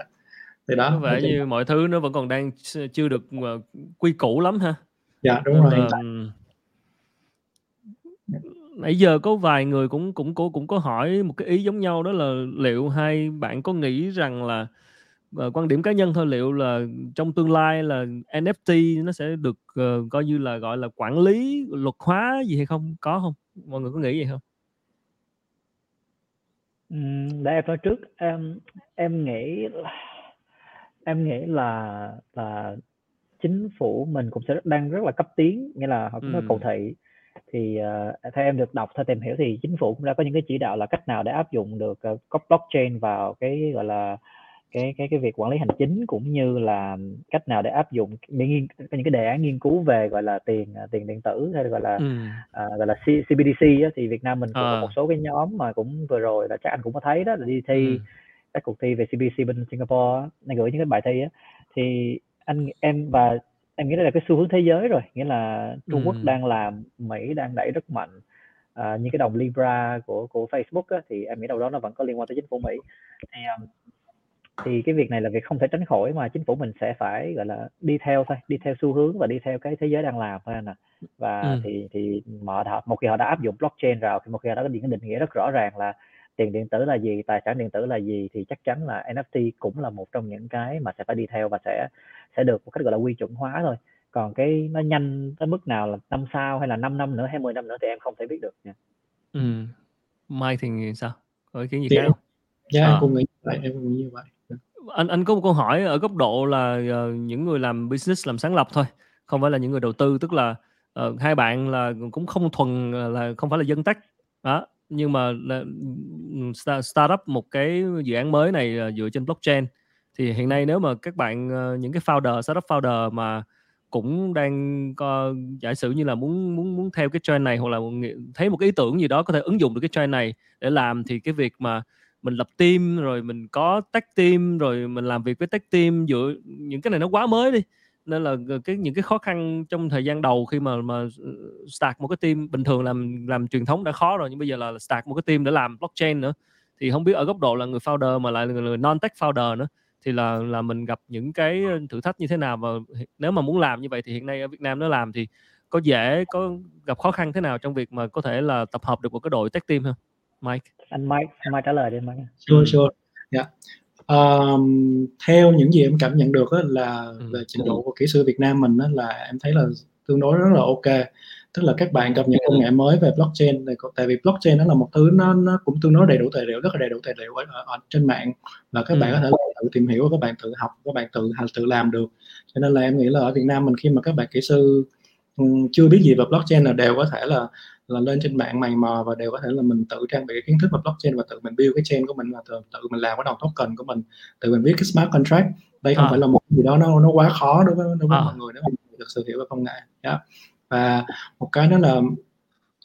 Thì đó vậy như mọi thứ nó vẫn còn đang chưa được uh, quy củ lắm ha. Dạ đúng rồi. Là, nãy giờ có vài người cũng cũng cũng cũng có hỏi một cái ý giống nhau đó là liệu hai bạn có nghĩ rằng là uh, quan điểm cá nhân thôi liệu là trong tương lai là NFT nó sẽ được uh, coi như là gọi là quản lý luật hóa gì hay không? Có không? Mọi người có nghĩ vậy không để em nói trước, em em nghĩ em nghĩ là là chính phủ mình cũng sẽ đang rất là cấp tiến, nghĩa là họ cũng rất cầu thị. Thì, ờ, theo em được đọc, theo tìm hiểu thì chính phủ cũng đã có những cái chỉ đạo là cách nào để áp dụng được, ờ, có blockchain vào cái, gọi là, cái cái cái việc quản lý hành chính cũng như là cách nào để áp dụng những cái đề án nghiên cứu về gọi là tiền à, tiền điện tử hay gọi là ừ. à, gọi là CBDC á, thì Việt Nam mình cũng à. có một số cái nhóm mà cũng vừa rồi là chắc anh cũng có thấy đó là đi thi ừ. các cuộc thi về CBDC bên Singapore này gửi những cái bài thi á thì anh em và em nghĩ đây là cái xu hướng thế giới rồi nghĩa là Trung ừ. Quốc đang làm Mỹ đang đẩy rất mạnh à, như cái đồng Libra của của Facebook á, thì em nghĩ đâu đó nó vẫn có liên quan tới chính phủ Mỹ thì um, thì cái việc này là việc không thể tránh khỏi mà chính phủ mình sẽ phải gọi là đi theo thôi đi theo xu hướng và đi theo cái thế giới đang làm thôi nè và ừ. thì thì họ đã, một khi họ đã áp dụng blockchain rồi thì một khi họ đã có những định nghĩa rất rõ ràng là tiền điện tử là gì tài sản điện tử là gì thì chắc chắn là NFT cũng là một trong những cái mà sẽ phải đi theo và sẽ sẽ được một cách gọi là quy chuẩn hóa thôi còn cái nó nhanh tới mức nào là năm sau hay là 5 năm nữa hay 10 năm nữa thì em không thể biết được nha. Ừ. Mai thì sao? Có ý kiến gì khác không? Dạ, em à. cũng nghĩ vậy, em cũng nghĩ như vậy. Anh anh có một câu hỏi ở góc độ là uh, những người làm business làm sáng lập thôi, không phải là những người đầu tư, tức là uh, hai bạn là cũng không thuần ờ, là không phải là dân tech. Đó, nhưng mà là, start, up một cái dự án mới này dựa trên blockchain. Thì hiện nay nếu mà các bạn những cái founder startup founder mà cũng đang co giả sử như là muốn muốn muốn theo cái trend này hoặc là thấy một cái ý tưởng gì đó có thể ứng dụng được cái trend này để làm thì cái việc mà mình lập team, rồi mình có tech team, rồi mình làm việc với tech team dựa những cái này nó quá mới đi. Nên là cái, những cái khó khăn trong thời gian đầu khi mà mà ừ, start một cái team, bình thường làm làm truyền thống đã khó rồi, nhưng bây giờ là start một cái team để làm blockchain nữa. Thì không biết ở góc độ là người founder mà lại là người non tech founder nữa, thì là là mình gặp những cái thử thách như thế nào và nếu mà muốn làm như vậy thì hiện nay ở Việt Nam nó làm thì có dễ, có gặp khó khăn thế nào trong việc mà có thể là tập hợp được một cái đội tech team không? Mike anh Mike anh Mike trả lời đi Mike sure sure yeah. um, theo những gì em cảm nhận được là ừ. về trình độ của kỹ sư Việt Nam mình là em thấy là tương đối rất là ok tức là các bạn cập nhật công nghệ mới về blockchain tại vì blockchain nó là một thứ nó nó cũng tương đối đầy đủ tài liệu rất là đầy đủ tài liệu ở, ở, ở trên mạng và các ừ. bạn có thể tự tìm hiểu các bạn tự học các bạn tự tự làm được cho nên là em nghĩ là ở Việt Nam mình khi mà các bạn kỹ sư um, chưa biết gì về blockchain là đều có thể là là lên trên mạng mày mò và đều có thể là mình tự trang bị cái kiến thức về blockchain và tự mình build cái chain của mình và tự, tự mình làm cái đồng token của mình tự mình viết cái smart contract. Đây không à. phải là một gì đó nó nó quá khó đối với đối với à. mọi người nếu mình thực sự hiểu về công nghệ. Yeah và một cái nữa là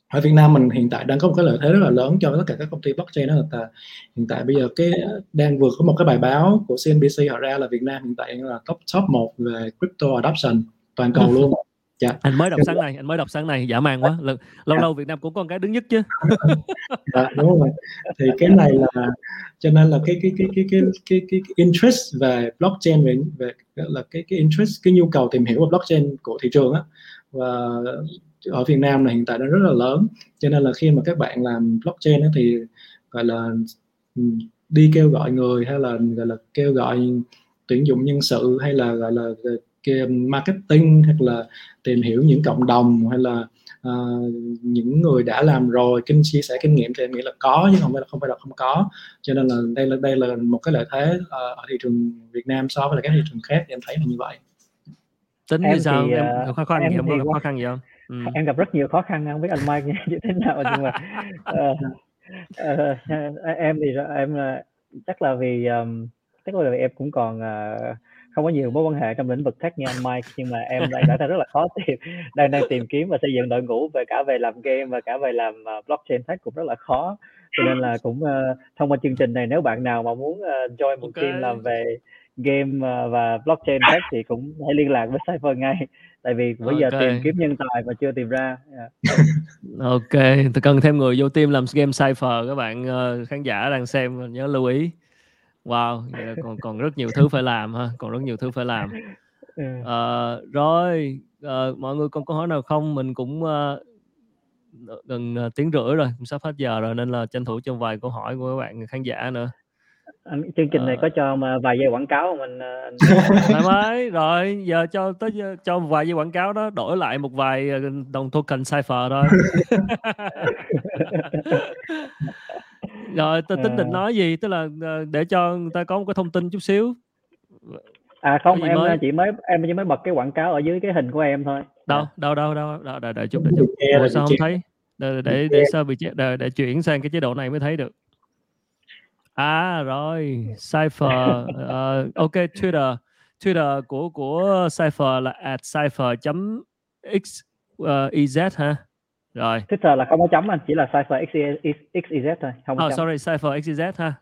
ở Việt Nam mình hiện tại đang có một cái lợi thế rất là lớn cho tất cả các công ty blockchain đó là hiện tại bây giờ cái đang vừa có một cái bài báo của CNBC họ ra là Việt Nam hiện tại là top top một về crypto adoption toàn cầu luôn dạ. anh mới đọc sáng nay anh mới đọc sáng nay giả man quá. Lâu lâu, lâu Việt Nam cũng có một cái đứng nhất chứ. [laughs] Dạ, đúng rồi. Thì cái này là cho nên là cái cái cái cái cái cái, cái, cái interest về blockchain về về là cái cái interest cái nhu cầu tìm hiểu về blockchain của thị trường á và ở Việt Nam là hiện tại nó rất là lớn. Cho nên là khi mà các bạn làm blockchain ấy, thì gọi là đi kêu gọi người hay là gọi là kêu gọi tuyển dụng nhân sự hay là gọi là marketing hoặc là tìm hiểu những cộng đồng hay là uh, những người đã làm rồi kinh chia sẻ kinh nghiệm thì em nghĩ là có chứ không phải là không phải là không có. Cho nên là đây là đây là một cái lợi thế uh, ở thị trường Việt Nam so với là các thị trường khác thì em thấy là như vậy. Tính em như sao? thì, em uh, khó khăn em gì không? có khó khăn gì không? Ừ. em gặp rất nhiều khó khăn không biết anh Mike như thế nào nhưng mà uh, uh, em thì em là chắc là vì um, chắc là vì em cũng còn uh, không có nhiều mối quan hệ trong lĩnh vực tech như anh Mike nhưng mà em đang đã rất là khó tìm đang đang tìm kiếm và xây dựng đội ngũ về cả về làm game và cả về làm uh, blockchain tech cũng rất là khó cho nên là cũng uh, thông qua chương trình này nếu bạn nào mà muốn uh, join một okay. team làm về game ờ, và blockchain khác thì cũng hãy liên lạc với Cypher ngay tại vì bây okay. giờ tìm kiếm nhân tài mà chưa tìm ra yeah. ok tôi cần thêm người vô team làm game Cypher các bạn uh, khán giả đang xem nhớ lưu ý wow còn còn rất nhiều thứ phải làm ha còn rất nhiều thứ phải làm. Uh, [laughs] rồi uh, mọi người còn câu hỏi nào không? Mình cũng uh, gần uh, tiếng rưỡi rồi cũng sắp hết giờ rồi nên là tranh thủ cho vài câu hỏi của các bạn khán giả nữa. Anh chương trình này có cho mà vài giây quảng cáo [laughs] anh... thoải mái rồi giờ cho tới cho vài giây quảng cáo đó đổi lại một vài đồng token cipher thôi [laughs] rồi tôi tính định nói gì tức là ờ, để cho người ta có một cái thông tin chút xíu à không em mới? chỉ mới em chỉ mới bật cái quảng cáo ở dưới cái hình của em thôi đâu à. đâu đâu đâu đâu đợi đợi chút đợi chút Ủa, sao không thấy để để để sao bị để, để chuyển sang cái chế độ này mới thấy được À rồi, Cypher. uh, ok, Twitter. Twitter của của Cypher là at cypher.xyz uh, ha. Rồi. Twitter là không có chấm anh, chỉ là Cypher xyz thôi, không có oh, sorry, Cypher xyz ha.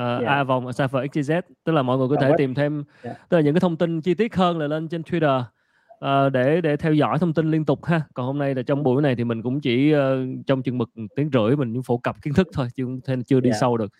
Uh, yeah. A vòng Cypher xyz, tức là mọi người có thể uh, tìm thêm yeah. tức là những cái thông tin chi tiết hơn là lên trên Twitter. Uh, để để theo dõi thông tin liên tục ha còn hôm nay là trong buổi này thì mình cũng chỉ uh, trong chừng mực tiếng rưỡi mình phổ cập kiến thức thôi chứ chưa đi yeah. sâu được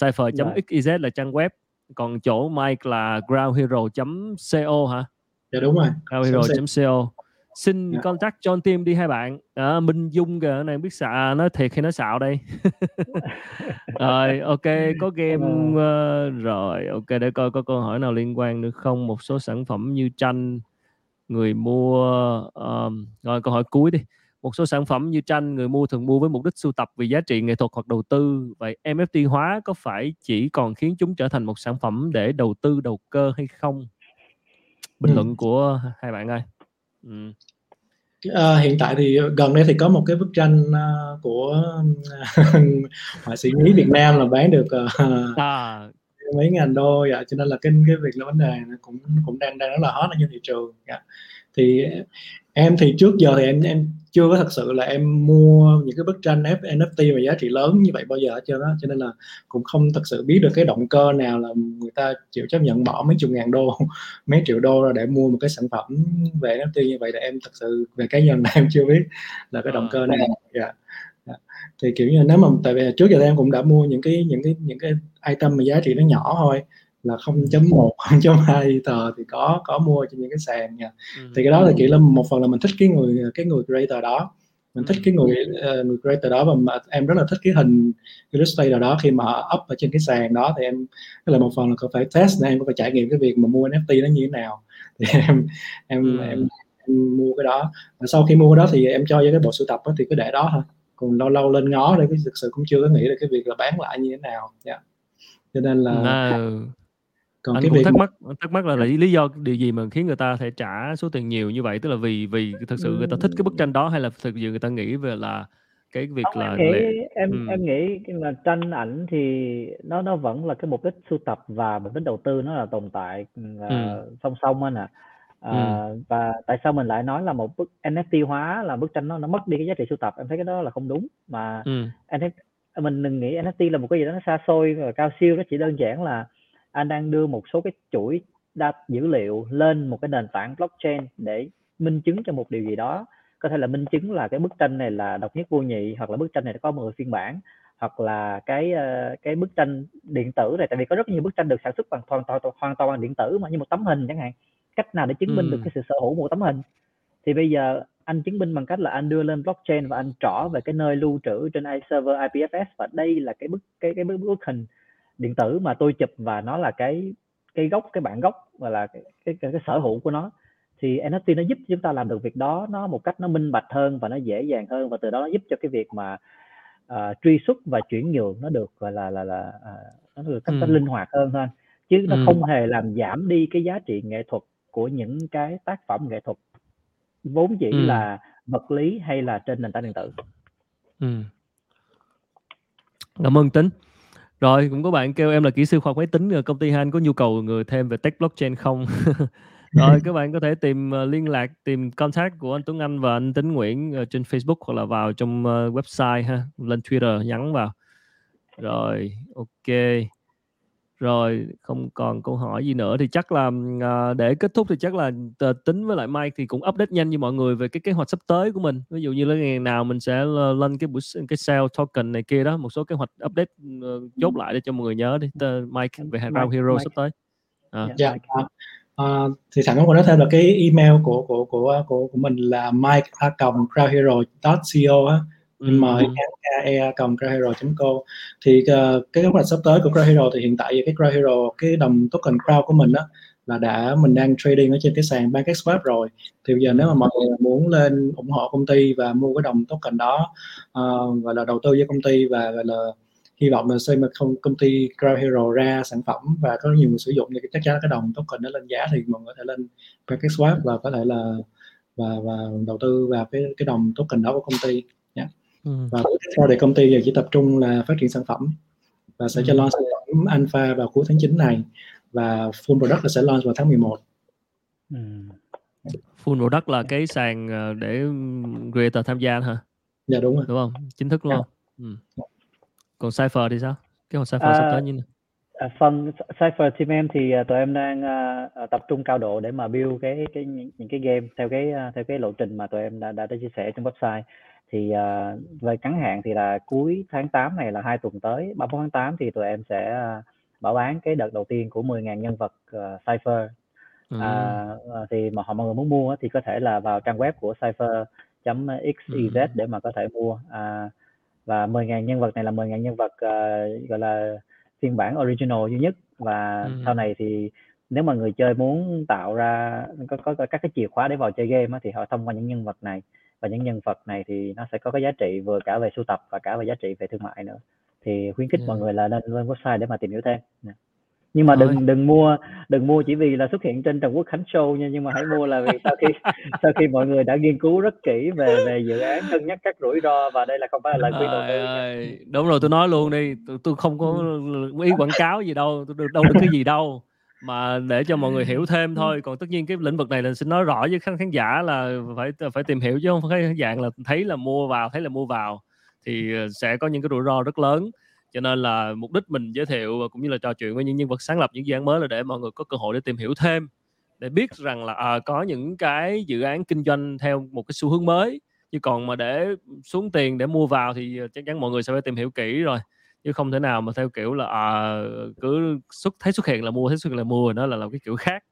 Cypher.xyz là trang web còn chỗ Mike là groundhero.co hả dạ đúng rồi groundhero.co xin yeah. contact John Team đi hai bạn. À, Minh Dung kìa này biết xạo nói thiệt hay nói xạo đây. [laughs] Rồi ok có [laughs] game uh, rồi ok để coi có câu hỏi nào liên quan nữa không? Một số sản phẩm như tranh người mua um, rồi câu hỏi cuối đi. Một số sản phẩm như tranh người mua thường mua với mục đích sưu tập vì giá trị nghệ thuật hoặc đầu tư. Vậy NFT hóa có phải chỉ còn khiến chúng trở thành một sản phẩm để đầu tư đầu cơ hay không? Bình ừ. luận của hai bạn ơi ừ. À, hiện tại thì gần đây thì có một cái bức tranh uh, của [laughs] họa sĩ Mỹ Việt Nam là bán được uh, à. mấy ngàn đô dạ cho nên là cái cái việc là vấn đề cũng cũng đang đang rất là hot ở trên thị trường dạ. thì em thì trước giờ thì em em chưa có thật sự là em mua những cái bức tranh NFT mà giá trị lớn như vậy bao giờ hết trơn á cho nên là cũng không thật sự biết được cái động cơ nào là người ta chịu chấp nhận bỏ mấy chục ngàn đô [laughs] mấy triệu đô ra để mua một cái sản phẩm về NFT như vậy là em thật sự về cá nhân là [laughs] em chưa biết là cái động cơ này yeah. Dạ. Dạ. thì kiểu như nếu mà tại vì trước giờ em cũng đã mua những cái những cái những cái item mà giá trị nó nhỏ thôi là 0.1 0.2 [laughs] tờ thì có có mua trên những cái sàn nha. Ừ. thì cái đó là kiểu là một phần là mình thích cái người cái người creator đó. Mình thích cái người uh, người creator đó và mà em rất là thích cái hình illustrator đó khi mà up ở trên cái sàn đó. Thì em cái là một phần là có phải test nên em có phải trải nghiệm cái việc mà mua NFT nó như thế nào. [laughs] Thì em em, ừ. em em mua cái đó. Và sau khi mua cái đó thì em cho với cái bộ sưu tập đó, thì cứ để đó thôi. Còn lâu lâu lên ngó để cái thực sự cũng chưa có nghĩ được cái việc là bán lại như thế nào. Yeah. cho nên là à, còn anh cái cũng thắc mắc thắc mắc là, là lý do điều gì mà khiến người ta phải trả số tiền nhiều như vậy tức là vì vì thực sự người ta thích cái bức tranh đó hay là thực sự người ta nghĩ về là cái việc Không, là em nghĩ em ừ. em nghĩ cái mà tranh ảnh thì nó nó vẫn là cái mục đích sưu tập và mục đích đầu tư nó là tồn tại uh, ừ. song song anh ạ à. ừ. và tại sao mình lại nói là một bức NFT hóa là bức tranh nó nó mất đi cái giá trị sưu tập em thấy cái đó là không đúng mà ừ. NFT mình đừng nghĩ NFT là một cái gì đó nó xa xôi và cao siêu nó chỉ đơn giản là anh đang đưa một số cái chuỗi data dữ liệu lên một cái nền tảng blockchain để minh chứng cho một điều gì đó. Có thể là minh chứng là cái bức tranh này là độc nhất vô nhị hoặc là bức tranh này có 10 phiên bản hoặc là cái uh, cái bức tranh điện tử này. Tại vì có rất nhiều bức tranh được sản xuất bằng hoàn toàn hoàn toàn bằng điện tử mà như một tấm hình chẳng hạn. Cách nào để chứng minh ừ. được cái sự sở hữu một tấm hình? Thì bây giờ anh chứng minh bằng cách là anh đưa lên blockchain và anh trỏ về cái nơi lưu trữ trên server IPFS và đây là cái bức cái cái bức, bức hình điện tử mà tôi chụp và nó là cái cái gốc cái bản gốc và là cái, cái, cái, cái sở hữu của nó thì NFT nó giúp chúng ta làm được việc đó nó một cách nó minh bạch hơn và nó dễ dàng hơn và từ đó nó giúp cho cái việc mà uh, truy xuất và chuyển nhượng nó được gọi là là là uh, nó được cách ừ. linh hoạt hơn thôi chứ nó ừ. không hề làm giảm đi cái giá trị nghệ thuật của những cái tác phẩm nghệ thuật vốn chỉ ừ. là vật lý hay là trên nền tảng điện tử. Ừ. Cảm ơn Tính. Rồi, cũng có bạn kêu em là kỹ sư khoa học máy tính, ờ, công ty hai anh có nhu cầu người thêm về tech blockchain không? [laughs] Rồi, [laughs] các bạn có thể tìm uh, liên lạc, tìm contact của anh Tuấn Anh và anh Tính Nguyễn uh, trên Facebook hoặc là vào trong website ha, lên Twitter nhắn vào. Rồi, ok. Rồi, không còn câu hỏi gì nữa thì chắc là à, để kết thúc thì chắc là t- tính với lại Mike thì cũng update nhanh như mọi người về cái kế hoạch sắp tới của mình. Ví dụ như là ngày nào mình sẽ lên cái buổi cái sale token này kia đó, một số kế hoạch update uh, chốt lại để cho mọi người nhớ đi. Mike về Hàng Round Hero Mike. sắp tới. À. Dạ. Uh, thì sẵn có nói thêm là cái email của của của của của mình là mike a crowdhero.co á m e cộng crowdhero.co thì uh, cái kế hoạch sắp tới của crowdhero thì hiện tại cái crowdhero cái đồng token crowd của mình đó là đã mình đang trading ở trên cái sàn PancakeSwap rồi. Thì bây giờ nếu mà mọi người muốn lên ủng hộ công ty và mua cái đồng token đó uh, gọi là đầu tư với công ty và gọi là hy vọng là khi mà không công ty Crowd Hero ra sản phẩm và có nhiều người sử dụng thì chắc chắn cái đồng token nó lên giá thì mọi người có thể lên PancakeSwap và có thể là và và đầu tư vào cái cái đồng token đó của công ty. Và tiếp theo thì công ty giờ chỉ tập trung là phát triển sản phẩm. Và sẽ cho launch sản phẩm alpha vào cuối tháng 9 này. Và full product là sẽ launch vào tháng 11 ừ. full product là cái sàn ờ, để creator tham gia hả? Dạ đúng rồi. Đúng không? Chính thức luôn dạ. ừ. còn cipher thì sao? Cái hộp cipher à, sắp tới như nào? À, phần Cypher team em thì uh, tụi em đang uh, tập trung cao độ để mà build cái cái những, những cái game theo cái uh, theo cái lộ trình mà tụi em đã đã, đã chia sẻ trên website thì uh, về ngắn hạn thì là cuối tháng 8 này là hai tuần tới 31 tháng 8 thì tụi em sẽ bảo bán cái đợt đầu tiên của 10.000 nhân vật uh, Cypher ừ. à, thì mà họ mọi người muốn mua thì có thể là vào trang web của Cypher.xyz ừ. để mà có thể mua à, và 10.000 nhân vật này là 10.000 nhân vật uh, gọi là phiên bản original duy nhất và ừ. sau này thì nếu mà người chơi muốn tạo ra có, có, có các cái chìa khóa để vào chơi game á, thì họ thông qua những nhân vật này và những nhân vật này thì nó sẽ có cái giá trị vừa cả về sưu tập và cả về giá trị về thương mại nữa. Thì khuyến khích yeah. mọi người là lên lên website để mà tìm hiểu thêm. Nhưng mà đừng đừng mua đừng mua chỉ vì là xuất hiện trên Trần Quốc Khánh Show nha nhưng mà hãy mua là vì sau khi [laughs] sau khi mọi người đã nghiên cứu rất kỹ về về dự án cân nhắc các rủi ro và đây là không phải là lời khuyên đầu tư đúng rồi tôi nói luôn đi tôi, tôi không có ý quảng cáo gì đâu tôi đâu được cái gì đâu mà để cho mọi người hiểu thêm thôi còn tất nhiên cái lĩnh vực này là xin nói rõ với khán khán giả là phải phải tìm hiểu chứ không phải dạng là thấy là mua vào thấy là mua vào thì ờ, sẽ có những cái rủi ro rất lớn. Cho nên là mục đích mình giới thiệu cũng như là trò chuyện với những nhân vật sáng lập những dự án mới là để mọi người có cơ hội để tìm hiểu thêm để biết rằng là à, có những cái dự án kinh doanh theo một cái xu hướng mới. Chứ còn mà để xuống tiền để mua vào thì chắc chắn mọi người sẽ phải tìm hiểu kỹ rồi chứ không thể nào mà theo kiểu là à, cứ xuất thấy xuất hiện là mua thấy xuất hiện là mua nó là làm cái kiểu khác.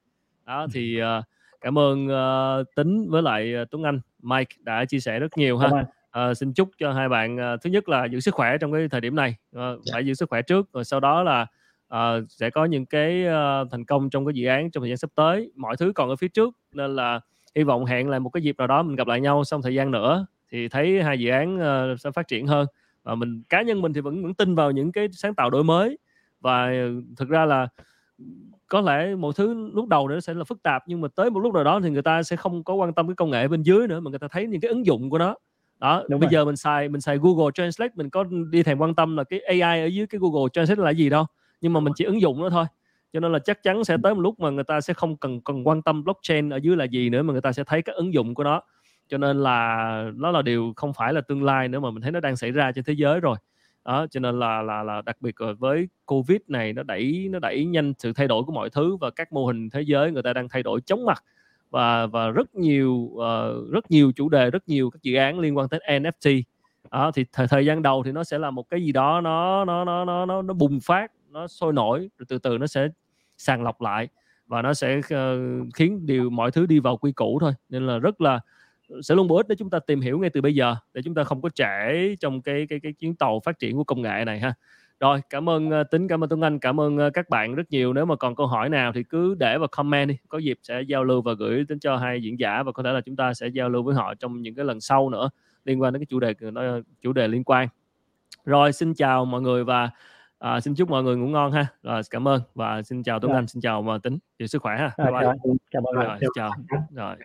Đó thì uh, cảm ơn uh, tính với lại uh, tuấn anh. Mike đã chia sẻ rất nhiều ha. Uh, xin chúc cho hai bạn uh, thứ nhất là giữ sức khỏe trong cái thời điểm này. Uh, yeah. phải giữ sức khỏe trước rồi sau đó là uh, sẽ có những cái uh, thành công trong cái dự án trong thời gian sắp tới. Mọi thứ còn ở phía trước nên là hy vọng hẹn lại một cái dịp nào đó mình gặp lại nhau sau thời gian nữa thì thấy hai dự án uh, sẽ phát triển hơn và mình cá nhân mình thì vẫn vẫn tin vào những cái sáng tạo đổi mới. Và thực ra là có lẽ một thứ lúc đầu nó sẽ là phức tạp nhưng mà tới một lúc nào đó thì người ta sẽ không có quan tâm cái công nghệ bên dưới nữa mà người ta thấy những cái ứng dụng của nó. Đó Đúng bây rồi. giờ mình xài mình xài Google Translate mình có đi thèm quan tâm là cái AI ở dưới cái Google Translate là gì đâu nhưng mà mình chỉ ứng dụng nó thôi. Cho nên là chắc chắn sẽ tới một lúc mà người ta sẽ không cần cần quan tâm blockchain ở dưới là gì nữa mà người ta sẽ thấy các ứng dụng của nó cho nên là nó là điều không phải là tương lai nữa mà mình thấy nó đang xảy ra trên thế giới rồi. Đó cho nên là là là đặc biệt với covid này nó đẩy nó đẩy nhanh sự thay đổi của mọi thứ và các mô hình thế giới người ta đang thay đổi chóng mặt. Và và rất nhiều uh, rất nhiều chủ đề rất nhiều các dự án liên quan tới NFT đó thì thời thời gian đầu thì nó sẽ là một cái gì đó nó nó nó nó nó, nó bùng phát nó sôi nổi rồi từ từ nó sẽ sàng lọc lại và nó sẽ uh, khiến điều mọi thứ đi vào quy củ thôi. Nên là rất là sẽ luôn bổ ích để chúng ta tìm hiểu ngay từ bây giờ để chúng ta không có trễ trong cái cái cái chuyến tàu phát triển của công nghệ này ha. Rồi cảm ơn uh, tính cảm ơn tuấn anh cảm ơn uh, các bạn rất nhiều. Nếu mà còn câu hỏi nào thì cứ để vào comment đi. Có dịp sẽ giao lưu và gửi đến cho hai diễn giả và có thể là chúng ta sẽ giao lưu với họ trong những cái lần sau nữa liên quan đến cái chủ đề chủ đề liên quan. Rồi xin chào mọi người và à, xin chúc mọi người ngủ ngon ha. Rồi cảm ơn và xin chào tuấn dạ. anh xin chào mà tính. Chịu sức khỏe ha. Bye bye. chào mọi người. Rồi, chào. Rồi